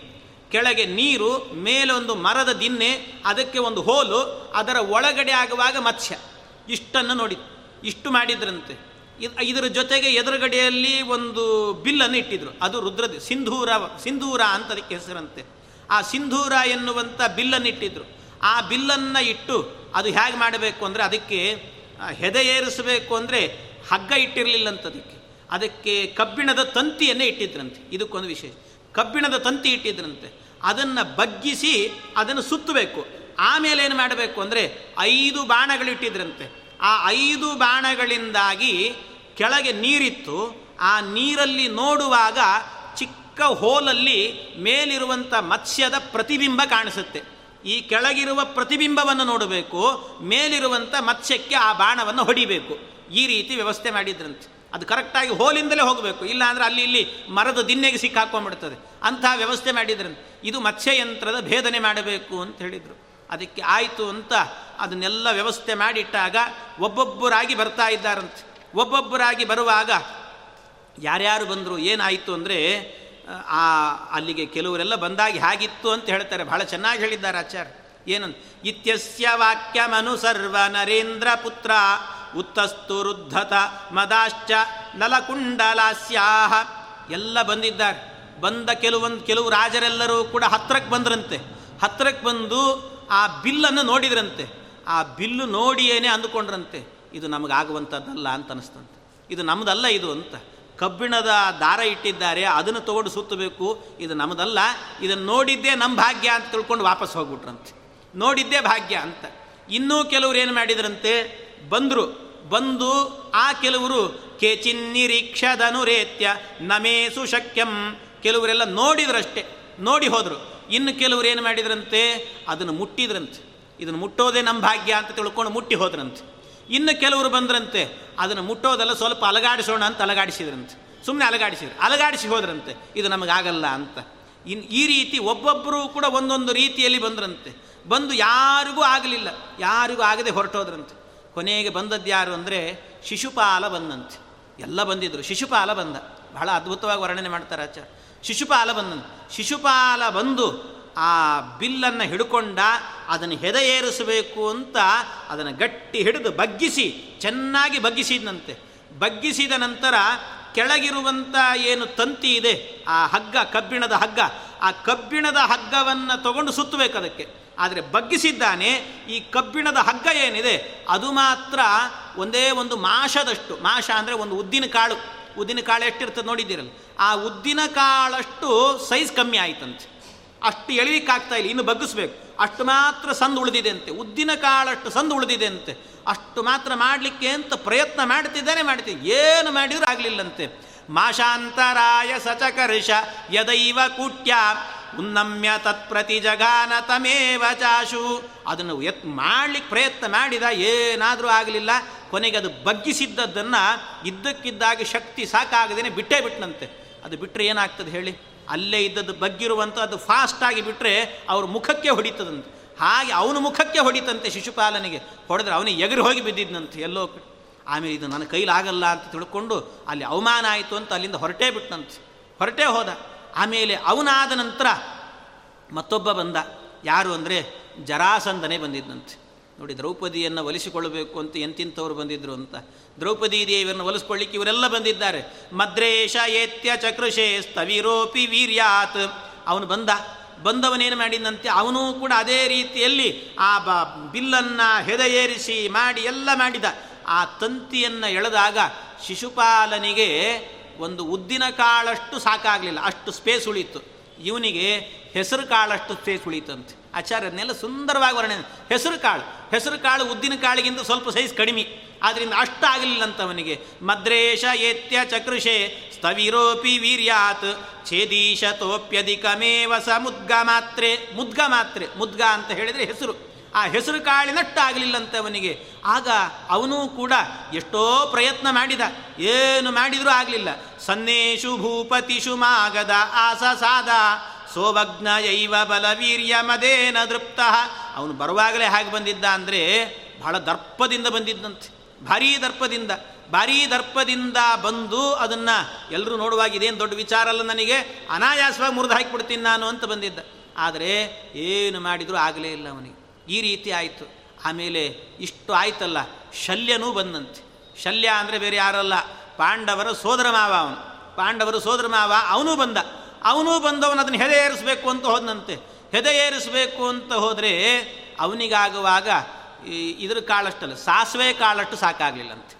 ಕೆಳಗೆ ನೀರು, ಮೇಲೆ ಒಂದು ಮರದ ದಿನ್ನೆ ಅದಕ್ಕೆ ಒಂದು ಹೋಲು, ಅದರ ಒಳಗಡೆ ಆಗುವಾಗ ಮತ್ಸ್ಯ. ಇಷ್ಟನ್ನು ನೋಡಿ ಇಷ್ಟು ಮಾಡಿದ್ರಂತೆ. ಇದರ ಜೊತೆಗೆ ಎದುರುಗಡೆಯಲ್ಲಿ ಒಂದು ಬಿಲ್ಲನ್ನು ಇಟ್ಟಿದ್ರು. ಅದು ರುದ್ರ ಸಿಂಧೂರ ಸಿಂಧೂರ ಅಂತ ಅದಕ್ಕೆ ಹೆಸರಂತೆ. ಆ ಸಿಂಧೂರ ಎನ್ನುವಂಥ ಬಿಲ್ಲನ್ನು ಇಟ್ಟಿದ್ರು. ಆ ಬಿಲ್ಲನ್ನು ಇಟ್ಟು ಅದು ಹೇಗೆ ಮಾಡಬೇಕು ಅಂದರೆ ಅದಕ್ಕೆ ಹೆದೆ ಏರಿಸಬೇಕು ಅಂದರೆ ಹಗ್ಗ ಇಟ್ಟಿರಲಿಲ್ಲಂತ ಅದಕ್ಕೆ ಅದಕ್ಕೆ ಕಬ್ಬಿಣದ ತಂತಿಯನ್ನೇ ಇಟ್ಟಿದ್ರಂತೆ. ಇದಕ್ಕೊಂದು ವಿಶೇಷ. ಕಬ್ಬಿಣದ ತಂತಿ ಇಟ್ಟಿದ್ರಂತೆ. ಅದನ್ನು ಬಗ್ಗಿಸಿ ಅದನ್ನು ಸುತ್ತಬೇಕು. ಆಮೇಲೆ ಏನು ಮಾಡಬೇಕು ಅಂದರೆ ಐದು ಬಾಣಗಳಿಟ್ಟಿದ್ರಂತೆ ಆ ಐದು ಬಾಣಗಳಿಂದಾಗಿ ಕೆಳಗೆ ನೀರಿತ್ತು. ಆ ನೀರಲ್ಲಿ ನೋಡುವಾಗ ಚಿಕ್ಕ ಹೋಲಲ್ಲಿ ಮೇಲಿರುವಂಥ ಮತ್ಸ್ಯದ ಪ್ರತಿಬಿಂಬ ಕಾಣಿಸುತ್ತೆ. ಈ ಕೆಳಗಿರುವ ಪ್ರತಿಬಿಂಬವನ್ನು ನೋಡಬೇಕು ಮೇಲಿರುವಂಥ ಮತ್ಸ್ಯಕ್ಕೆ ಆ ಬಾಣವನ್ನು ಹೊಡಿಬೇಕು. ಈ ರೀತಿ ವ್ಯವಸ್ಥೆ ಮಾಡಿದ್ರಂತೆ. ಅದು ಕರೆಕ್ಟಾಗಿ ಹೋಲಿಂದಲೇ ಹೋಗಬೇಕು. ಇಲ್ಲ ಅಂದರೆ ಅಲ್ಲಿ ಇಲ್ಲಿ ಮರದ ದಿನ್ನೆಗೆ ಸಿಕ್ಕಾಕೊಂಡ್ಬಿಡ್ತದೆ. ಅಂತಹ ವ್ಯವಸ್ಥೆ ಮಾಡಿದ್ರಂತೆ. ಇದು ಮತ್ಸ್ಯಯಂತ್ರದ ಭೇದನೆ ಮಾಡಬೇಕು ಅಂತ ಹೇಳಿದರು. ಅದಕ್ಕೆ ಆಯಿತು ಅಂತ ಅದನ್ನೆಲ್ಲ ವ್ಯವಸ್ಥೆ ಮಾಡಿಟ್ಟಾಗ ಒಬ್ಬೊಬ್ಬರಾಗಿ ಬರ್ತಾ ಇದ್ದಾರಂತೆ. ಒಬ್ಬೊಬ್ಬರಾಗಿ ಬರುವಾಗ ಯಾರ್ಯಾರು ಬಂದರು, ಏನಾಯಿತು ಅಂದರೆ, ಆ ಅಲ್ಲಿಗೆ ಕೆಲವರೆಲ್ಲ ಬಂದಾಗ ಹೇಗಿತ್ತು ಅಂತ ಹೇಳ್ತಾರೆ. ಬಹಳ ಚೆನ್ನಾಗಿ ಹೇಳಿದ್ದಾರೆ ಆಚಾರ್ಯ. ಏನಂತ ಇತ್ಯಸ್ಯ ವಾಕ್ಯಮನು ಸರ್ವ ನರೇಂದ್ರ ಪುತ್ರ, ಉತ್ತಸ್ತು ರುದ್ಧತ ಮದಾಶ್ಚ ನಲಕುಂಡಲಾಸ್ಯಾಹ. ಎಲ್ಲ ಬಂದಿದ್ದಾರೆ. ಬಂದ ಕೆಲವೊಂದು, ಕೆಲವು ರಾಜರೆಲ್ಲರೂ ಕೂಡ ಹತ್ರಕ್ಕೆ ಬಂದ್ರಂತೆ. ಹತ್ರಕ್ಕೆ ಬಂದು ಆ ಬಿಲ್ಲನ್ನು ನೋಡಿದ್ರಂತೆ. ಆ ಬಿಲ್ಲು ನೋಡಿಯೇನೆ ಅಂದುಕೊಂಡ್ರಂತೆ, ಇದು ನಮಗಾಗುವಂಥದ್ದಲ್ಲ ಅಂತ ಅನಿಸ್ತಂತೆ ಇದು ನಮ್ಮದಲ್ಲ ಇದು ಅಂತ. ಕಬ್ಬಿಣದ ದಾರ ಇಟ್ಟಿದ್ದಾರೆ, ಅದನ್ನು ತಗೊಂಡು ಸುತ್ತಬೇಕು, ಇದು ನಮ್ಮದಲ್ಲ ಇದನ್ನು ನೋಡಿದ್ದೇ ನಮ್ಮ ಭಾಗ್ಯ ಅಂತ ತಿಳ್ಕೊಂಡು ವಾಪಸ್ ಹೋಗ್ಬಿಟ್ರಂತೆ. ನೋಡಿದ್ದೇ ಭಾಗ್ಯ ಅಂತ. ಇನ್ನೂ ಕೆಲವರು ಏನು ಮಾಡಿದ್ರಂತೆ, ಬಂದರು, ಬಂದು ಆ ಕೆಲವರು ಕೇಚಿನ್ನಿರೀಕ್ಷದನುರೇತ್ಯ ನಮೇಸು ಶಕ್ಯಂ ಕೆಲವರೆಲ್ಲ ನೋಡಿದ್ರಷ್ಟೇ, ನೋಡಿ ಹೋದರು. ಇನ್ನು ಕೆಲವರು ಏನು ಮಾಡಿದ್ರಂತೆ, ಅದನ್ನು ಮುಟ್ಟಿದ್ರಂತೆ. ಇದನ್ನು ಮುಟ್ಟೋದೇ ನಮ್ಮ ಭಾಗ್ಯ ಅಂತ ತಿಳ್ಕೊಂಡು ಮುಟ್ಟಿ ಹೋದ್ರಂತೆ. ಇನ್ನು ಕೆಲವರು ಬಂದ್ರಂತೆ, ಅದನ್ನು ಮುಟ್ಟೋದೆಲ್ಲ ಸ್ವಲ್ಪ ಅಲಗಾಡಿಸೋಣ ಅಂತ ಅಲಗಾಡಿಸಿದ್ರಂತೆ. ಸುಮ್ಮನೆ ಅಲಗಾಡಿಸಿದ್ರು. ಅಲಗಾಡಿಸಿ ಹೋದ್ರಂತೆ, ಇದು ನಮಗಾಗಲ್ಲ ಅಂತ. ಇನ್ ಈ ರೀತಿ ಒಬ್ಬೊಬ್ಬರು ಕೂಡ ಒಂದೊಂದು ರೀತಿಯಲ್ಲಿ ಬಂದ್ರಂತೆ. ಬಂದು ಯಾರಿಗೂ ಆಗಲಿಲ್ಲ, ಯಾರಿಗೂ ಆಗದೆ ಹೊರಟೋದ್ರಂತೆ. ಕೊನೆಗೆ ಬಂದದ್ದು ಯಾರು ಅಂದರೆ ಶಿಶುಪಾಲ ಬಂದಂತೆ. ಎಲ್ಲ ಬಂದಿದ್ದರು ಶಿಶುಪಾಲ ಬಂದ. ಬಹಳ ಅದ್ಭುತವಾಗಿ ವರ್ಣನೆ ಮಾಡ್ತಾರೆ ಆಚಾರ ಶಿಶುಪಾಲ ಬಂದಂತೆ. ಶಿಶುಪಾಲ ಬಂದು ಆ ಬಿಲ್ಲನ್ನು ಹಿಡ್ಕೊಂಡ ಅದನ್ನು ಹೆದೆ ಏರಿಸಬೇಕು ಅಂತ ಅದನ್ನು ಗಟ್ಟಿ ಹಿಡಿದು ಬಗ್ಗಿಸಿ, ಚೆನ್ನಾಗಿ ಬಗ್ಗಿಸಿದಂತೆ ಬಗ್ಗಿಸಿದ ನಂತರ ಕೆಳಗಿರುವಂಥ ಏನು ತಂತಿ ಇದೆ, ಆ ಹಗ್ಗ, ಕಬ್ಬಿಣದ ಹಗ್ಗ, ಆ ಕಬ್ಬಿಣದ ಹಗ್ಗವನ್ನು ತಗೊಂಡು ಸುತ್ತಬೇಕು ಅದಕ್ಕೆ. ಆದರೆ ಬಗ್ಗಿಸಿದ್ದಾನೆ, ಈ ಕಬ್ಬಿಣದ ಹಗ್ಗ ಏನಿದೆ, ಅದು ಮಾತ್ರ ಒಂದೇ ಒಂದು ಮಾಷದಷ್ಟು ಮಾಷ ಅಂದರೆ ಒಂದು ಉದ್ದಿನ ಕಾಳು. ಉದ್ದಿನ ಕಾಳು ಎಷ್ಟಿರ್ತದೆ ನೋಡಿದ್ದೀರಲ್ಲ? ಆ ಉದ್ದಿನ ಕಾಳಷ್ಟು ಸೈಜ್ ಕಮ್ಮಿ ಆಯ್ತಂತೆ. ಅಷ್ಟು ಎಳಿಲಿಕ್ಕಾಗ್ತಾ ಇಲ್ಲ, ಇನ್ನು ಬಗ್ಗಿಸ್ಬೇಕು. ಅಷ್ಟು ಮಾತ್ರ ಸಂದ್ ಉಳಿದಿದೆ ಅಂತೆ. ಉದ್ದಿನ ಕಾಳಷ್ಟು ಸಂದ್ ಉಳಿದಿದೆ ಅಂತೆ. ಅಷ್ಟು ಮಾತ್ರ ಮಾಡಲಿಕ್ಕೆ ಅಂತ ಪ್ರಯತ್ನ ಮಾಡ್ತಿದ್ದಾನೆ ಮಾಡ್ತಿ. ಏನು ಮಾಡಿದರೂ ಆಗಲಿಲ್ಲಂತೆ. ಮಾಶಾಂತರಾಯ ಸಚಕರ್ಷ ಯದೈವ ಕೂಟ್ಯ ಉನ್ನಮ್ಯ ತತ್ಪ್ರತಿ ಜಗಾನ ತಮೇವ ಚಾಶು. ಅದನ್ನು ಯತ್ ಮಾಡ್ಲಿಕ್ಕೆ ಪ್ರಯತ್ನ ಮಾಡಿದ ಏನಾದರೂ ಆಗಲಿಲ್ಲ. ಕೊನೆಗೆ ಅದು ಬಗ್ಗಿಸಿದ್ದದ್ದನ್ನು ಇದ್ದಕ್ಕಿದ್ದಾಗಿ ಶಕ್ತಿ ಸಾಕಾಗದೇನೆ ಬಿಟ್ಟೇ ಬಿಟ್ಟನಂತೆ ಅದು ಬಿಟ್ಟರೆ ಏನಾಗ್ತದೆ ಹೇಳಿ? ಅಲ್ಲೇ ಇದ್ದದ್ದು ಬಗ್ಗಿರುವಂಥ ಅದು ಫಾಸ್ಟಾಗಿ ಬಿಟ್ಟರೆ ಅವ್ರ ಮುಖಕ್ಕೆ ಹೊಡಿತದಂತೆ. ಹಾಗೆ ಅವನ ಮುಖಕ್ಕೆ ಹೊಡಿತಂತೆ ಶಿಶುಪಾಲನಿಗೆ. ಹೊಡೆದ್ರೆ ಅವನಿಗೆ ಎಗರಿ ಹೋಗಿ ಬಿದ್ದಿದ್ದಂತೆ ಎಲ್ಲೋ ಆಮೇಲೆ ಇದು ನನ್ನ ಕೈಲಾಗಲ್ಲ ಅಂತ ತಿಳ್ಕೊಂಡು ಅಲ್ಲಿ ಅವಮಾನ ಆಯಿತು ಅಂತ ಅಲ್ಲಿಂದ ಹೊರಟೇ ಬಿಟ್ಟನಂತೆ ಹೊರಟೇ ಹೋದ. ಆಮೇಲೆ ಅವನಾದ ನಂತರ ಮತ್ತೊಬ್ಬ ಬಂದ. ಯಾರು ಅಂದರೆ ಜರಾಸಂದನೆ ಬಂದಿದ್ದಂತೆ ನೋಡಿ, ದ್ರೌಪದಿಯನ್ನು ಒಲಿಸಿಕೊಳ್ಳಬೇಕು ಅಂತ ಎಂತಿಂಥವ್ರು ಬಂದಿದ್ರು ಅಂತ. ದ್ರೌಪದಿ ದೇವಿಯನ್ನು ಒಲಿಸ್ಕೊಳ್ಳಿಕ್ಕೆ ಇವರೆಲ್ಲ ಬಂದಿದ್ದಾರೆ. ಮದ್ರೇಶ ಏತ್ಯ ಚಕ್ರಶೇ ಸ್ಥವಿರೋಪಿ ವೀರ್ಯಾತ್. ಅವನು ಬಂದ. ಬಂದವನೇನು ಮಾಡಿದಂತೆ ಅವನು ಕೂಡ ಅದೇ ರೀತಿಯಲ್ಲಿ ಆ ಬ ಬಿಲ್ಲನ್ನು ಹೆದೆಯೇರಿಸಿ ಮಾಡಿ ಎಲ್ಲ ಮಾಡಿದ. ಆ ತಂತಿಯನ್ನು ಎಳೆದಾಗ ಶಿಶುಪಾಲನಿಗೆ ಒಂದು ಉದ್ದಿನ ಕಾಳಷ್ಟು ಸಾಕಾಗಲಿಲ್ಲ. ಅಷ್ಟು ಸ್ಪೇಸ್ ಉಳಿತು ಇವನಿಗೆ ಹೆಸರು ಕಾಳಷ್ಟು ಸ್ಪೇಸ್ ಉಳಿತಂತೆ. ಆಚಾರ್ಯನೆಲ್ಲ ಸುಂದರವಾಗಿ ವರ್ಣನೆ. ಹೆಸರು ಕಾಳು. ಹೆಸರು ಕಾಳು ಉದ್ದಿನ ಕಾಳಿಗಿಂತ ಸ್ವಲ್ಪ ಸೈಜ್ ಕಡಿಮೆ. ಆದ್ದರಿಂದ ಅಷ್ಟು ಆಗಲಿಲ್ಲಂತ ಅವನಿಗೆ ಮದ್ರೇಶ ಏತ್ಯ ಚಕೃಷೆ ಸ್ಥವಿರೋಪಿ ವೀರ್ಯಾತ್ ಛೇದೀಶತೋಪ್ಯಧಿಕಮೇವ ಸ ಮುದ್ಗ ಮಾತ್ರೆ. ಮುದ್ಗ ಮಾತ್ರೆ. ಮುದ್ಗ ಅಂತ ಹೇಳಿದರೆ ಹೆಸರು. ಆ ಹೆಸರು ಕಾಳಿನಟ್ಟು ಆಗಲಿಲ್ಲಂತೆ ಅವನಿಗೆ ಆಗ ಅವನೂ ಕೂಡ ಎಷ್ಟೋ ಪ್ರಯತ್ನ ಮಾಡಿದ. ಏನು ಮಾಡಿದರೂ ಆಗಲಿಲ್ಲ. ಸನ್ನೇಶು ಭೂಪತಿಷು ಮಾಗದ ಆಸ ಸಾದ. ಸೋಭಗ್ನಯೈವ ಬಲವೀರ್ಯ ಮದೇನ ದೃಪ್ತ. ಅವನು ಬರುವಾಗಲೇ ಹಾಗೆ ಬಂದಿದ್ದ ಅಂದರೆ ಬಹಳ ದರ್ಪದಿಂದ ಬಂದಿದ್ದಂತೆ. ಭಾರೀ ದರ್ಪದಿಂದ ಭಾರೀ ದರ್ಪದಿಂದ ಬಂದು ಅದನ್ನು ಎಲ್ಲರೂ ನೋಡುವಾಗ ಇದೇನು ದೊಡ್ಡ ವಿಚಾರ ಅಲ್ಲ ನನಗೆ, ಅನಾಯಾಸವಾಗಿ ಮುರಿದು ಹಾಕಿಬಿಡ್ತೀನಿ ನಾನು ಅಂತ ಬಂದಿದ್ದ. ಆದರೆ ಏನು ಮಾಡಿದರೂ ಆಗಲೇ ಇಲ್ಲ ಅವನಿಗೆ. ಈ ರೀತಿ ಆಯಿತು. ಆಮೇಲೆ ಇಷ್ಟು ಆಯ್ತಲ್ಲ, ಶಲ್ಯನೂ ಬಂದಂತೆ. ಶಲ್ಯ ಅಂದರೆ ಬೇರೆ ಯಾರಲ್ಲ, ಪಾಂಡವರ ಸೋದರ ಮಾವ ಅವನು. ಪಾಂಡವರು ಸೋದರ ಮಾವ ಅವನೂ ಬಂದ. ಅವನೂ ಬಂದವನು ಅದನ್ನು ಹೆದೆ ಏರಿಸಬೇಕು ಅಂತ ಹೋದನಂತೆ. ಹೆದೆ ಏರಿಸಬೇಕು ಅಂತ ಹೋದರೆ ಅವನಿಗಾಗುವಾಗ ಈ ಇದ್ರ ಕಾಳಷ್ಟಲ್ಲ, ಸಾಸಿವೆ ಕಾಳಷ್ಟು ಸಾಕಾಗಲಿಲ್ಲಂತೆ.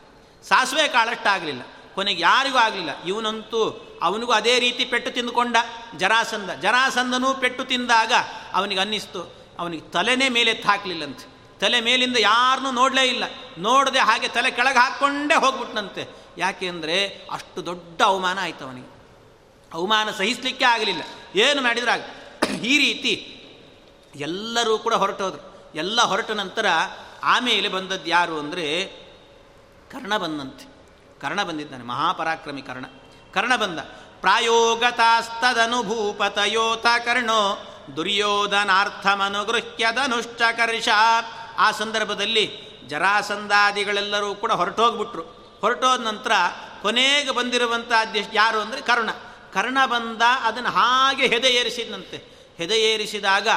ಸಾಸಿವೆ ಕಾಳಷ್ಟು ಆಗಲಿಲ್ಲ. ಕೊನೆಗೆ ಯಾರಿಗೂ ಆಗಲಿಲ್ಲ. ಇವನಂತೂ ಅವನಿಗೂ ಅದೇ ರೀತಿ ಪೆಟ್ಟು ತಿಂದುಕೊಂಡ ಜರಾಸಂದ ಜರಾಸಂದನೂ ಪೆಟ್ಟು ತಿಂದಾಗ ಅವನಿಗೆ ಅನ್ನಿಸ್ತು, ಅವನಿಗೆ ತಲೆನೇ ಮೇಲೆ ಹಾಕಲಿಲ್ಲಂತೆ. ತಲೆ ಮೇಲಿಂದ ಯಾರನ್ನೂ ನೋಡಲೇ ಇಲ್ಲ. ನೋಡದೆ ಹಾಗೆ ತಲೆ ಕೆಳಗೆ ಹಾಕ್ಕೊಂಡೇ ಹೋಗ್ಬಿಟ್ನಂತೆ. ಯಾಕೆಂದರೆ ಅಷ್ಟು ದೊಡ್ಡ ಅವಮಾನ ಆಯಿತು ಅವನಿಗೆ. ಅವಮಾನ ಸಹಿಸಲಿಕ್ಕೆ ಆಗಲಿಲ್ಲ. ಏನು ಮಾಡಿದ್ರೆ ಆಗ ಈ ರೀತಿ ಎಲ್ಲರೂ ಕೂಡ ಹೊರಟೋದ್ರು ಎಲ್ಲ ಹೊರಟ ನಂತರ ಆಮೇಲೆ ಬಂದದ್ದು ಯಾರು ಅಂದರೆ ಕರ್ಣ ಬಂದಂತೆ. ಕರ್ಣ ಬಂದಿದ್ದಾನೆ, ಮಹಾಪರಾಕ್ರಮಿ ಕರ್ಣ. ಕರ್ಣ ಬಂದ ಪ್ರಾಯೋಗತಾಸ್ತದನುಭೂಪತಯೋತ ಕರ್ಣೋ ದುರ್ಯೋಧನಾರ್ಥಮನುಗೃಹ್ಯದನುಶ್ಚಕರ್ಷ ಆ ಸಂದರ್ಭದಲ್ಲಿ ಜರಾಸಂಧಾದಿಗಳೆಲ್ಲರೂ ಕೂಡ ಹೊರಟೋಗ್ಬಿಟ್ರು. ಹೊರಟೋದ ನಂತರ ಕೊನೆಗೆ ಬಂದಿರುವಂಥ ಯಾರು ಅಂದರೆ ಕರ್ಣ. ಕರ್ಣ ಬಂದ ಅದನ್ನು ಹಾಗೆ ಹೆದೆ ಏರಿಸಿದಂತೆ ಹೆದೆ ಏರಿಸಿದಾಗ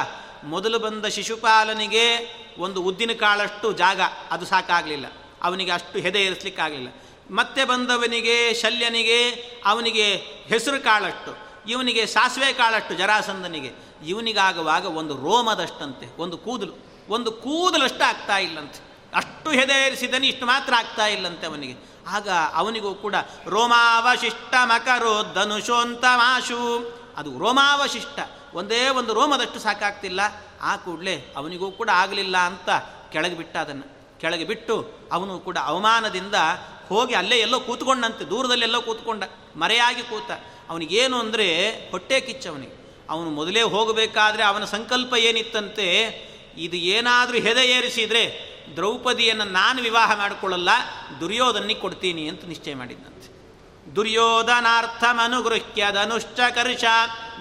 ಮೊದಲು ಬಂದ ಶಿಶುಪಾಲನಿಗೆ ಒಂದು ಉದ್ದಿನ ಕಾಳಷ್ಟು ಜಾಗ, ಅದು ಸಾಕಾಗಲಿಲ್ಲ. ಅವನಿಗೆ ಅಷ್ಟು ಹೆದೆ ಏರಿಸಲಿಕ್ಕಾಗಲಿಲ್ಲ. ಮತ್ತೆ ಬಂದವನಿಗೆ, ಶಲ್ಯನಿಗೆ, ಅವನಿಗೆ ಹೆಸರು ಕಾಳಷ್ಟು, ಇವನಿಗೆ ಸಾಸಿವೆ ಕಾಳಷ್ಟು ಜರಾಸಂದನಿಗೆ ಇವನಿಗಾಗುವಾಗ ಒಂದು ರೋಮದಷ್ಟಂತೆ, ಒಂದು ಕೂದಲು. ಒಂದು ಕೂದಲಷ್ಟು ಆಗ್ತಾ ಇಲ್ಲಂತೆ. ಅಷ್ಟು ಹೆದೆರಿಸಿದನು ಇಷ್ಟು ಮಾತ್ರ ಆಗ್ತಾ ಇಲ್ಲಂತೆ ಅವನಿಗೆ. ಆಗ ಅವನಿಗೂ ಕೂಡ ರೋಮಾವಶಿಷ್ಟ ಮಕರೋ ಧನುಷೋಂತಮಾಶು ಅದು ರೋಮಾವಶಿಷ್ಟ. ಒಂದೇ ಒಂದು ರೋಮದಷ್ಟು ಸಾಕಾಗ್ತಿಲ್ಲ. ಆ ಕೂಡಲೇ ಅವನಿಗೂ ಕೂಡ ಆಗಲಿಲ್ಲ ಅಂತ ಕೆಳಗೆ ಬಿಟ್ಟ ಅದನ್ನು. ಕೆಳಗೆ ಬಿಟ್ಟು ಅವನು ಕೂಡ ಅವಮಾನದಿಂದ ಹೋಗಿ ಅಲ್ಲೇ ಎಲ್ಲೋ ಕೂತ್ಕೊಂಡಂತೆ. ದೂರದಲ್ಲಿ ಎಲ್ಲೋ ಕೂತ್ಕೊಂಡ. ಮರೆಯಾಗಿ ಕೂತ. ಅವನಿಗೇನು ಅಂದರೆ ಹೊಟ್ಟೆ ಕಿಚ್ಚವನಿಗೆ ಅವನು ಮೊದಲೇ ಹೋಗಬೇಕಾದ್ರೆ ಅವನ ಸಂಕಲ್ಪ ಏನಿತ್ತಂತೆ? ಇದು ಏನಾದರೂ ಹೆದೆ ಏರಿಸಿದರೆ ದ್ರೌಪದಿಯನ್ನು ನಾನು ವಿವಾಹ ಮಾಡಿಕೊಳ್ಳಲ್ಲ ದುರ್ಯೋಧನಿಗೆ ಕೊಡ್ತೀನಿ ಅಂತ ನಿಶ್ಚಯ ಮಾಡಿದ್ದಂತೆ ದುರ್ಯೋಧನಾರ್ಥಮನುಗೃಹ್ಯ ಧನುಶ್ಚ ಕರ್ಷ,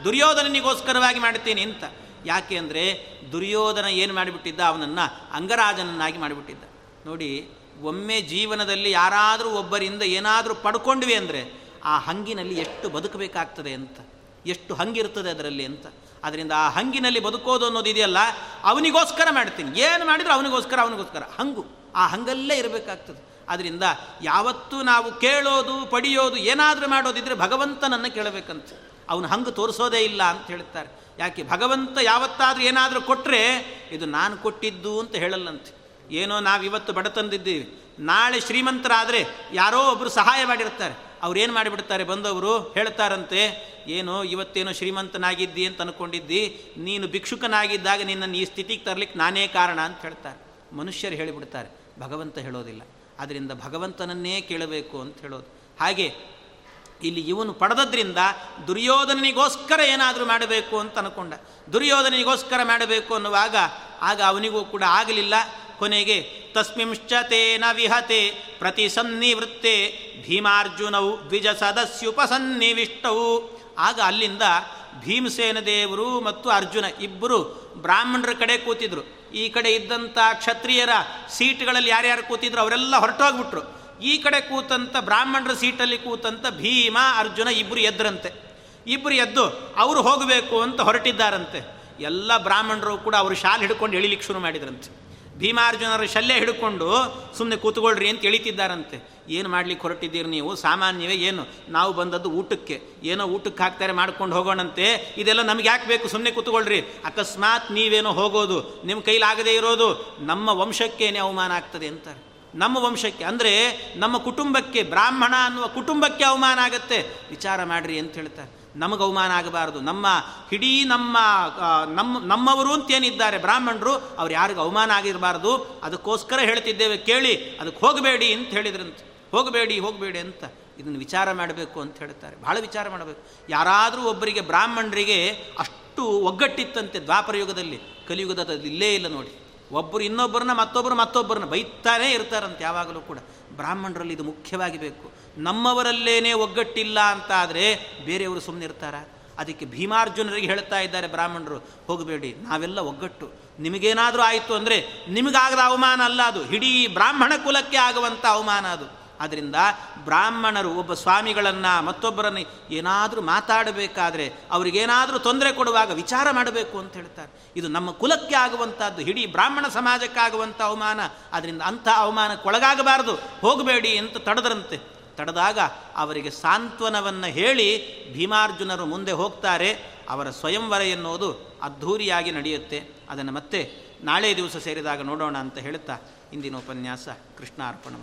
ದುರ್ಯೋಧನನಿಗೋಸ್ಕರವಾಗಿ ಮಾಡ್ತೀನಿ ಅಂತ. ಯಾಕೆ ಅಂದರೆ, ದುರ್ಯೋಧನ ಏನು ಮಾಡಿಬಿಟ್ಟಿದ್ದ? ಅವನನ್ನು ಅಂಗರಾಜನನ್ನಾಗಿ ಮಾಡಿಬಿಟ್ಟಿದ್ದ. ನೋಡಿ, ಒಮ್ಮೆ ಜೀವನದಲ್ಲಿ ಯಾರಾದರೂ ಒಬ್ಬರಿಂದ ಏನಾದರೂ ಪಡ್ಕೊಂಡ್ವಿ ಅಂದರೆ, ಆ ಹಂಗಿನಲ್ಲಿ ಎಷ್ಟು ಬದುಕಬೇಕಾಗ್ತದೆ ಅಂತ, ಎಷ್ಟು ಹಂಗಿರ್ತದೆ ಅದರಲ್ಲಿ ಅಂತ. ಅದರಿಂದ ಆ ಹಂಗಿನಲ್ಲಿ ಬದುಕೋದು ಅನ್ನೋದು ಇದೆಯಲ್ಲ, ಅವನಿಗೋಸ್ಕರ ಮಾಡ್ತೀನಿ. ಏನು ಮಾಡಿದ್ರು ಅವನಿಗೋಸ್ಕರ ಅವನಿಗೋಸ್ಕರ. ಹಂಗು. ಆ ಹಂಗಲ್ಲೇ ಇರಬೇಕಾಗ್ತದೆ. ಅದರಿಂದ ಯಾವತ್ತೂ ನಾವು ಕೇಳೋದು, ಪಡೆಯೋದು, ಏನಾದರೂ ಮಾಡೋದಿದ್ರೆ ಭಗವಂತನನ್ನು ಕೇಳಬೇಕಂತ. ಅವನು ಹಂಗೆ ತೋರಿಸೋದೇ ಇಲ್ಲ ಅಂತ ಹೇಳ್ತಾರೆ. ಯಾಕೆ? ಭಗವಂತ ಯಾವತ್ತಾದರೂ ಏನಾದರೂ ಕೊಟ್ಟರೆ ಇದು ನಾನು ಕೊಟ್ಟಿದ್ದು ಅಂತ ಹೇಳಲ್ಲಂತೆ. ಏನೋ ನಾವು ಇವತ್ತು ಬಡತಂದಿದ್ದೀವಿ ನಾಳೆ ಶ್ರೀಮಂತರಾದರೆ ಯಾರೋ ಒಬ್ಬರು ಸಹಾಯ ಮಾಡಿರ್ತಾರೆ. ಅವ್ರೇನು ಮಾಡಿಬಿಡ್ತಾರೆ ಬಂದವರು? ಹೇಳ್ತಾರಂತೆ, ಏನೋ, ಇವತ್ತೇನೋ ಶ್ರೀಮಂತನಾಗಿದ್ದಿ ಅಂತ ಅಂದ್ಕೊಂಡಿದ್ದಿ ನೀನು ಭಿಕ್ಷುಕನಾಗಿದ್ದಾಗ ನಿನ್ನನ್ನು ಈ ಸ್ಥಿತಿಗೆ ತರಲಿಕ್ಕೆ ನಾನೇ ಕಾರಣ ಅಂತ ಹೇಳ್ತಾರೆ. ಮನುಷ್ಯರು ಹೇಳಿಬಿಡ್ತಾರೆ, ಭಗವಂತ ಹೇಳೋದಿಲ್ಲ. ಅದರಿಂದ ಭಗವಂತನನ್ನೇ ಕೇಳಬೇಕು ಅಂತ ಹೇಳೋದು. ಹಾಗೆ, ಇಲ್ಲಿ ಇವನು ಪಡೆದದ್ರಿಂದ ದುರ್ಯೋಧನನಿಗೋಸ್ಕರ ಏನಾದರೂ ಮಾಡಬೇಕು ಅಂತ ಅನ್ಕೊಂಡ. ದುರ್ಯೋಧನಿಗೋಸ್ಕರ ಮಾಡಬೇಕು ಅನ್ನುವಾಗ, ಆಗ ಅವನಿಗೂ ಕೂಡ ಆಗಲಿಲ್ಲ. ಕೊನೆಗೆ ತಸ್ಮಿಂಶ್ಚತೇನ ವಿಹತೆ ಪ್ರತಿ ಸನ್ನಿವೃತ್ತೆ ಭೀಮಾರ್ಜುನವು ದ್ವಿಜ ಸದಸ್ಯುಪಸನ್ನಿವಿಷ್ಟವು. ಆಗ ಅಲ್ಲಿಂದ ಭೀಮಸೇನ ದೇವರು ಮತ್ತು ಅರ್ಜುನ ಇಬ್ಬರು ಬ್ರಾಹ್ಮಣರ ಕಡೆ ಕೂತಿದ್ರು. ಈ ಕಡೆ ಇದ್ದಂಥ ಕ್ಷತ್ರಿಯರ ಸೀಟ್ಗಳಲ್ಲಿ ಯಾರ್ಯಾರು ಕೂತಿದ್ರು ಅವರೆಲ್ಲ ಹೊರಟೋಗ್ಬಿಟ್ರು. ಈ ಕಡೆ ಕೂತಂತ ಬ್ರಾಹ್ಮಣರ ಸೀಟಲ್ಲಿ ಕೂತಂತ ಭೀಮ, ಅರ್ಜುನ ಇಬ್ಬರು ಎದ್ರಂತೆ. ಇಬ್ಬರು ಎದ್ದು ಅವರು ಹೋಗಬೇಕು ಅಂತ ಹೊರಟಿದ್ದಾರಂತೆ. ಎಲ್ಲ ಬ್ರಾಹ್ಮಣರು ಕೂಡ ಅವರು ಶಾಲೆ ಹಿಡ್ಕೊಂಡು ಎಳಿಲಿಕ್ಕೆ ಶುರು ಮಾಡಿದ್ರಂತೆ. ಭೀಮಾರ್ಜುನರ ಶಲ್ಯ ಹಿಡ್ಕೊಂಡು ಸುಮ್ಮನೆ ಕೂತ್ಕೊಳ್ರಿ ಅಂತ ಎಳಿತಿದ್ದಾರಂತೆ. ಏನು ಮಾಡ್ಲಿಕ್ಕೆ ಹೊರಟಿದ್ದೀರಿ ನೀವು? ಸಾಮಾನ್ಯವೇ ಏನು? ನಾವು ಬಂದದ್ದು ಊಟಕ್ಕೆ. ಏನೋ ಊಟಕ್ಕೆ ಹಾಕ್ತಾರೆ ಮಾಡ್ಕೊಂಡು ಹೋಗೋಣಂತೆ. ಇದೆಲ್ಲ ನಮ್ಗೆ ಯಾಕೆ ಬೇಕು? ಸುಮ್ಮನೆ ಕೂತ್ಕೊಳ್ರಿ. ಅಕಸ್ಮಾತ್ ನೀವೇನೋ ಹೋಗೋದು, ನಿಮ್ಮ ಕೈಲಾಗದೇ ಇರೋದು, ನಮ್ಮ ವಂಶಕ್ಕೇನೆ ಅವಮಾನ ಆಗ್ತದೆ ಅಂತಾರೆ. ನಮ್ಮ ವಂಶಕ್ಕೆ, ಅಂದರೆ ನಮ್ಮ ಕುಟುಂಬಕ್ಕೆ, ಬ್ರಾಹ್ಮಣ ಅನ್ನುವ ಕುಟುಂಬಕ್ಕೆ ಅವಮಾನ ಆಗುತ್ತೆ. ವಿಚಾರ ಮಾಡ್ರಿ ಅಂತ ಹೇಳ್ತಾರೆ. ನಮಗೆ ಅವಮಾನ ಆಗಬಾರದು. ನಮ್ಮ ಇಡೀ ನಮ್ಮ ನಮ್ಮ ನಮ್ಮವರು ಅಂತೇನಿದ್ದಾರೆ ಬ್ರಾಹ್ಮಣರು, ಅವ್ರು ಯಾರಿಗೂ ಅವಮಾನ ಆಗಿರಬಾರ್ದು. ಅದಕ್ಕೋಸ್ಕರ ಹೇಳ್ತಿದ್ದೇವೆ, ಕೇಳಿ ಅದಕ್ಕೆ ಹೋಗಬೇಡಿ ಅಂತ ಹೇಳಿದ್ರಂತೆ. ಹೋಗಬೇಡಿ ಹೋಗಬೇಡಿ ಅಂತ ಇದನ್ನು ವಿಚಾರ ಮಾಡಬೇಕು ಅಂತ ಹೇಳ್ತಾರೆ. ಭಾಳ ವಿಚಾರ ಮಾಡಬೇಕು. ಯಾರಾದರೂ ಒಬ್ಬರಿಗೆ ಬ್ರಾಹ್ಮಣರಿಗೆ ಅಷ್ಟು ಒಗ್ಗಟ್ಟಿತ್ತಂತೆ ದ್ವಾಪರ ಯುಗದಲ್ಲಿ, ಕಲಿಯುಗದ ಇಲ್ಲೇ ಇಲ್ಲ ನೋಡಿ. ಒಬ್ಬರು ಇನ್ನೊಬ್ಬರನ್ನ ಮತ್ತೊಬ್ಬರು ಮತ್ತೊಬ್ಬರನ್ನ ಬೈತಾನೇ ಇರ್ತಾರಂತೆ ಯಾವಾಗಲೂ ಕೂಡ. ಬ್ರಾಹ್ಮಣರಲ್ಲಿ ಇದು ಮುಖ್ಯವಾಗಿ ಬೇಕು ನಮ್ಮವರಲ್ಲೇನೇ ಒಗ್ಗಟ್ಟಿಲ್ಲ ಅಂತಾದರೆ ಬೇರೆಯವರು ಸುಮ್ಮನೆ ಇರ್ತಾರ. ಅದಕ್ಕೆ ಭೀಮಾರ್ಜುನರಿಗೆ ಹೇಳ್ತಾ ಇದ್ದಾರೆ ಬ್ರಾಹ್ಮಣರು, ಹೋಗಬೇಡಿ, ನಾವೆಲ್ಲ ಒಗ್ಗಟ್ಟು. ನಿಮಗೇನಾದರೂ ಆಯಿತು ಅಂದರೆ ನಿಮಗಾಗದ ಅವಮಾನ ಅಲ್ಲ ಅದು. ಇಡೀ ಬ್ರಾಹ್ಮಣ ಕುಲಕ್ಕೆ ಆಗುವಂಥ ಅವಮಾನ ಅದು. ಆದ್ದರಿಂದ ಬ್ರಾಹ್ಮಣರು ಒಬ್ಬ ಸ್ವಾಮಿಗಳನ್ನು ಮತ್ತೊಬ್ಬರನ್ನು ಏನಾದರೂ ಮಾತಾಡಬೇಕಾದ್ರೆ ಅವರಿಗೇನಾದರೂ ತೊಂದರೆ ಕೊಡುವಾಗ ವಿಚಾರ ಮಾಡಬೇಕು ಅಂತ ಹೇಳ್ತಾರೆ. ಇದು ನಮ್ಮ ಕುಲಕ್ಕೆ ಆಗುವಂಥದ್ದು ಇಡೀ ಬ್ರಾಹ್ಮಣ ಸಮಾಜಕ್ಕಾಗುವಂಥ ಅವಮಾನ. ಅದರಿಂದ ಅಂಥ ಅವಮಾನಕ್ಕೊಳಗಾಗಬಾರದು. ಹೋಗಬೇಡಿ ಅಂತ ತಡೆದ್ರಂತೆ. ತಡೆದಾಗ ಅವರಿಗೆ ಸಾಂತ್ವನವನ್ನು ಹೇಳಿ ಭೀಮಾರ್ಜುನರು ಮುಂದೆ ಹೋಗ್ತಾರೆ. ಅವರ ಸ್ವಯಂವರ ಎನ್ನುವುದು ಅದ್ಧೂರಿಯಾಗಿ ನಡೆಯುತ್ತೆ. ಅದನ್ನು ಮತ್ತೆ ನಾಳೆ ದಿವಸ ಸೇರಿದಾಗ ನೋಡೋಣ ಅಂತ ಹೇಳುತ್ತಾ ಇಂದಿನ ಉಪನ್ಯಾಸ ಕೃಷ್ಣ ಅರ್ಪಣ